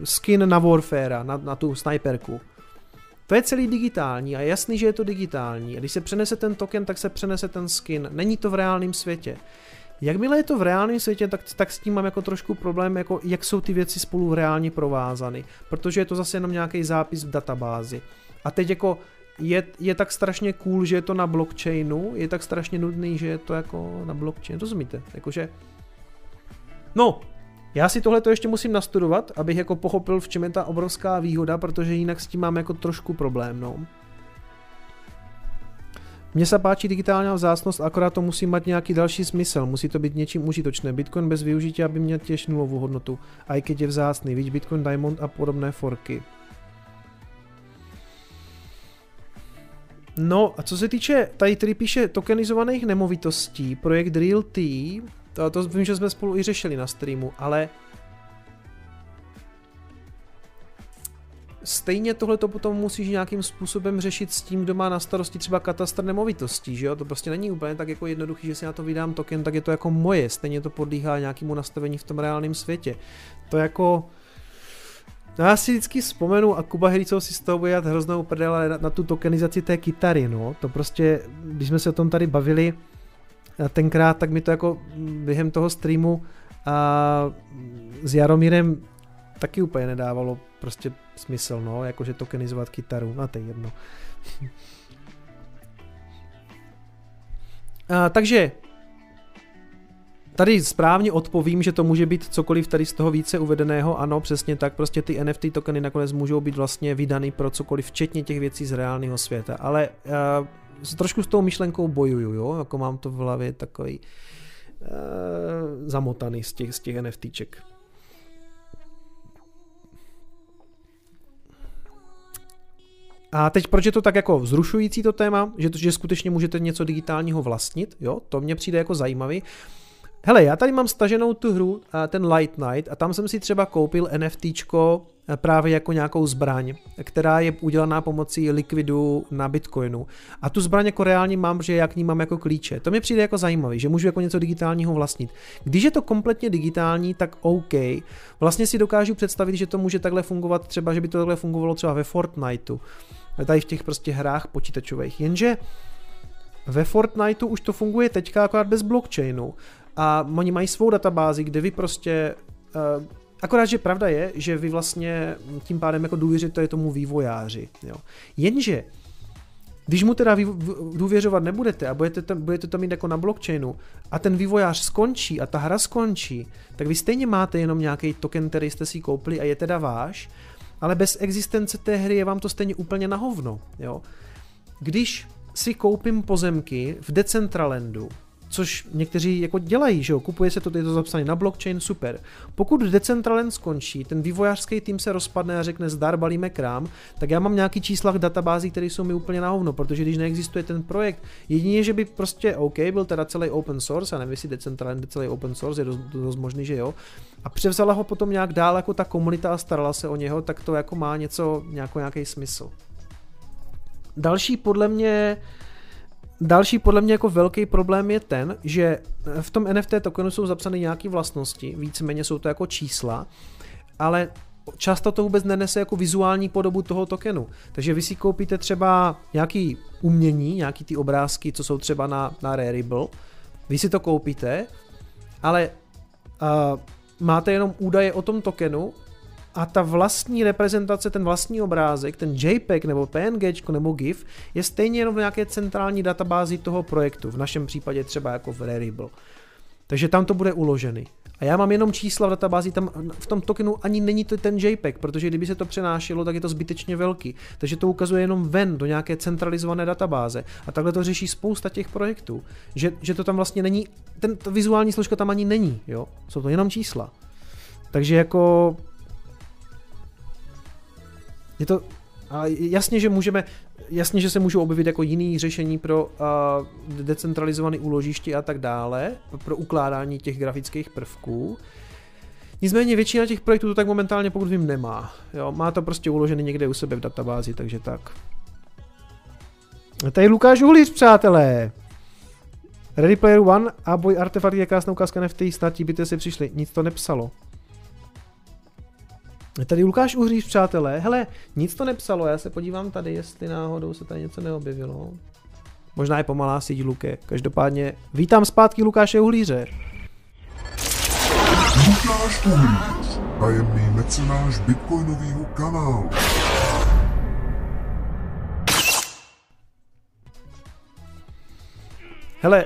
skin na Warfare, na, na tu sniperku. To je celý digitální a jasný, že je to digitální. A když se přenese ten token, tak se přenese ten skin. Není to v reálném světě. Jakmile je to v reálném světě, tak, tak s tím mám jako trošku problém, jako jak jsou ty věci spolu reálně provázany, protože je to zase jenom nějaký zápis v databázi. A teď jako je, je tak strašně cool, že je to na blockchainu, je tak strašně nudný, že je to jako na blockchain, rozumíte? Jakože, no, já si tohle to ještě musím nastudovat, abych jako pochopil, v čem je ta obrovská výhoda, protože jinak s tím mám jako trošku problém, no. Mně se páčí digitální vzácnost, akorát to musí mít nějaký další smysl, musí to být něčím užitočné. Bitcoin bez využití, aby měl těž nulovou hodnotu, a i když je vzácný, víš Bitcoin Diamond a podobné forky. No a co se týče, tady tady píše tokenizovaných nemovitostí, projekt Realty, to, to vím, že jsme spolu i řešili na streamu, ale stejně tohle to potom musíš nějakým způsobem řešit s tím, kdo má na starosti třeba katastr nemovitostí, že jo? To prostě není úplně tak jako jednoduchý, že si na to vydám token, tak je to jako moje, stejně to podlíhá nějakému nastavení v tom reálném světě. To jako... No já si vždycky vzpomenu a Kuba Hricov si z toho bude hroznou prdele na, na tu tokenizaci té kytary, no. To prostě, když jsme se o tom tady bavili, tenkrát, tak mi to jako během toho streamu a s Jaromírem taky úplně nedávalo prostě smysl, no, jakože tokenizovat kytaru, no to je jedno. a, takže Tady správně odpovím, že to může být cokoliv tady z toho více uvedeného, ano, přesně tak, prostě ty NFT tokeny nakonec můžou být vlastně vydany pro cokoliv, včetně těch věcí z reálného světa, ale uh, trošku s tou myšlenkou bojuju, jo, jako mám to v hlavě takový zamotaný z těch, z těch NFTček. A teď proč je to tak jako vzrušující to téma, že, to, že skutečně můžete něco digitálního vlastnit, jo, to mně přijde jako zajímavý. Hele, já tady mám staženou tu hru, ten Light Night, a tam jsem si třeba koupil NFTčko právě jako nějakou zbraň, která je udělaná pomocí likvidu na Bitcoinu. A tu zbraň jako reálně mám, že já k ní mám jako klíče. To mi přijde jako zajímavý, že můžu jako něco digitálního vlastnit. Když je to kompletně digitální, tak OK. Vlastně si dokážu představit, že to může takhle fungovat třeba, že by to takhle fungovalo třeba ve Fortniteu. Tady v těch prostě hrách počítačových. Jenže ve Fortniteu už to funguje teďka akorát bez blockchainu. A oni mají svou databázi, kde vy prostě uh, Akorát, že pravda je, že vy vlastně tím pádem jako důvěříte tomu vývojáři. Jo. Jenže, když mu teda důvěřovat nebudete a budete to, budete to mít jako na blockchainu a ten vývojář skončí a ta hra skončí, tak vy stejně máte jenom nějaký token, který jste si koupili a je teda váš, ale bez existence té hry je vám to stejně úplně na hovno. Jo. Když si koupím pozemky v Decentralandu, což někteří jako dělají, že jo, kupuje se to, je to zapsané na blockchain, super. Pokud Decentraland skončí, ten vývojářský tým se rozpadne a řekne zdar, balíme krám, tak já mám nějaký čísla v databází, které jsou mi úplně na hovno, protože když neexistuje ten projekt, jedině, že by prostě OK, byl teda celý open source, a nevím, jestli Decentraland je celý open source, je dost, dost možný, že jo, a převzala ho potom nějak dál jako ta komunita a starala se o něho, tak to jako má něco, nějaký, nějaký smysl. Další podle mě Další podle mě jako velký problém je ten, že v tom NFT tokenu jsou zapsány nějaké vlastnosti, víceméně jsou to jako čísla, ale často to vůbec nenese jako vizuální podobu toho tokenu. Takže vy si koupíte třeba nějaký umění, nějaký ty obrázky, co jsou třeba na, na Rarible, vy si to koupíte, ale uh, máte jenom údaje o tom tokenu a ta vlastní reprezentace, ten vlastní obrázek, ten JPEG nebo PNG nebo GIF je stejně jenom v nějaké centrální databázi toho projektu, v našem případě třeba jako v Rarible. Takže tam to bude uložený. A já mám jenom čísla v databázi, tam v tom tokenu ani není to ten JPEG, protože kdyby se to přenášelo, tak je to zbytečně velký. Takže to ukazuje jenom ven do nějaké centralizované databáze. A takhle to řeší spousta těch projektů. Že, že to tam vlastně není, ten vizuální složka tam ani není, jo. Jsou to jenom čísla. Takže jako je to a jasně, že můžeme, jasně, že se můžou objevit jako jiný řešení pro uh, decentralizované úložiště a tak dále, pro ukládání těch grafických prvků. Nicméně většina těch projektů to tak momentálně pokud vím nemá. Jo, má to prostě uložený někde u sebe v databázi, takže tak. Tady Lukáš Uhlíř, přátelé. Ready Player One a boj artefakt je krásná ukázka NFT, snad ti byte si přišli. Nic to nepsalo. Tady Lukáš Uhříš, přátelé. Hele, nic to nepsalo, já se podívám tady, jestli náhodou se tady něco neobjevilo. Možná je pomalá síť Luke. Každopádně vítám zpátky Lukáše Uhlíře. Lukáš Uhlíř, tajemný mecenáš bitcoinového kanálu. Hele,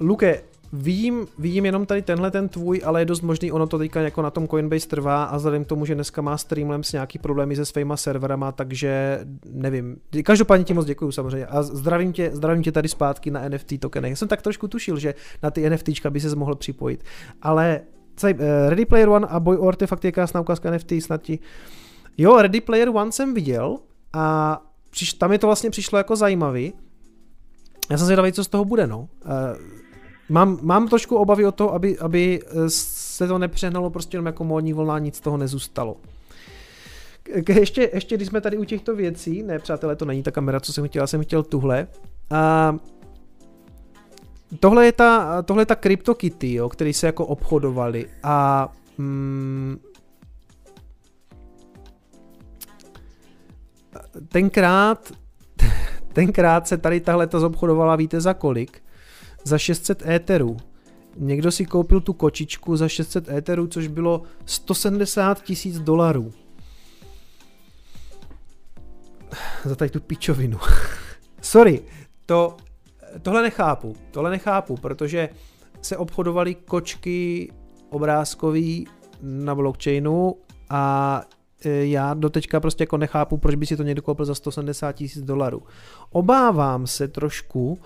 Luke, Vidím, vidím jenom tady tenhle ten tvůj, ale je dost možný, ono to teďka jako na tom Coinbase trvá a vzhledem k tomu, že dneska má Streamlabs nějaký problémy se svýma serverama, takže nevím. Každopádně ti moc děkuju samozřejmě a zdravím tě, zdravím tě tady zpátky na NFT tokenech. Já jsem tak trošku tušil, že na ty NFTčka by se mohl připojit, ale uh, Ready Player One a Boy o fakt je krásná ukázka NFT, snad ti. Jo, Ready Player One jsem viděl a přiš, tam je to vlastně přišlo jako zajímavý. Já jsem zvědavý, co z toho bude, no. Uh, mám, mám trošku obavy o to, aby, aby eh, se to nepřehnalo prostě jenom jako módní vlna, nic z toho nezůstalo. Ještě, ještě, když jsme tady u těchto věcí, ne přátelé, to není ta kamera, co jsem chtěl, já jsem chtěl tuhle. A tohle je ta, tohle je ta CryptoKitty, jo, který se jako obchodovali a mm, tenkrát tenkrát se tady tahle ta zobchodovala, víte za kolik? Za 600 éterů. Někdo si koupil tu kočičku za 600 éterů, což bylo 170 tisíc dolarů. Za tady tu pičovinu. Sorry, to, tohle nechápu. Tohle nechápu, protože se obchodovaly kočky obrázkový na blockchainu a e, já doteďka prostě jako nechápu, proč by si to někdo koupil za 170 tisíc dolarů. Obávám se trošku,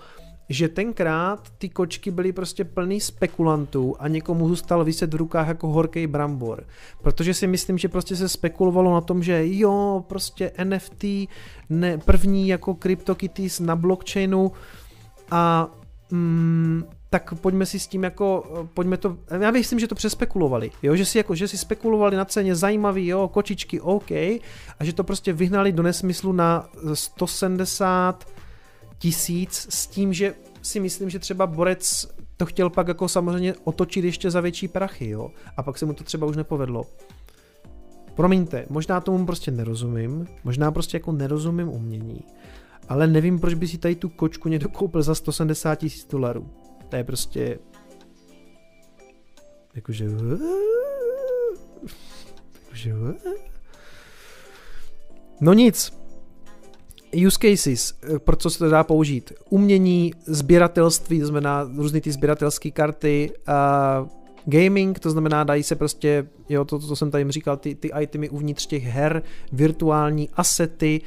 že tenkrát ty kočky byly prostě plný spekulantů a někomu zůstal vyset v rukách jako horký brambor. Protože si myslím, že prostě se spekulovalo na tom, že jo, prostě NFT, ne, první jako CryptoKitties na blockchainu a mm, tak pojďme si s tím jako, pojďme to, já myslím, že to přespekulovali, jo, že si jako, že si spekulovali na ceně zajímavý, jo, kočičky, OK, a že to prostě vyhnali do nesmyslu na 170 tisíc s tím, že si myslím, že třeba Borec to chtěl pak jako samozřejmě otočit ještě za větší prachy, jo, a pak se mu to třeba už nepovedlo. Promiňte, možná tomu prostě nerozumím, možná prostě jako nerozumím umění, ale nevím, proč by si tady tu kočku někdo koupil za 170 tisíc dolarů. To je prostě... Jakože... Jakože... No nic. Use cases, pro co se to dá použít. Umění, sběratelství, to znamená různé ty sběratelské karty, uh, gaming, to znamená dají se prostě, jo, to, to jsem tady říkal, ty, ty itemy uvnitř těch her, virtuální asety,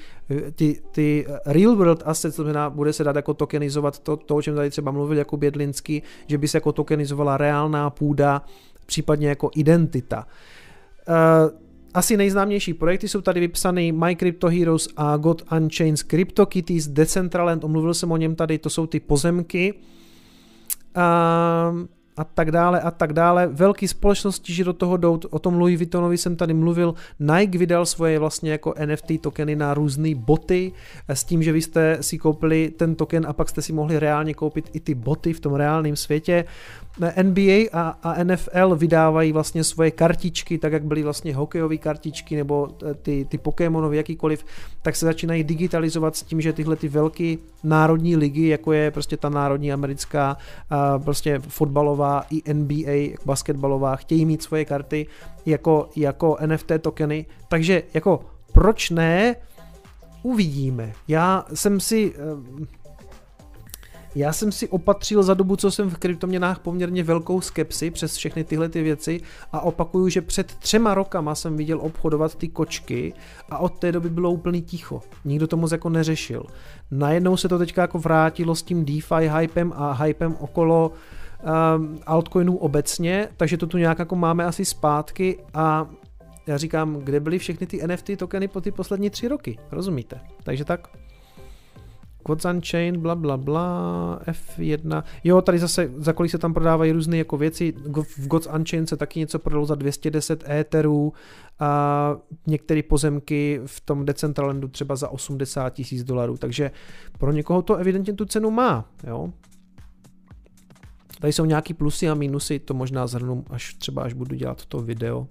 ty, ty real world assets, to znamená, bude se dát jako tokenizovat to, to, o čem tady třeba mluvil jako Bědlinský, že by se jako tokenizovala reálná půda, případně jako identita. Uh, asi nejznámější projekty jsou tady vypsaný My Crypto Heroes a God Unchained CryptoKitties, Decentraland, omluvil jsem o něm tady, to jsou ty pozemky. Uh, a tak dále a tak dále. Velké společnosti, že do toho jdou, o tom Louis Vuittonovi jsem tady mluvil, Nike vydal svoje vlastně jako NFT tokeny na různé boty eh, s tím, že vy jste si koupili ten token a pak jste si mohli reálně koupit i ty boty v tom reálném světě. NBA a, a NFL vydávají vlastně svoje kartičky, tak jak byly vlastně hokejové kartičky nebo eh, ty, ty Pokémonové jakýkoliv, tak se začínají digitalizovat s tím, že tyhle ty velké národní ligy, jako je prostě ta národní americká, prostě fotbalová i NBA, basketbalová, chtějí mít svoje karty jako, jako NFT tokeny, takže jako proč ne, uvidíme. Já jsem si eh, já jsem si opatřil za dobu, co jsem v kryptoměnách poměrně velkou skepsi přes všechny tyhle ty věci a opakuju, že před třema rokama jsem viděl obchodovat ty kočky a od té doby bylo úplný ticho. Nikdo to moc jako neřešil. Najednou se to teďka jako vrátilo s tím DeFi hypem a hypem okolo um, altcoinů obecně, takže to tu nějak jako máme asi zpátky a já říkám, kde byly všechny ty NFT tokeny po ty poslední tři roky, rozumíte? Takže tak. Gods Unchained, bla bla bla, F1. Jo, tady zase, za kolik se tam prodávají různé jako věci. V Gods Unchained se taky něco prodalo za 210 éterů a některé pozemky v tom Decentralandu třeba za 80 tisíc dolarů. Takže pro někoho to evidentně tu cenu má, jo. Tady jsou nějaký plusy a minusy, to možná zhrnu až třeba až budu dělat to video.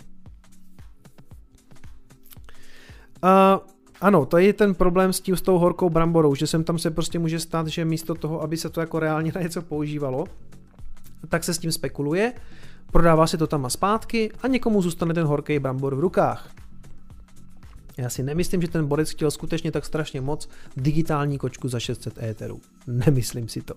Uh, ano, to je ten problém s tím s tou horkou bramborou, že sem tam se prostě může stát, že místo toho, aby se to jako reálně na něco používalo, tak se s tím spekuluje, prodává se to tam a zpátky a někomu zůstane ten horký brambor v rukách. Já si nemyslím, že ten borec chtěl skutečně tak strašně moc digitální kočku za 600 éterů. Nemyslím si to.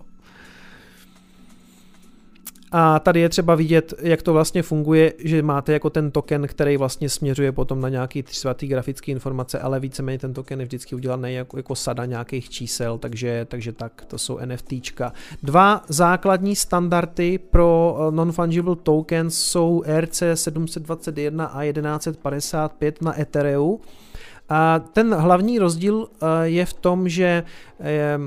A tady je třeba vidět, jak to vlastně funguje, že máte jako ten token, který vlastně směřuje potom na nějaký svatý grafické informace, ale víceméně ten token je vždycky udělaný jako, jako sada nějakých čísel, takže, takže tak, to jsou NFTčka. Dva základní standardy pro eh, non-fungible tokens jsou RC 721 a 1155 na Ethereum. A ten hlavní rozdíl eh, je v tom, že eh,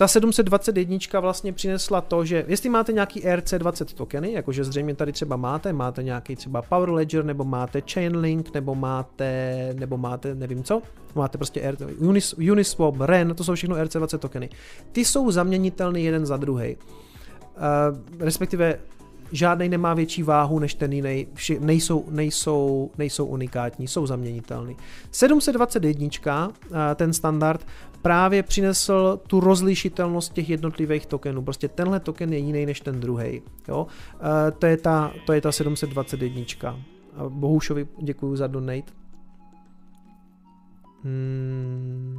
ta 721 vlastně přinesla to, že jestli máte nějaký ERC20 tokeny, jakože zřejmě tady třeba máte, máte nějaký třeba Power Ledger, nebo máte Chainlink, nebo máte, nebo máte nevím co, máte prostě ERC, Unis, Uniswap, REN, to jsou všechno ERC20 tokeny. Ty jsou zaměnitelné jeden za druhý. Uh, respektive žádný nemá větší váhu než ten jiný, nejsou, nejsou, nejsou unikátní, jsou zaměnitelný. 721, ten standard, právě přinesl tu rozlišitelnost těch jednotlivých tokenů. Prostě tenhle token je jiný než ten druhý. Jo? To, je ta, to je ta 721. Bohušovi děkuji za donate. Hmm.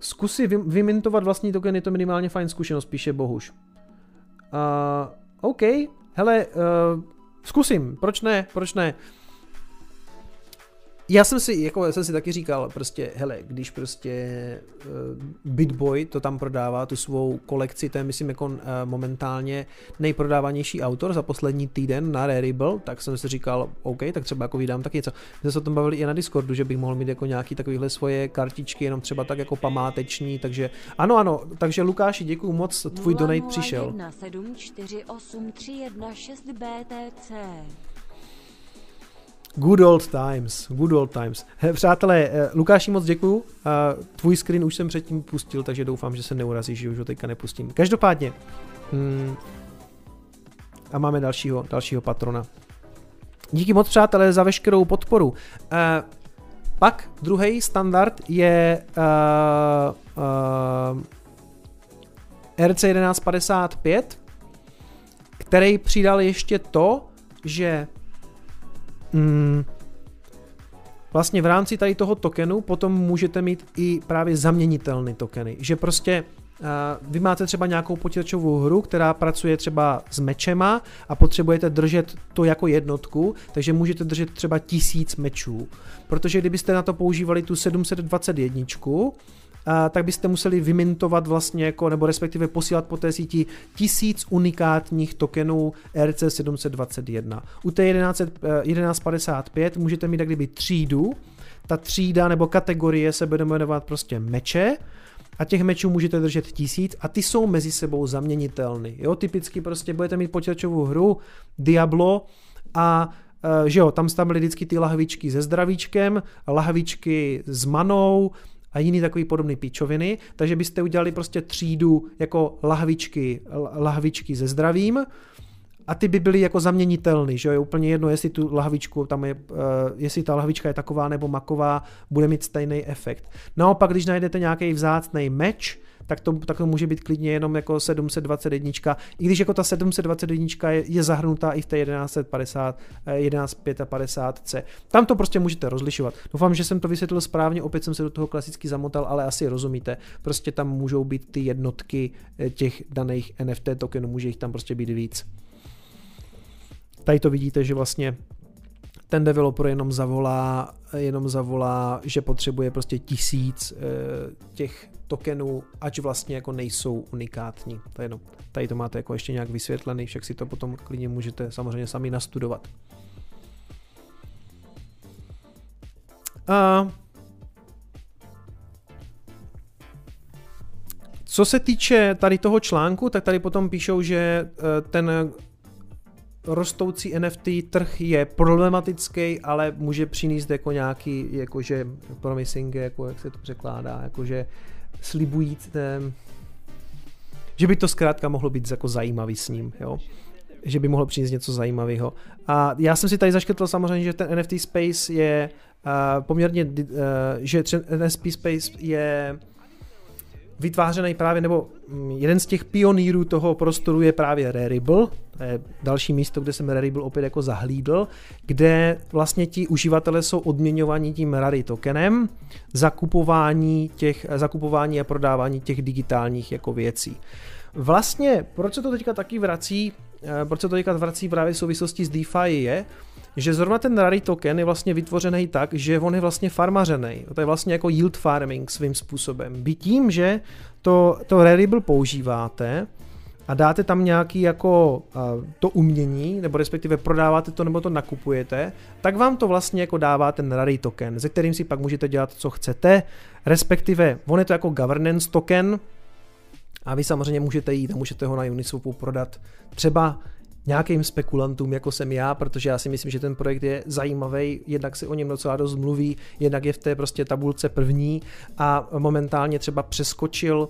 Zkusy vymintovat vlastní token, je to minimálně fajn zkušenost, píše Bohuš. Uh, OK, hele, uh, zkusím, proč ne, proč ne. Já jsem si, jako já jsem si taky říkal, prostě, hele, když prostě uh, Bitboy to tam prodává, tu svou kolekci, to je myslím jako uh, momentálně nejprodávanější autor za poslední týden na Rarible, tak jsem si říkal, OK, tak třeba jako vydám taky něco. My jsme se o tom bavili i na Discordu, že bych mohl mít jako nějaký takovýhle svoje kartičky, jenom třeba tak jako památeční, takže ano, ano, takže Lukáši, děkuji moc, tvůj donate přišel. 7, 4, 8, 3, 1, 6 BTC. Good old times, good old times. Přátelé, eh, Lukáši moc děkuju. Tvůj screen už jsem předtím pustil, takže doufám, že se neurazíš, že už ho teďka nepustím. Každopádně. Hmm, a máme dalšího, dalšího patrona. Díky moc přátelé za veškerou podporu. Uh, pak druhý standard je uh, uh, RC 1155, který přidal ještě to, že mm, vlastně v rámci tady toho tokenu potom můžete mít i právě zaměnitelné tokeny, že prostě Uh, vy máte třeba nějakou počítačovou hru, která pracuje třeba s mečema a potřebujete držet to jako jednotku, takže můžete držet třeba tisíc mečů. Protože kdybyste na to používali tu 721, tak byste museli vymintovat vlastně jako, nebo respektive posílat po té síti tisíc unikátních tokenů RC721. U té 11, 1155 můžete mít tak kdyby třídu, ta třída nebo kategorie se bude jmenovat prostě meče, a těch mečů můžete držet tisíc a ty jsou mezi sebou zaměnitelný. Jo, typicky prostě budete mít počítačovou hru Diablo a eh, že jo, tam tam byly vždycky ty lahvičky se zdravíčkem, lahvičky s manou, a jiný takový podobný píčoviny, takže byste udělali prostě třídu jako lahvičky, lahvičky se zdravím a ty by byly jako zaměnitelný, že jo, je úplně jedno, jestli tu lahvičku tam je, uh, jestli ta lahvička je taková nebo maková, bude mít stejný efekt. Naopak, když najdete nějaký vzácný meč, tak to, tak to může být klidně jenom jako 721, i když jako ta 721 je, je zahrnutá i v té 1150, 1155C. Eh, Tam to prostě můžete rozlišovat. Doufám, že jsem to vysvětlil správně, opět jsem se do toho klasicky zamotal, ale asi rozumíte. Prostě tam můžou být ty jednotky eh, těch daných NFT tokenů, může jich tam prostě být víc. Tady to vidíte, že vlastně ten developer jenom zavolá, jenom zavolá, že potřebuje prostě tisíc e, těch tokenů, ať vlastně jako nejsou unikátní. To jenom, tady to máte jako ještě nějak vysvětlený, však si to potom klidně můžete samozřejmě sami nastudovat. A co se týče tady toho článku, tak tady potom píšou, že e, ten rostoucí NFT trh je problematický, ale může přinést jako nějaký, jakože promising, jako jak se to překládá, jakože slibující, že by to zkrátka mohlo být jako zajímavý s ním, jo že by mohlo přinést něco zajímavého. A já jsem si tady zaškrtl samozřejmě, že ten NFT space je uh, poměrně, uh, že NFT space je vytvářený právě, nebo mm, jeden z těch pionýrů toho prostoru je právě Rarible, to je další místo, kde jsem Rarible opět jako zahlídl, kde vlastně ti uživatelé jsou odměňovaní tím Rary tokenem, zakupování, těch, zakupování a prodávání těch digitálních jako věcí. Vlastně, proč se to teďka taky vrací, eh, proč se to teďka vrací právě v souvislosti s DeFi je, že zrovna ten Rary token je vlastně vytvořený tak, že on je vlastně farmařený. To je vlastně jako yield farming svým způsobem. By tím, že to, to Rarible používáte, a dáte tam nějaký jako uh, to umění, nebo respektive prodáváte to nebo to nakupujete, tak vám to vlastně jako dává ten Rary token, ze kterým si pak můžete dělat, co chcete, respektive on je to jako governance token, a vy samozřejmě můžete jít a můžete ho na Uniswapu prodat třeba nějakým spekulantům, jako jsem já, protože já si myslím, že ten projekt je zajímavý, jednak se o něm docela dost mluví, jednak je v té prostě tabulce první a momentálně třeba přeskočil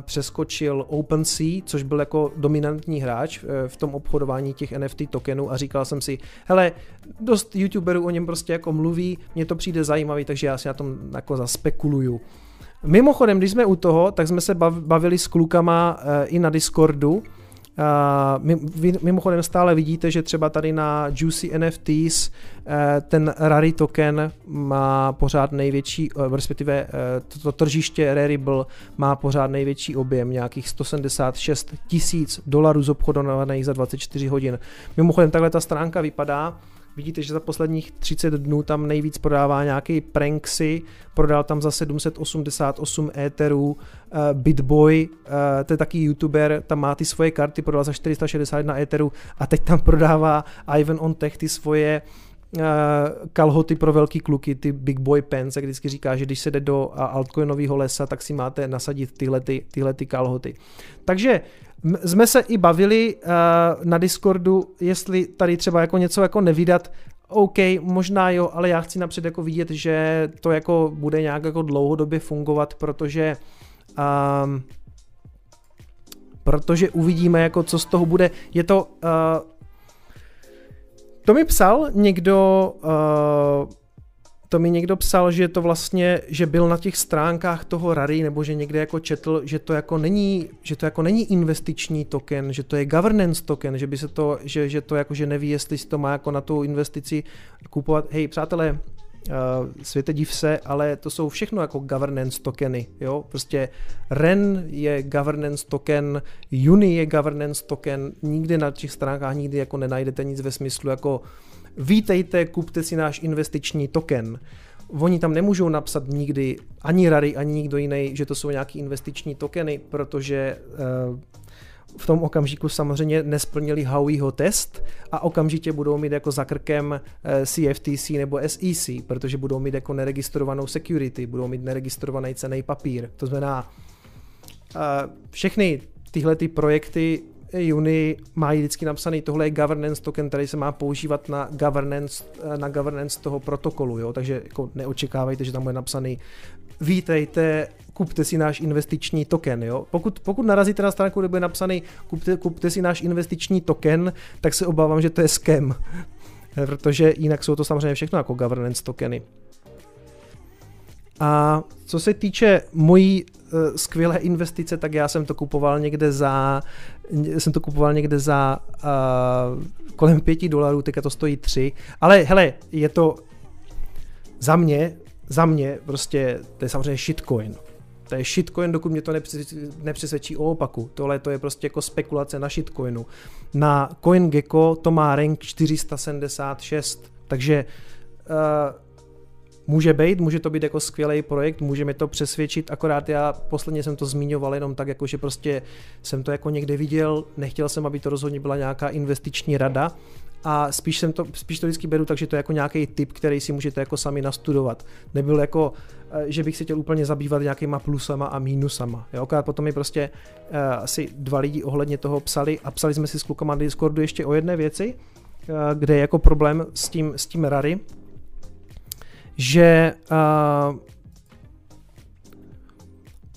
přeskočil OpenSea, což byl jako dominantní hráč eh, v tom obchodování těch NFT tokenů a říkal jsem si, hele, dost youtuberů o něm prostě jako mluví, mně to přijde zajímavý, takže já si na tom jako zaspekuluju. Mimochodem, když jsme u toho, tak jsme se bavili s klukama eh, i na Discordu, mimochodem stále vidíte, že třeba tady na Juicy NFTs eh, ten Rary token má pořád největší, eh, respektive to tržiště Rarible má pořád největší objem, nějakých 176 tisíc dolarů zobchodovaných za 24 hodin. Mimochodem takhle ta stránka vypadá, Vidíte, že za posledních 30 dnů tam nejvíc prodává nějaký Pranksy, prodal tam za 788 éterů, uh, Bitboy, uh, to je taky youtuber, tam má ty svoje karty, prodal za 461 éterů a teď tam prodává Ivan on Tech ty svoje uh, kalhoty pro velký kluky, ty Big Boy Pants, jak vždycky říká, že když se jde do altcoinového lesa, tak si máte nasadit tyhle, ty, tyhle ty kalhoty. Takže jsme se i bavili uh, na Discordu, jestli tady třeba jako něco jako nevydat, OK, možná jo, ale já chci napřed jako vidět, že to jako bude nějak jako dlouhodobě fungovat, protože um, protože uvidíme jako co z toho bude. Je to uh, to mi psal někdo uh, to mi někdo psal, že to vlastně, že byl na těch stránkách toho Rary, nebo že někde jako četl, že to jako není, že to jako není investiční token, že to je governance token, že by se to, že, že to jako, že neví, jestli si to má jako na tu investici kupovat. Hej, přátelé, uh, světe div se, ale to jsou všechno jako governance tokeny, jo, prostě REN je governance token, Uni je governance token, nikdy na těch stránkách nikdy jako nenajdete nic ve smyslu jako vítejte, kupte si náš investiční token. Oni tam nemůžou napsat nikdy ani Rary, ani nikdo jiný, že to jsou nějaký investiční tokeny, protože uh, v tom okamžiku samozřejmě nesplnili Howieho test a okamžitě budou mít jako za krkem CFTC eh, nebo SEC, protože budou mít jako neregistrovanou security, budou mít neregistrovaný cený papír. To znamená, uh, všechny tyhle ty projekty Uni mají vždycky napsaný, tohle je governance token, který se má používat na governance, na governance toho protokolu, jo? takže jako neočekávejte, že tam bude napsaný vítejte, kupte si náš investiční token. Jo? Pokud, pokud narazíte na stránku, kde bude napsaný kupte, kupte si náš investiční token, tak se obávám, že to je scam, protože jinak jsou to samozřejmě všechno jako governance tokeny. A co se týče mojí skvělé investice, tak já jsem to kupoval někde za, jsem to kupoval někde za uh, kolem 5 dolarů, teďka to stojí 3. Ale hele, je to za mě, za mě prostě, to je samozřejmě shitcoin. To je shitcoin, dokud mě to nepřesvědčí o opaku. Tohle to je prostě jako spekulace na shitcoinu. Na CoinGecko to má rank 476, takže uh, Může být, může to být jako skvělý projekt, může mi to přesvědčit, akorát já posledně jsem to zmiňoval jenom tak, jako že prostě jsem to jako někde viděl, nechtěl jsem, aby to rozhodně byla nějaká investiční rada, a spíš, jsem to, spíš to vždycky beru tak, že to je jako nějaký tip, který si můžete jako sami nastudovat. Nebyl jako, eh, že bych se chtěl úplně zabývat nějakýma plusama a mínusama. Jo? A potom mi prostě uh, asi dva lidi ohledně toho psali a psali jsme si s klukama na Discordu ještě o jedné věci, uh, kde je jako problém s tím, s tím Rary, že uh,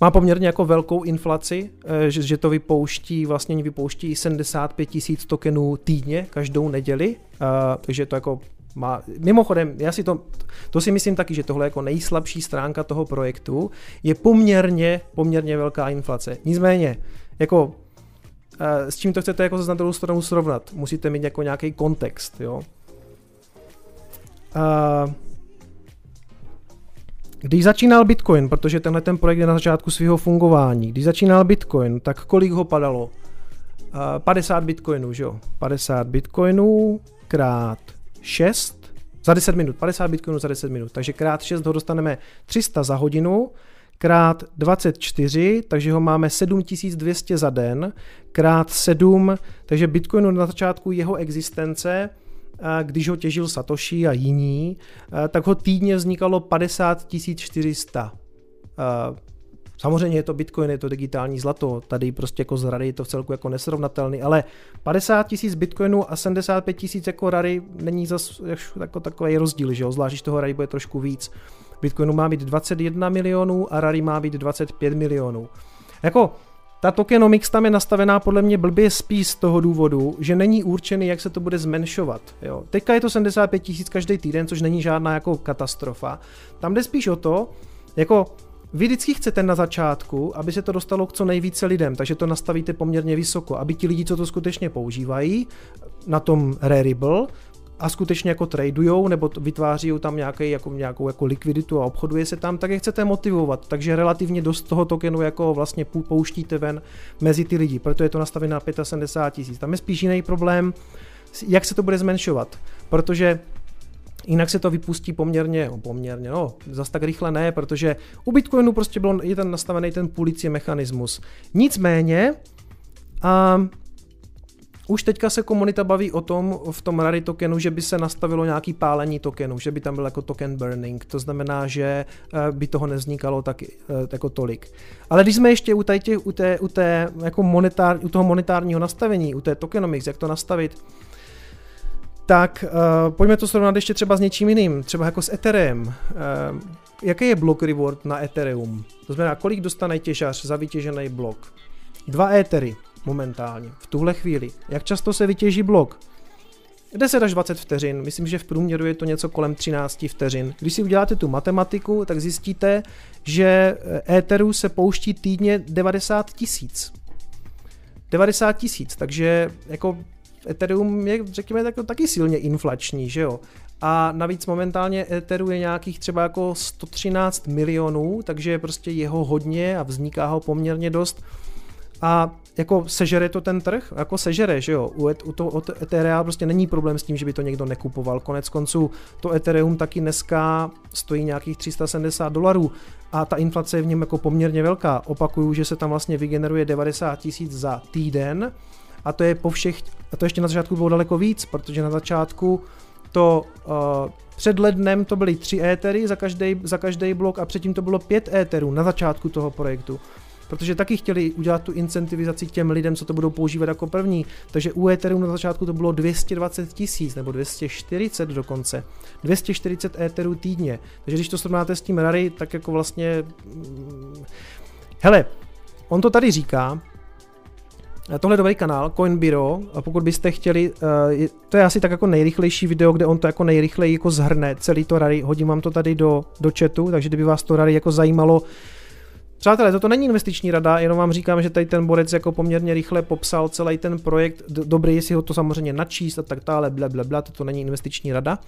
má poměrně jako velkou inflaci, eh, že, že to vypouští, vlastně vypouští 75 tisíc tokenů týdně, každou neděli, uh, takže to jako má, mimochodem, já si to, to si myslím taky, že tohle jako nejslabší stránka toho projektu je poměrně, poměrně velká inflace. Nicméně, jako s čím to chcete jako na druhou stranu srovnat? Musíte mít jako nějaký kontext, jo. Uh, když začínal Bitcoin, protože tenhle ten projekt je na začátku svého fungování, když začínal Bitcoin, tak kolik ho padalo? Uh, 50 Bitcoinů, že jo? 50 Bitcoinů krát 6 za 10 minut, 50 Bitcoinů za 10 minut, takže krát 6 ho dostaneme 300 za hodinu, krát 24, takže ho máme 7200 za den, krát 7, takže Bitcoinu na začátku jeho existence když ho těžil Satoshi a jiní, tak ho týdně vznikalo 50 400. Samozřejmě je to Bitcoin, je to digitální zlato, tady prostě jako z rary je to v celku jako nesrovnatelný, ale 50 tisíc Bitcoinů a 75 tisíc jako rary není zas jako takový rozdíl, že jo? zvlášť toho rary bude trošku víc. Bitcoinu má být 21 milionů a rary má být 25 milionů. Jako, ta tokenomics tam je nastavená podle mě blbě spíš z toho důvodu, že není určený, jak se to bude zmenšovat. Jo. Teďka je to 75 tisíc každý týden, což není žádná jako katastrofa. Tam jde spíš o to, jako vy vždycky chcete na začátku, aby se to dostalo k co nejvíce lidem, takže to nastavíte poměrně vysoko, aby ti lidi, co to skutečně používají, na tom Rarible, a skutečně jako tradujou nebo vytváří tam nějaký, jako, nějakou jako likviditu a obchoduje se tam, tak je chcete motivovat. Takže relativně dost toho tokenu jako vlastně pouštíte ven mezi ty lidi, proto je to nastavené na 75 tisíc. Tam je spíš jiný problém, jak se to bude zmenšovat, protože Jinak se to vypustí poměrně, no, poměrně, no, zas tak rychle ne, protože u Bitcoinu prostě byl je ten nastavený ten půlící mechanismus. Nicméně, um, už teďka se komunita baví o tom v tom Rary tokenu, že by se nastavilo nějaký pálení tokenu, že by tam byl jako token burning, to znamená, že eh, by toho nevznikalo tak, eh, jako tolik. Ale když jsme ještě u, tě, u, té, u, té, jako monetár, u toho monetárního nastavení, u té tokenomics, jak to nastavit, tak uh, pojďme to srovnat ještě třeba s něčím jiným, třeba jako s Ethereum. Uh, jaký je block reward na Ethereum? To znamená, kolik dostane těžař za vytěžený blok? Dva Ethery momentálně, v tuhle chvíli. Jak často se vytěží blok? 10 až 20 vteřin, myslím, že v průměru je to něco kolem 13 vteřin. Když si uděláte tu matematiku, tak zjistíte, že Etheru se pouští týdně 90 tisíc. 90 tisíc, takže jako Ethereum je, řekněme, tak, taky silně inflační, že jo. A navíc momentálně Etheru je nějakých třeba jako 113 milionů, takže prostě jeho hodně a vzniká ho poměrně dost. A jako sežere to ten trh? Jako sežere, že jo? U, u toho Ethereum prostě není problém s tím, že by to někdo nekupoval. Konec konců to Ethereum taky dneska stojí nějakých 370 dolarů a ta inflace je v něm jako poměrně velká. Opakuju, že se tam vlastně vygeneruje 90 tisíc za týden a to je po všech, a to ještě na začátku bylo daleko víc, protože na začátku to uh, před lednem to byly tři étery za každý, za blok a předtím to bylo pět éterů na začátku toho projektu protože taky chtěli udělat tu incentivizaci těm lidem, co to budou používat jako první. Takže u Ethereum na začátku to bylo 220 tisíc nebo 240 dokonce. 240 Etherů týdně. Takže když to srovnáte s tím Rary, tak jako vlastně... Mm, hele, on to tady říká, Tohle je dobrý kanál, Coinbiro, a pokud byste chtěli, uh, to je asi tak jako nejrychlejší video, kde on to jako nejrychleji jako zhrne celý to rary, hodím vám to tady do, do chatu, takže kdyby vás to rary jako zajímalo, Přátelé, toto není investiční rada, jenom vám říkám, že tady ten borec jako poměrně rychle popsal celý ten projekt. Dobrý si ho to samozřejmě načíst a tak dále, bla, bla, bla, toto není investiční rada.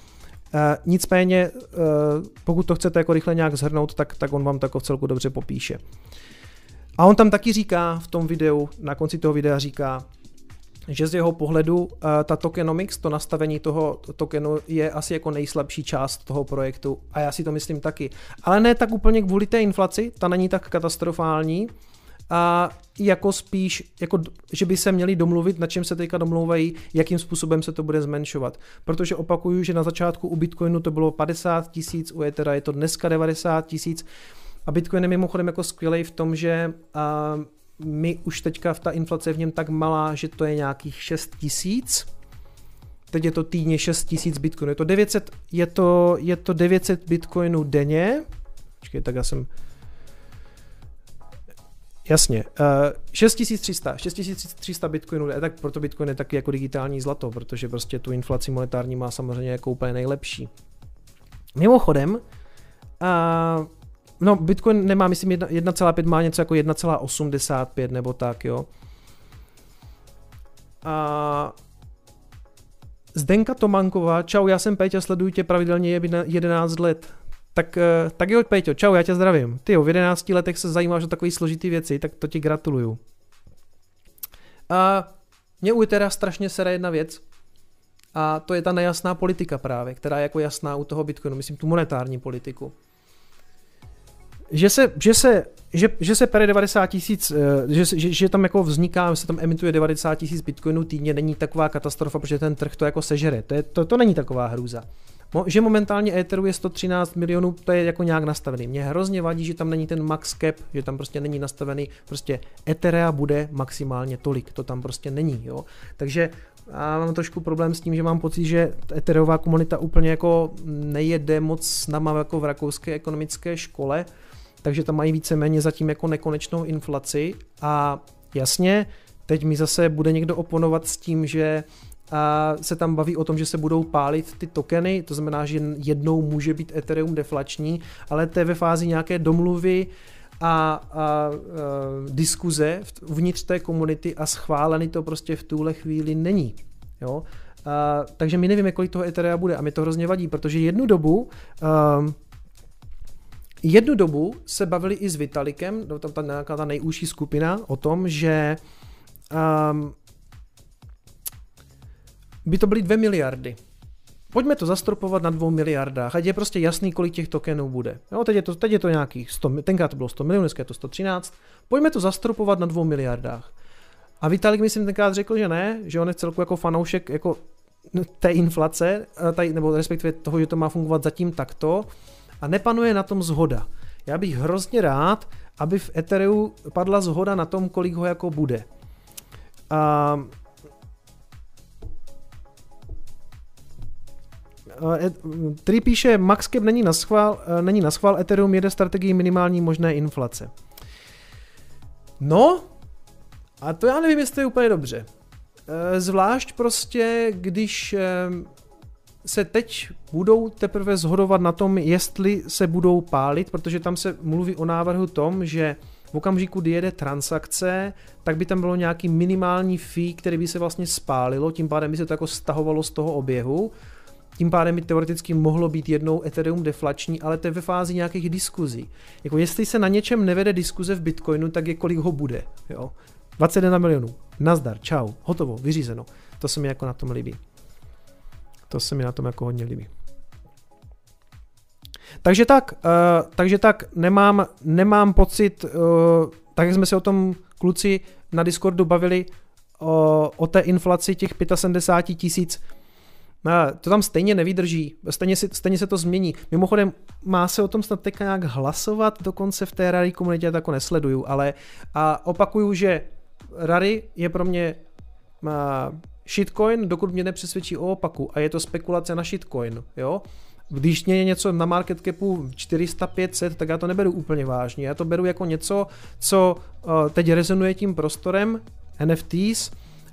Uh, nicméně, uh, pokud to chcete jako rychle nějak zhrnout, tak, tak on vám to jako v celku dobře popíše. A on tam taky říká v tom videu, na konci toho videa říká, že z jeho pohledu uh, ta tokenomics, to nastavení toho tokenu je asi jako nejslabší část toho projektu a já si to myslím taky. Ale ne tak úplně kvůli té inflaci, ta není tak katastrofální, a jako spíš, jako, že by se měli domluvit, na čem se teďka domlouvají, jakým způsobem se to bude zmenšovat. Protože opakuju, že na začátku u Bitcoinu to bylo 50 tisíc, u Ethera je to dneska 90 tisíc. A Bitcoin je mimochodem jako skvělý v tom, že uh, my už teďka v ta inflace je v něm tak malá, že to je nějakých 6 tisíc. Teď je to týdně 6 tisíc bitcoinů. Je to 900, je to, je to 900 bitcoinů denně. Počkej, tak já jsem... Jasně, uh, 6300, 6300 bitcoinů, tak proto bitcoin je taky jako digitální zlato, protože prostě tu inflaci monetární má samozřejmě jako úplně nejlepší. Mimochodem, uh, No, Bitcoin nemá, myslím, 1,5 má něco jako 1,85 nebo tak, jo. A Zdenka Tomanková, čau, já jsem Péťa, sleduju tě pravidelně 11 let. Tak, eh, tak jo, Péťo, čau, já tě zdravím. Ty jo, v 11 letech se zajímáš o takové složitý věci, tak to ti gratuluju. A mě u teda strašně sere jedna věc, a to je ta nejasná politika právě, která je jako jasná u toho Bitcoinu, myslím tu monetární politiku že se, že se, že, že se pere 90 tisíc, eh, že, že, že, tam jako vzniká, se tam emituje 90 tisíc bitcoinů týdně, není taková katastrofa, protože ten trh to jako sežere. To, je, to, to není taková hrůza. Mo, že momentálně Etheru je 113 milionů, to je jako nějak nastavený. Mě hrozně vadí, že tam není ten max cap, že tam prostě není nastavený, prostě Etherea bude maximálně tolik, to tam prostě není, jo. Takže já mám trošku problém s tím, že mám pocit, že Ethereová komunita úplně jako nejede moc s náma jako v rakouské ekonomické škole, takže tam mají víceméně zatím jako nekonečnou inflaci a jasně, teď mi zase bude někdo oponovat s tím, že a se tam baví o tom, že se budou pálit ty tokeny, to znamená, že jednou může být Ethereum deflační, ale to je ve fázi nějaké domluvy a, a, a diskuze vnitř té komunity a schválený to prostě v tuhle chvíli není. Jo? A, takže my nevíme, kolik toho Etherea bude a mi to hrozně vadí, protože jednu dobu um, jednu dobu se bavili i s Vitalikem, tam ta nějaká ta nejúžší skupina, o tom, že um, by to byly 2 miliardy. Pojďme to zastropovat na 2 miliardách, ať je prostě jasný, kolik těch tokenů bude. Jo, teď, je to, teď je to nějakých 100, tenkrát to bylo 100 milionů, dneska je to 113. Pojďme to zastropovat na 2 miliardách. A Vitalik myslím tenkrát řekl, že ne, že on je celku jako fanoušek jako té inflace, tady, nebo respektive toho, že to má fungovat zatím takto a nepanuje na tom zhoda. Já bych hrozně rád, aby v Ethereu padla zhoda na tom, kolik ho jako bude. A který píše, Maxcap není na schvál, není na schvál, Ethereum jede strategii minimální možné inflace. No, a to já nevím, jestli je úplně dobře. Eh, zvlášť prostě, když se teď budou teprve zhodovat na tom, jestli se budou pálit, protože tam se mluví o návrhu tom, že v okamžiku, kdy jede transakce, tak by tam bylo nějaký minimální fee, který by se vlastně spálilo, tím pádem by se to jako stahovalo z toho oběhu. Tím pádem by teoreticky mohlo být jednou Ethereum deflační, ale to je ve fázi nějakých diskuzí. Jako jestli se na něčem nevede diskuze v Bitcoinu, tak je kolik ho bude. Jo? 21 milionů. Nazdar, čau, hotovo, vyřízeno. To se mi jako na tom líbí. To se mi na tom jako hodně líbí. Takže tak, uh, takže tak, nemám, nemám pocit, uh, tak jak jsme se o tom kluci na Discordu bavili, uh, o té inflaci těch 75 tisíc, uh, to tam stejně nevydrží, stejně, si, stejně se to změní. Mimochodem, má se o tom snad teďka nějak hlasovat, dokonce v té rary komunitě já to jako nesleduju, ale a opakuju, že Rary je pro mě uh, shitcoin, dokud mě nepřesvědčí o opaku a je to spekulace na shitcoin, jo. Když mě je něco na market capu 400-500, tak já to neberu úplně vážně. Já to beru jako něco, co uh, teď rezonuje tím prostorem NFTs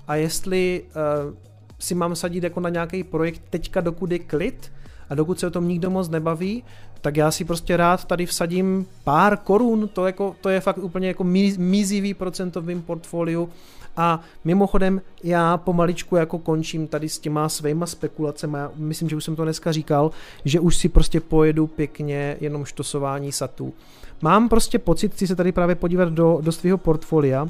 a jestli uh, si mám sadit jako na nějaký projekt teďka, dokud je klid, a dokud se o tom nikdo moc nebaví, tak já si prostě rád tady vsadím pár korun, to, jako, to je fakt úplně jako mizivý procentovým portfoliu a mimochodem já pomaličku jako končím tady s těma svýma spekulacemi, myslím, že už jsem to dneska říkal, že už si prostě pojedu pěkně jenom štosování satů. Mám prostě pocit, chci se tady právě podívat do, do svého portfolia,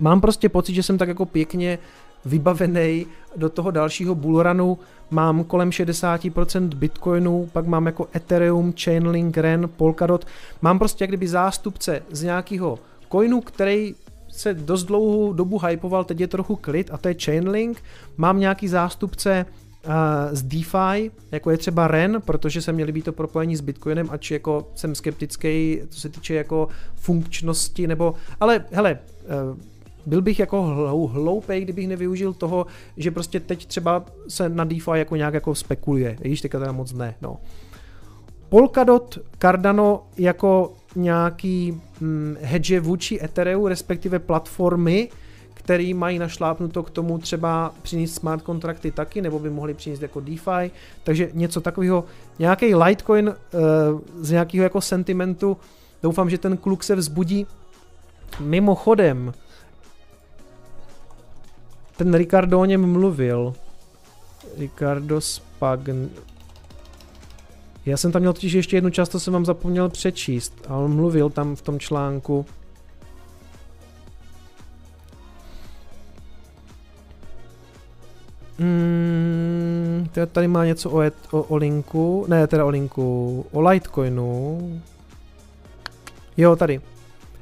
mám prostě pocit, že jsem tak jako pěkně vybavený do toho dalšího bullrunu, mám kolem 60% bitcoinů, pak mám jako Ethereum, Chainlink, REN, Polkadot, mám prostě jak kdyby zástupce z nějakého coinu, který se dost dlouhou dobu hypoval, teď je trochu klid a to je Chainlink, mám nějaký zástupce uh, z DeFi, jako je třeba REN, protože se měli být to propojení s Bitcoinem, ač jako jsem skeptický, co se týče jako funkčnosti, nebo, ale hele, uh, byl bych jako hloupej, kdybych nevyužil toho, že prostě teď třeba se na DeFi jako nějak jako spekuluje, víš, teďka teda moc ne, no. Polkadot, Cardano jako nějaký hm, hedge vůči Ethereum, respektive platformy, který mají našlápnuto k tomu třeba přinést smart kontrakty taky, nebo by mohli přinést jako DeFi, takže něco takového, nějaký Litecoin uh, z nějakého jako sentimentu, doufám, že ten kluk se vzbudí. Mimochodem, ten Ricardo o něm mluvil. Ricardo Spagn... Já jsem tam měl totiž ještě jednu část, to jsem vám zapomněl přečíst. A on mluvil tam v tom článku. Hmm, tady má něco o, et, o, o linku, ne teda o linku, o Litecoinu. Jo, tady.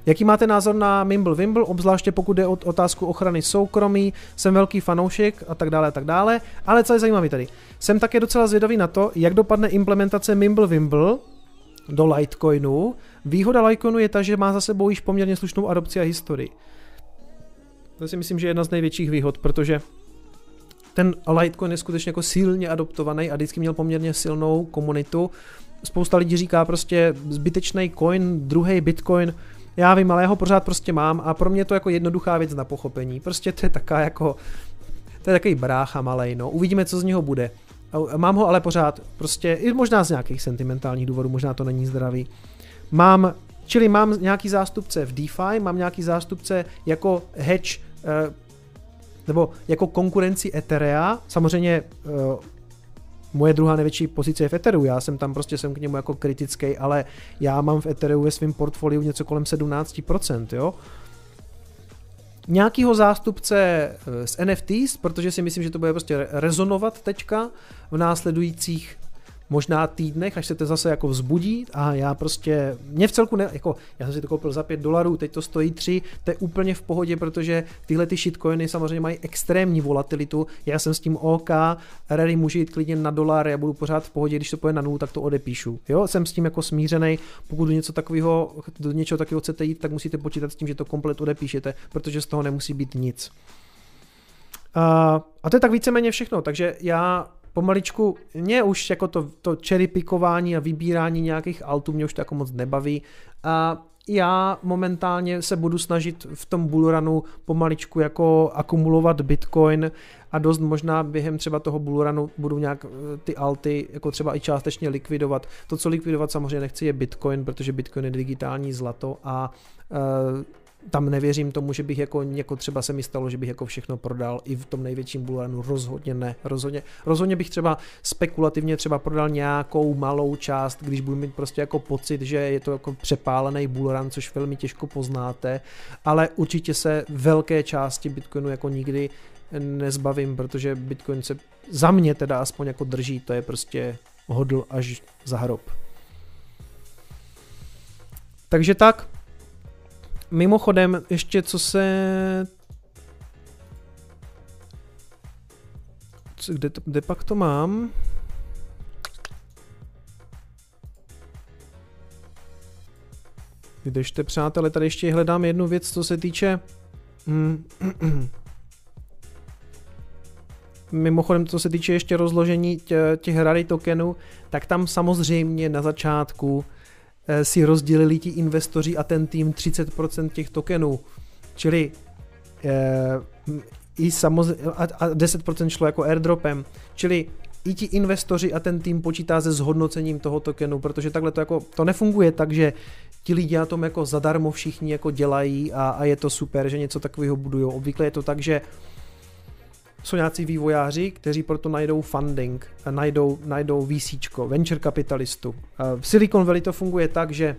Jaký máte názor na Mimble Wimble, obzvláště pokud jde o otázku ochrany soukromí, jsem velký fanoušek a tak dále a tak dále, ale co je zajímavé tady. Jsem také docela zvědavý na to, jak dopadne implementace Mimble Wimble do Litecoinu. Výhoda Litecoinu je ta, že má za sebou již poměrně slušnou adopci a historii. To si myslím, že je jedna z největších výhod, protože ten Litecoin je skutečně jako silně adoptovaný a vždycky měl poměrně silnou komunitu spousta lidí říká prostě zbytečný coin, druhý bitcoin, já vím, ale já ho pořád prostě mám a pro mě to jako jednoduchá věc na pochopení. Prostě to je taká jako, to je takový brácha malej, no. Uvidíme, co z něho bude. Mám ho ale pořád, prostě i možná z nějakých sentimentálních důvodů, možná to není zdravý. Mám, čili mám nějaký zástupce v DeFi, mám nějaký zástupce jako hedge, eh, nebo jako konkurenci Etherea, samozřejmě eh, moje druhá největší pozice je v Ethereum, já jsem tam prostě jsem k němu jako kritický, ale já mám v Ethereum ve svém portfoliu něco kolem 17%, jo. Nějakýho zástupce eh, z NFTs, protože si myslím, že to bude prostě rezonovat teďka v následujících možná týdnech, až se to zase jako vzbudí a já prostě, mě v celku ne, jako, já jsem si to koupil za 5 dolarů, teď to stojí 3, to je úplně v pohodě, protože tyhle ty shitcoiny samozřejmě mají extrémní volatilitu, já jsem s tím OK, ready může jít klidně na dolar, já budu pořád v pohodě, když to půjde na nulu, tak to odepíšu, jo, jsem s tím jako smířený, pokud do něco takového, do něčeho takového chcete jít, tak musíte počítat s tím, že to komplet odepíšete, protože z toho nemusí být nic. Uh, a to je tak víceméně všechno, takže já pomaličku, mě už jako to, to cherrypikování a vybírání nějakých altů mě už to jako moc nebaví a já momentálně se budu snažit v tom bullrunu pomaličku jako akumulovat bitcoin a dost možná během třeba toho bullrunu budu nějak eh, ty alty jako třeba i částečně likvidovat. To, co likvidovat samozřejmě nechci je bitcoin, protože bitcoin je digitální zlato a uh, tam nevěřím tomu, že bych jako, jako třeba se mi stalo, že bych jako všechno prodal i v tom největším bulanu, rozhodně ne, rozhodně, rozhodně bych třeba spekulativně třeba prodal nějakou malou část, když budu mít prostě jako pocit, že je to jako přepálený bullrun, což velmi těžko poznáte, ale určitě se velké části Bitcoinu jako nikdy nezbavím, protože Bitcoin se za mě teda aspoň jako drží, to je prostě hodl až za hrob. Takže tak, Mimochodem, ještě co se... Co, kde, to, kde pak to mám? Vydržte, přátelé, tady ještě hledám jednu věc, co se týče... Mm, Mimochodem, co se týče ještě rozložení těch rary tokenů, tak tam samozřejmě na začátku si rozdělili ti investoři a ten tým 30% těch tokenů. Čili e, i samozřejmě, a, a 10% šlo jako airdropem. Čili i ti investoři a ten tým počítá se zhodnocením toho tokenu, protože takhle to jako, to nefunguje tak, že ti lidi na tom jako zadarmo všichni jako dělají a, a je to super, že něco takového budují. Obvykle je to tak, že jsou nějací vývojáři, kteří proto najdou funding, najdou, najdou VC, venture kapitalistu. V Silicon Valley to funguje tak, že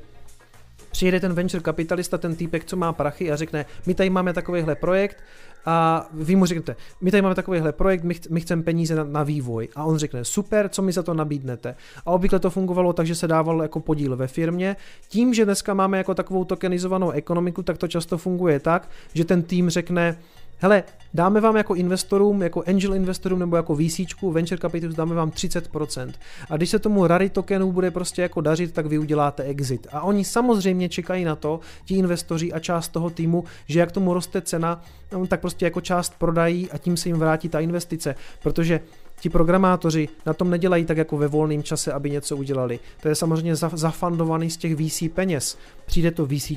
přijede ten venture kapitalista, ten týpek, co má prachy a řekne, my tady máme takovýhle projekt a vy mu řeknete, my tady máme takovýhle projekt, my, ch- my chceme peníze na, na vývoj. A on řekne, super, co mi za to nabídnete. A obvykle to fungovalo tak, že se dával jako podíl ve firmě. Tím, že dneska máme jako takovou tokenizovanou ekonomiku, tak to často funguje tak, že ten tým řekne, hele, dáme vám jako investorům, jako angel investorům nebo jako VC, venture capitalist, dáme vám 30%. A když se tomu rary tokenu bude prostě jako dařit, tak vy uděláte exit. A oni samozřejmě čekají na to, ti investoři a část toho týmu, že jak tomu roste cena, no, tak prostě jako část prodají a tím se jim vrátí ta investice. Protože ti programátoři na tom nedělají tak jako ve volném čase, aby něco udělali. To je samozřejmě zafandovaný z těch VC peněz. Přijde to VC,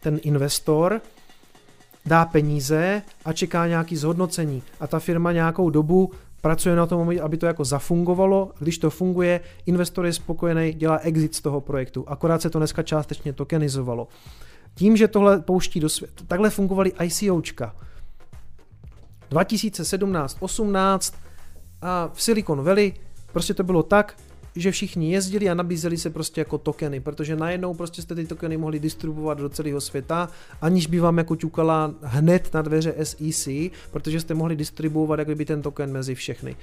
ten investor, dá peníze a čeká nějaký zhodnocení. A ta firma nějakou dobu pracuje na tom, aby to jako zafungovalo. Když to funguje, investor je spokojený, dělá exit z toho projektu. Akorát se to dneska částečně tokenizovalo. Tím, že tohle pouští do světa, takhle fungovaly ICOčka. 2017-18 a v Silicon Valley prostě to bylo tak, že všichni jezdili a nabízeli se prostě jako tokeny, protože najednou prostě jste ty tokeny mohli distribuovat do celého světa, aniž by vám jako ťukala hned na dveře SEC, protože jste mohli distribuovat jak by ten token mezi všechny.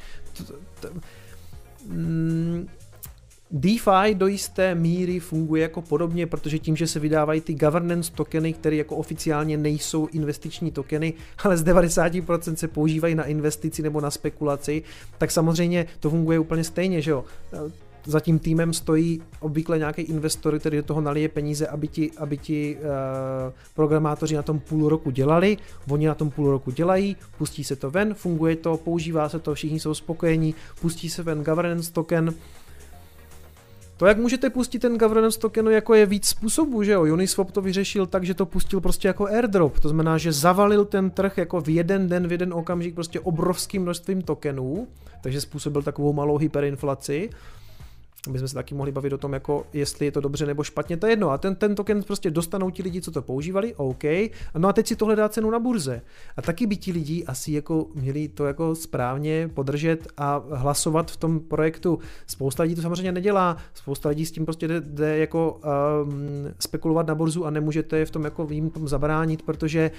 Mm, DeFi do jisté míry funguje jako podobně, protože tím, že se vydávají ty governance tokeny, které jako oficiálně nejsou investiční tokeny, ale z 90% se používají na investici nebo na spekulaci, tak samozřejmě to funguje úplně stejně, že jo. Za tím týmem stojí obvykle nějaký investor, který do toho nalije peníze, aby ti, aby ti uh, programátoři na tom půl roku dělali. Oni na tom půl roku dělají, pustí se to ven, funguje to, používá se to, všichni jsou spokojení, pustí se ven governance token, To, jak můžete pustit ten governance tokenu, jako je víc způsobů, že jo? Uniswap to vyřešil tak, že to pustil prostě jako airdrop. To znamená, že zavalil ten trh jako v jeden den, v jeden okamžik prostě obrovským množstvím tokenů, takže způsobil takovou malou hyperinflaci jsme se taky mohli bavit o tom, jako jestli je to dobře nebo špatně, to je jedno. A ten, ten token prostě dostanou ti lidi, co to používali, OK. No a teď si tohle dá cenu na burze. A taky by ti lidi asi jako měli to jako správně podržet a hlasovat v tom projektu. Spousta lidí to samozřejmě nedělá, spousta lidí s tím prostě jde, jde jako um, spekulovat na burzu a nemůžete v tom jako jim tom zabránit, protože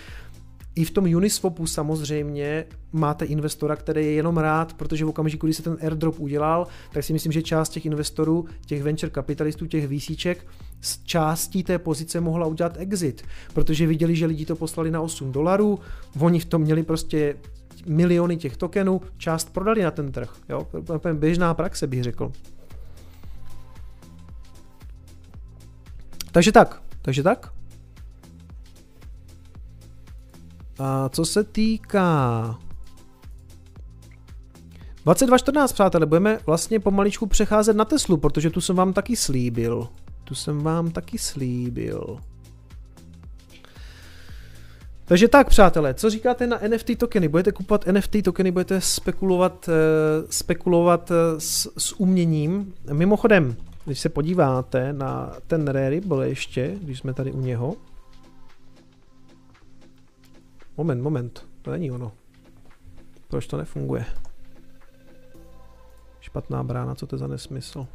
i v tom Uniswapu samozřejmě máte investora, který je jenom rád, protože v okamžiku, kdy se ten airdrop udělal, tak si myslím, že část těch investorů, těch venture kapitalistů, těch výsíček, z částí té pozice mohla udělat exit, protože viděli, že lidi to poslali na 8 dolarů, oni v tom měli prostě miliony těch tokenů, část prodali na ten trh. Jo? Běžná praxe bych řekl. Takže tak, takže tak. A co se týká 2214, přátelé, budeme vlastně pomaličku přecházet na Teslu, protože tu jsem vám taky slíbil. Tu jsem vám taky slíbil. Takže tak, přátelé, co říkáte na NFT tokeny? Budete kupovat NFT tokeny, budete spekulovat, uh, spekulovat uh, s, s uměním. Mimochodem, když se podíváte na ten Rarible ještě, když jsme tady u něho, Moment, moment, to není ono. Proč to nefunguje? Špatná brána, co to je za nesmysl?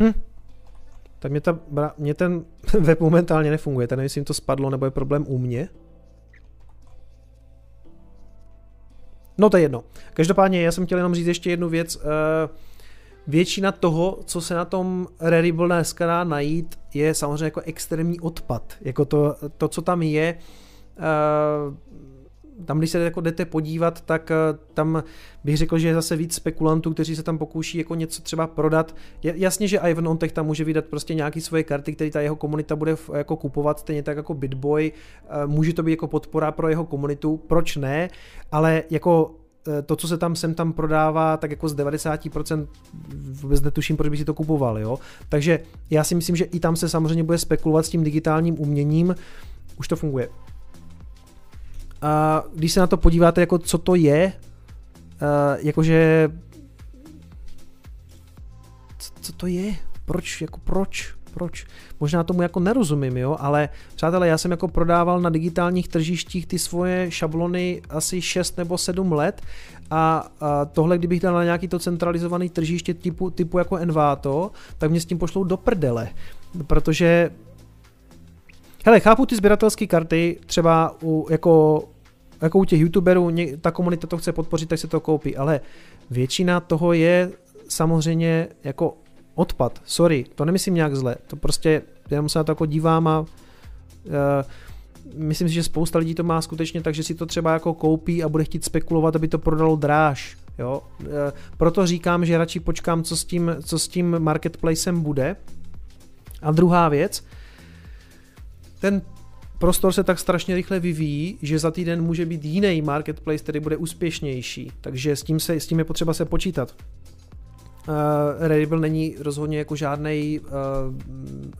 Hm. Tak mě, ta, mě ten web momentálně nefunguje, tak nevím, jestli jim to spadlo, nebo je problém u mě. No to je jedno. Každopádně já jsem chtěl jenom říct ještě jednu věc. Uh, většina toho, co se na tom Rarible dneska dá najít, je samozřejmě jako extrémní odpad. Jako to, to co tam je, uh, tam když se jako jdete podívat, tak uh, tam bych řekl, že je zase víc spekulantů, kteří se tam pokouší jako něco třeba prodat. Jasně, že Ivan Ontech tam může vydat prostě nějaké svoje karty, které ta jeho komunita bude jako kupovat, stejně tak jako Bitboy. Uh, může to být jako podpora pro jeho komunitu, proč ne, ale jako Eh, to, co se tam sem tam prodává, tak jako z 90% vůbec netuším, proč by si to kupoval, jo. Takže já si myslím, že i tam se samozřejmě bude spekulovat s tím digitálním uměním, už to funguje. A když se na to podíváte, jako co to je, uh, jakože co to je? Proč, jako proč? Proč. Možná tomu jako nerozumím, jo, ale přátelé, já jsem jako prodával na digitálních tržištích ty svoje šablony asi 6 nebo 7 let a, a tohle, kdybych dal na nějaký to centralizovaný tržiště typu, typu jako Envato, tak mě s tím pošlou do prdele, protože Hele, chápu ty sběratelské karty, třeba u, jako, jako u těch youtuberů, ta komunita to chce podpořit, tak se to koupí, ale většina toho je samozřejmě jako odpad, sorry, to nemyslím nějak zle, to prostě jenom se na to jako dívám a uh, myslím si, že spousta lidí to má skutečně tak, že si to třeba jako koupí a bude chtít spekulovat, aby to prodalo dráž, jo. Uh, proto říkám, že radši počkám, co s tím, co s tím marketplacem bude. A druhá věc, ten prostor se tak strašně rychle vyvíjí, že za týden může být jiný marketplace, který bude úspěšnější, takže s tím, se, s tím je potřeba se počítat. Uh, Rarible není rozhodně jako žádný uh,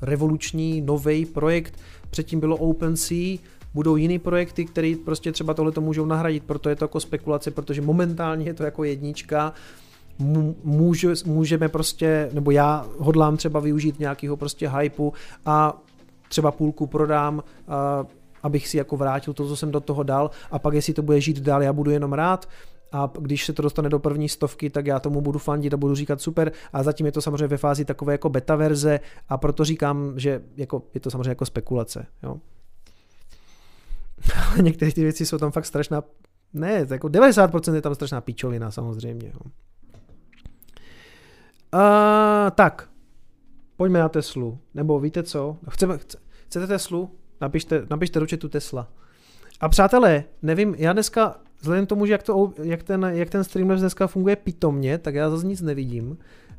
revoluční nový projekt. Předtím bylo OpenSea, budou jiný projekty, které prostě třeba tohle to můžou nahradit, proto je to jako spekulace, protože momentálně je to jako jednička. Můžu, můžeme prostě, nebo já hodlám třeba využít nějakého prostě hypeu a třeba půlku prodám, uh, abych si jako vrátil to, co jsem do toho dal a pak jestli to bude žít dál, já budu jenom rád a když se to dostane do první stovky, tak já tomu budu fandit a budu říkat super a zatím je to samozřejmě ve fázi takové jako beta verze a proto říkám, že jako, je to samozřejmě jako spekulace. Jo. Ale některé ty věci jsou tam fakt strašná, ne, jako 90% je tam strašná pičolina samozřejmě. Jo. A, tak, pojďme na Teslu. Nebo víte co? Chceme, chcete Teslu? Napište, napište do chatu Tesla. A přátelé, nevím, já dneska Vzhledem k tomu, že jak, to, jak, ten, jak ten Streamlabs dneska funguje pitomně, tak já zase nic nevidím.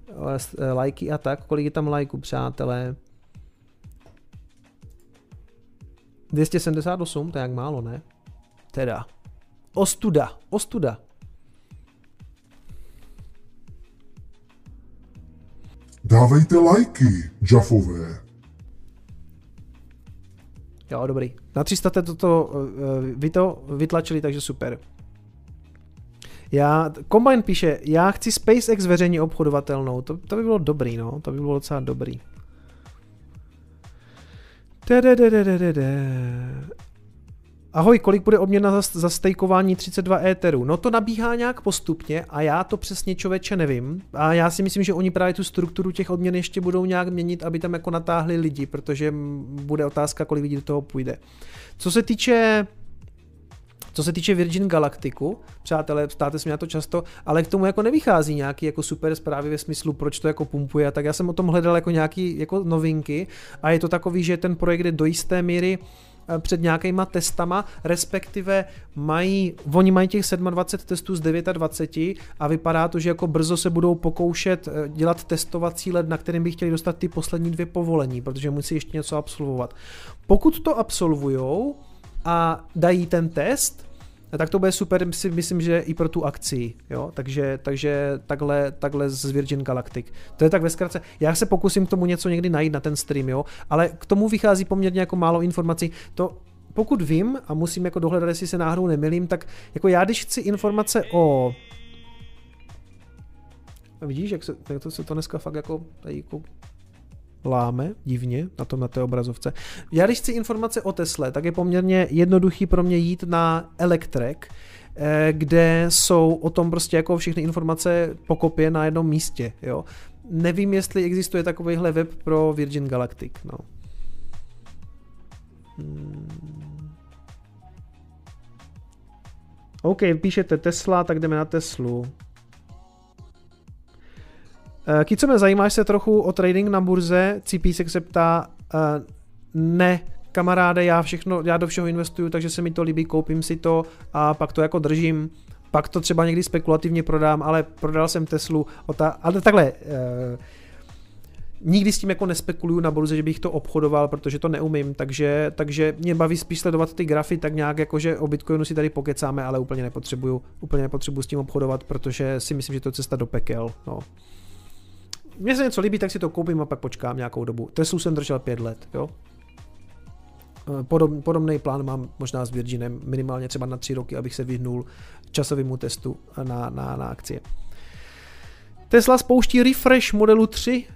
Eh, lajky a tak, kolik je tam lajků, přátelé? 278, to je jak málo, ne? Teda. ostuda, ostuda. Dávejte lajky, Jaffové. Jo, dobrý. Na 300 jste toto, uh, vy to vytlačili, takže super. Já, Combine píše, já chci SpaceX veřejně obchodovatelnou. To, to by bylo dobrý, no. To by bylo docela dobrý. Ahoj, kolik bude odměna za, za stejkování 32 éterů? No to nabíhá nějak postupně a já to přesně člověče nevím. A já si myslím, že oni právě tu strukturu těch odměn ještě budou nějak měnit, aby tam jako natáhli lidi, protože bude otázka, kolik lidí do toho půjde. Co se týče co se týče Virgin Galacticu, přátelé, ptáte se mě na to často, ale k tomu jako nevychází nějaký jako super zprávy ve smyslu, proč to jako pumpuje, tak já jsem o tom hledal jako nějaký jako novinky a je to takový, že ten projekt jde do jisté míry eh, před nějakýma testama, respektive mají, oni mají těch 27 testů z 29 a vypadá to, že jako brzo se budou pokoušet eh, dělat testovací let, na kterým by chtěli dostat ty poslední dvě povolení, protože musí ještě něco absolvovat. Pokud to absolvujou, a dají ten test, tak to bude super, si myslím, že i pro tu akci, jo, takže, takže takhle, takhle z Virgin Galactic. To je tak ve zkratce. Já se pokusím k tomu něco někdy najít na ten stream, jo, ale k tomu vychází poměrně jako málo informací. To, pokud vím, a musím jako dohledat, jestli se náhodou nemilím, tak jako já, když chci informace o Vidíš, jak se, jak to se to dneska fakt jako tady jako láme divně na tom na té obrazovce. Já když chci informace o Tesle, tak je poměrně jednoduchý pro mě jít na Electrek, eh, kde jsou o tom prostě jako všechny informace po kopě na jednom místě, jo. Nevím, jestli existuje takovýhle web pro Virgin Galactic, no. Hmm. OK, píšete Tesla, tak jdeme na Teslu. Eh, co mě zajímáš se trochu o trading na burze, CP se ptá, uh, ne, kamaráde, já všechno, já do všeho investuju, takže se mi to líbí, koupím si to a pak to jako držím, pak to třeba někdy spekulativně prodám, ale prodal jsem Teslu, ta, ale takhle, uh, nikdy s tím jako nespekuluju na burze, že bych to obchodoval, protože to neumím, takže, takže mě baví spíš sledovat ty grafy tak nějak jako, že o Bitcoinu si tady pokecáme, ale úplně nepotřebuju, úplně nepotřebuju s tím obchodovat, protože si myslím, že to je cesta do pekel, no mně se něco líbí, tak si to koupím a pak počkám nějakou dobu. Teslu jsem držel pět let, jo. Eh, podob, podobný plán mám možná s Virginem, minimálně třeba na tři roky, abych se vyhnul časovému testu na, na, na akcie. Tesla spouští refresh modelu 3 Eh,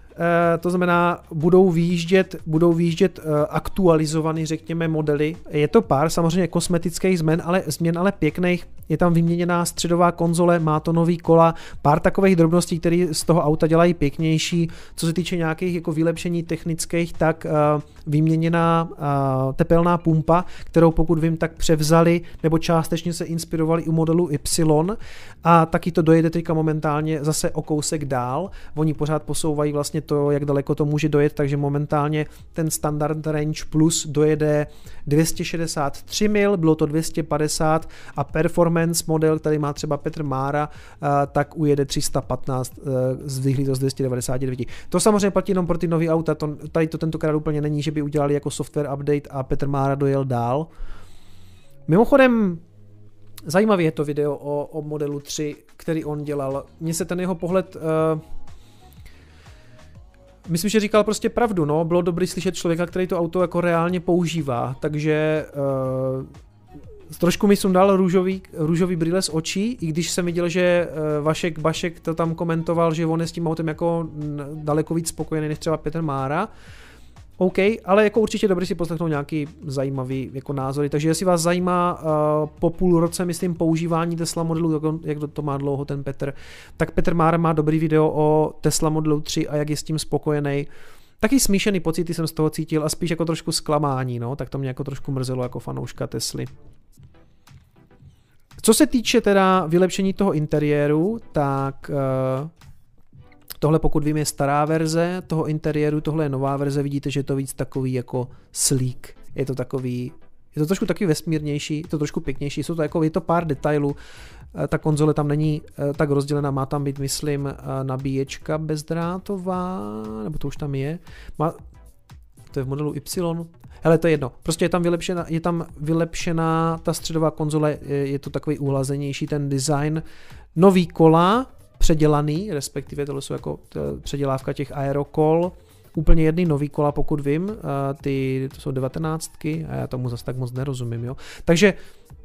to znamená, budou výjíždět, budou výjíždět eh, aktualizovaný, řekněme, modely. Je to pár samozřejmě kosmetických změn, ale změn ale pěkných. Je tam vyměněná středová konzole, má to nový kola, pár takových drobností, které z toho auta dělají pěknější. Co se týče nějakých jako vylepšení technických, tak uh, vyměněná tepelná pumpa, kterou pokud vím, tak převzali nebo částečně se inspirovali u modelu Y a taky to dojede teďka momentálně zase o kousek dál. Oni pořád posouvají vlastně to, jak daleko to může dojet, takže momentálně ten standard range plus dojede 263 mil, bylo to 250 a performance model, který má třeba Petr Mára, eh, tak ujede 315, eh, z 299. To samozřejmě platí jenom pro ty nové auta, to, tady to tentokrát úplně není, že by udělali jako software update a Petr Mára dojel dál. Mimochodem, zajímavé je to video o, o modelu 3, který on dělal. Mně se ten jeho pohled uh, Myslím, že říkal prostě pravdu, no. Bylo dobrý slyšet člověka, který to auto jako reálně používá, takže uh, trošku mi sundal růžový, růžový brýle z očí, i když jsem viděl, že uh, Vašek Bašek to tam komentoval, že on je s tím autem jako daleko víc spokojený než třeba Petr Mára. OK, ale jako určitě dobrý si poslechnout nějaký zajímavý jako názory, takže jestli vás zajímá uh, po půl roce, myslím, používání Tesla modelu, jak, on, jak to má dlouho ten Petr, tak Petr Mára má dobrý video o Tesla modelu 3 a jak je s tím spokojený. Taky smíšený pocity jsem z toho cítil a spíš jako trošku zklamání, no, tak to mě jako trošku mrzelo jako fanouška Tesly. Co se týče teda vylepšení toho interiéru, tak uh, Tohle pokud vím je stará verze toho interiéru, tohle je nová verze, vidíte, že je to víc takový jako sleek. Je to takový, je to trošku taky vesmírnější, je to trošku pěknější, jsou to jako, je to pár detailů, eh, ta konzole tam není eh, tak rozdělená, má tam být, myslím, eh, nabíječka bezdrátová, nebo to už tam je. Má, to je v modelu Y, ale to je jedno. Prostě je tam vylepšená, je tam vylepšená ta středová konzole, je, je to takový uhlazenější ten design. Nový kola, předělaný, respektive tohle jsou jako předělávka těch aerokol, úplně jedný nový kola, pokud vím, ty to jsou devatenáctky a já tomu zase tak moc nerozumím, jo. Takže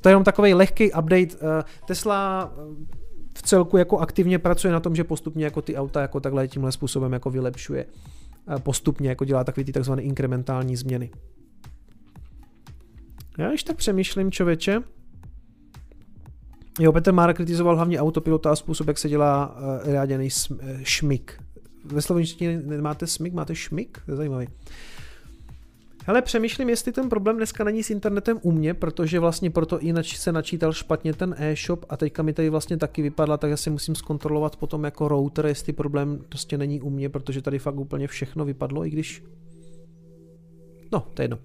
to je jenom takový lehký update. Tesla v celku jako aktivně pracuje na tom, že postupně jako ty auta jako takhle tímhle způsobem jako vylepšuje. Postupně jako dělá takový ty takzvané inkrementální změny. Já ještě tak přemýšlím, člověče. Jo, Petr Mára kritizoval hlavně autopilota a způsob, jak se dělá uh, ráděný šmik. Ve slovenštině nemáte smyk, máte šmik? To je zajímavý. Hele, přemýšlím, jestli ten problém dneska není s internetem u mě, protože vlastně proto i nač- se načítal špatně ten e-shop a teďka mi tady vlastně taky vypadla, tak já si musím zkontrolovat potom jako router, jestli problém prostě není u mě, protože tady fakt úplně všechno vypadlo, i když... No, to je jedno.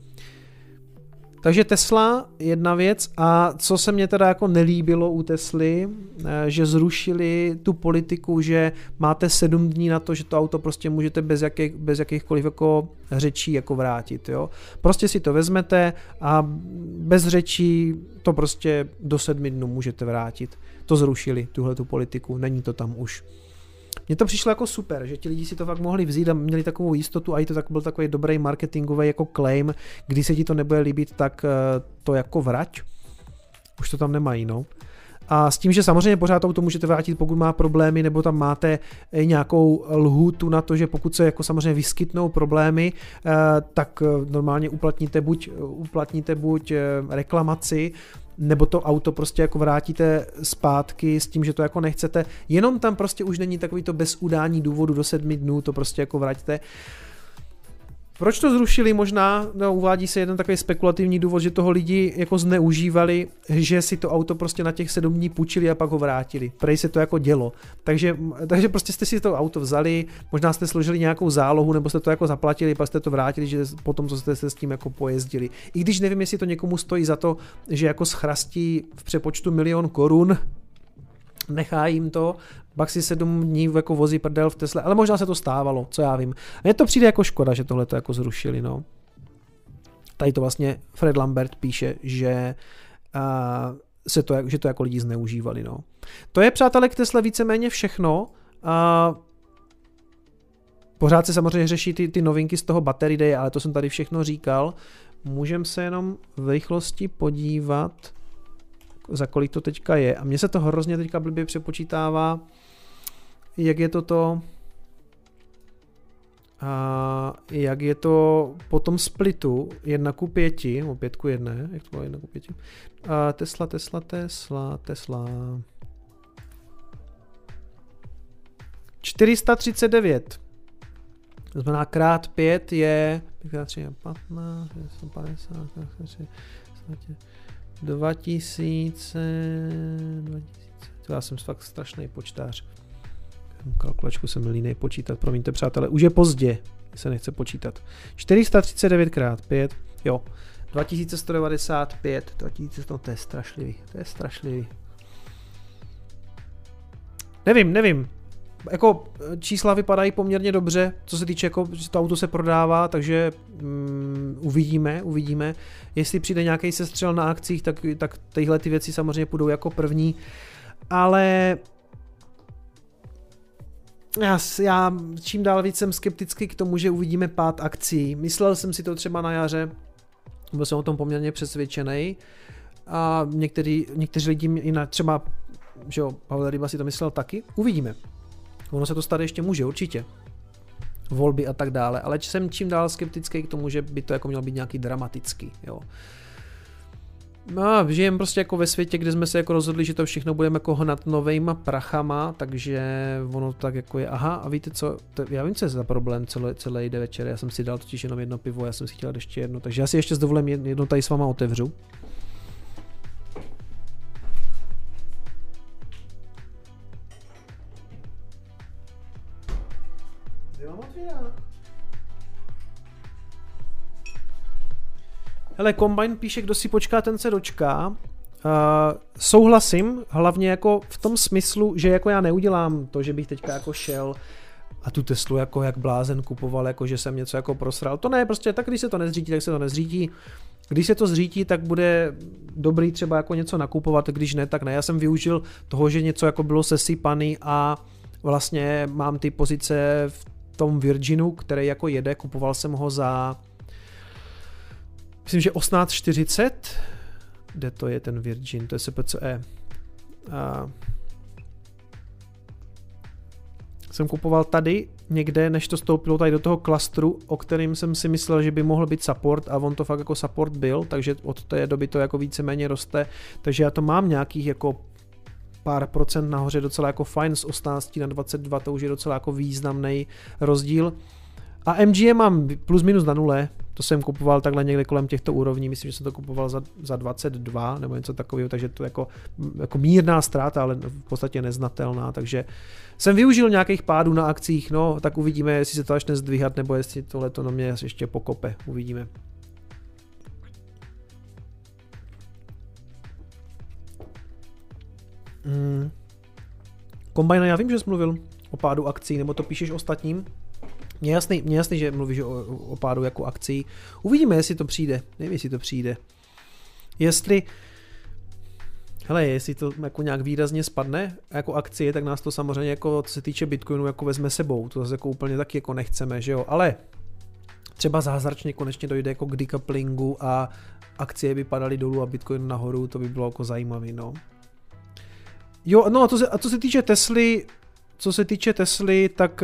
Takže Tesla, jedna věc a co se mně teda jako nelíbilo u Tesly, eh, že zrušili tu politiku, že máte sedm dní na to, že to auto prostě můžete bez, jakých, bez jakýchkoliv jako řečí jako vrátit, jo. Prostě si to vezmete a bez řečí to prostě do sedmi dnů můžete vrátit. To zrušili, tuhle tu politiku, není to tam už. Mně to přišlo jako super, že ti lidi si to fakt mohli vzít a měli takovou jistotu a i to tak byl takový dobrý marketingový jako claim, když se ti to nebude líbit, tak eh, to jako vrať. Už to tam nemají, no. A s tím, že samozřejmě pořád to můžete vrátit, pokud má problémy, nebo tam máte nějakou lhůtu na to, že pokud se jako samozřejmě vyskytnou problémy, eh, tak eh, normálně uplatníte buď, uplatníte buď reklamaci, nebo to auto prostě jako vrátíte zpátky s tím, že to jako nechcete, jenom tam prostě už není takový to bez udání důvodu do sedmi dnů, to prostě jako vraťte. Proč to zrušili možná? No, uvádí se jeden takový spekulativní důvod, že toho lidi jako zneužívali, že si to auto prostě na těch sedm dní půjčili a pak ho vrátili. Prej se to jako dělo. Takže, takže prostě jste si to auto vzali, možná jste složili nějakou zálohu, nebo jste to jako zaplatili, pak jste to vrátili, že potom, co jste se s tím jako pojezdili. I když nevím, jestli to někomu stojí za to, že jako schrastí v přepočtu milion korun, nechá jim to, pak si sedm dní jako vozí prdel v Tesle, ale možná se to stávalo, co já vím. Mně to přijde jako škoda, že tohle to jako zrušili, no. Tady to vlastně Fred Lambert píše, že uh, se to, že to jako lidi zneužívali, no. To je, přátelé, k Tesle víceméně všechno. Uh, pořád se samozřejmě řeší ty, ty novinky z toho Battery Day, ale to jsem tady všechno říkal. Můžeme se jenom v rychlosti podívat, za kolik to teďka je. A mně se to hrozně teďka blbě přepočítává jak je to to, a jak je to po tom splitu 1 ku 5, nebo 5 ku 1, jak to bylo 1 ku 5. A Tesla, Tesla, Tesla, Tesla. 439. To znamená krát 5 je 5 3 je 15, 150, 2000, 2000, to já jsem fakt strašný počtář. Kalkulačku jsem línej počítat, promiňte přátelé, už je pozdě, se nechce počítat. 439 x 5, jo, 2195, 2100, to je strašlivý, to je strašlivý. Nevím, nevím. Jako čísla vypadají poměrně dobře, co se týče, jako, že to auto se prodává, takže um, uvidíme, uvidíme. Jestli přijde nějaký sestřel na akcích, tak, tak tyhle ty věci samozřejmě půjdou jako první. Ale já, já čím dál víc jsem skeptický k tomu, že uvidíme pád akcí. Myslel jsem si to třeba na jaře, byl jsem o tom poměrně přesvědčený. A některý, někteří lidi jinak, třeba, že jo, Pavel Ryba si to myslel taky. Uvidíme. Ono se to stát ještě může, určitě. Volby a tak dále, ale jsem čím dál skeptický k tomu, že by to jako mělo být nějaký dramatický, jo. No, žijeme prostě jako ve světě, kde jsme se jako rozhodli, že to všechno budeme jako hnat novejma prachama, takže ono tak jako je, aha, a víte co, to, já vím, co je za problém celý, celý den večer, já jsem si dal totiž jenom jedno pivo, já jsem si chtěl ještě jedno, takže já si ještě s jedno tady s váma otevřu. Hele, Combine píše, kdo si počká, ten se dočká. Uh, souhlasím, hlavně jako v tom smyslu, že jako já neudělám to, že bych teďka jako šel a tu Teslu jako jak blázen kupoval, jako že jsem něco jako prosral. To ne, prostě tak když se to nezřítí, tak se to nezřítí. Když se to zřítí, tak bude dobrý třeba jako něco nakupovat, když ne, tak ne. Já jsem využil toho, že něco jako bylo sesypaný a vlastně mám ty pozice v tom Virginu, který jako jede, kupoval jsem ho za myslím, že 1840, kde to je ten Virgin, to je SPCE. A jsem kupoval tady někde, než to stoupilo tady do toho klastru, o kterým jsem si myslel, že by mohl být support a on to fakt jako support byl, takže od té doby to jako víceméně roste, takže já to mám nějakých jako pár procent nahoře docela jako fajn, z 18 na 22 to už je docela jako významný rozdíl. A MGM mám plus minus na nule, to jsem kupoval takhle někde kolem těchto úrovní, myslím, že jsem to kupoval za, za 22 nebo něco takového, takže to jako, jako mírná ztráta, ale v podstatě neznatelná, takže jsem využil nějakých pádů na akcích, no tak uvidíme, jestli se to až nezdvíhat, nebo jestli tohle to na mě ještě pokope, uvidíme. Hmm. Kombajna, já vím, že jsi mluvil o pádu akcí, nebo to píšeš ostatním? Mně jasný, mě jasný, že mluvíš o, o pádu jako akcí. Uvidíme, jestli to přijde. Nevím, jestli to přijde. Jestli... Hele, jestli to jako nějak výrazně spadne jako akcie, tak nás to samozřejmě jako, co se týče Bitcoinu, jako vezme sebou. To zase jako úplně taky jako nechceme, že jo. Ale třeba zázračně konečně dojde jako k decouplingu a akcie by padaly dolů a Bitcoin nahoru, to by bylo jako zajímavý, no. Jo, no a, to se, a co se týče Tesly, co se týče Tesly, tak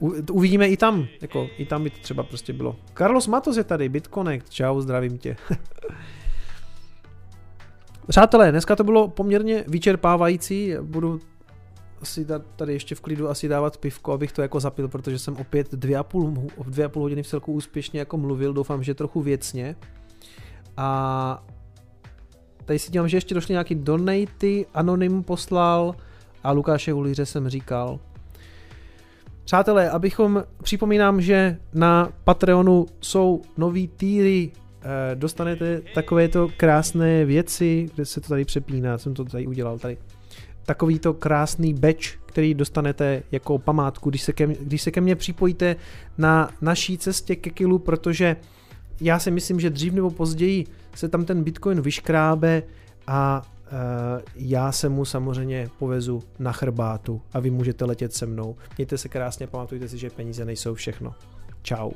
uh, uvidíme i tam, jako i tam by to třeba prostě bylo. Carlos Matos je tady, BitConnect, čau, zdravím tě. Přátelé, dneska to bylo poměrně vyčerpávající, budu asi tady ještě v klidu asi dávat pivko, abych to jako zapil, protože jsem opět dvě a půl, dvě a půl hodiny v celku úspěšně jako mluvil, doufám, že trochu věcně. A Tady si dělám, že ještě došly nějaký donaty, Anonym poslal a Lukáše Ulíře jsem říkal. Přátelé, abychom, připomínám, že na Patreonu jsou nový týry, eh, dostanete takovéto krásné věci, kde se to tady přepíná, jsem to tady udělal tady. Takovýto krásný badge, který dostanete jako památku, když se ke, když se ke mně připojíte na naší cestě ke kilu, protože já si myslím, že dřív nebo později se tam ten Bitcoin vyškrábe a uh, já se mu samozřejmě povezu na chrbátu a vy můžete letět se mnou. Mějte se krásně, pamatujte si, že peníze nejsou všechno. Ciao.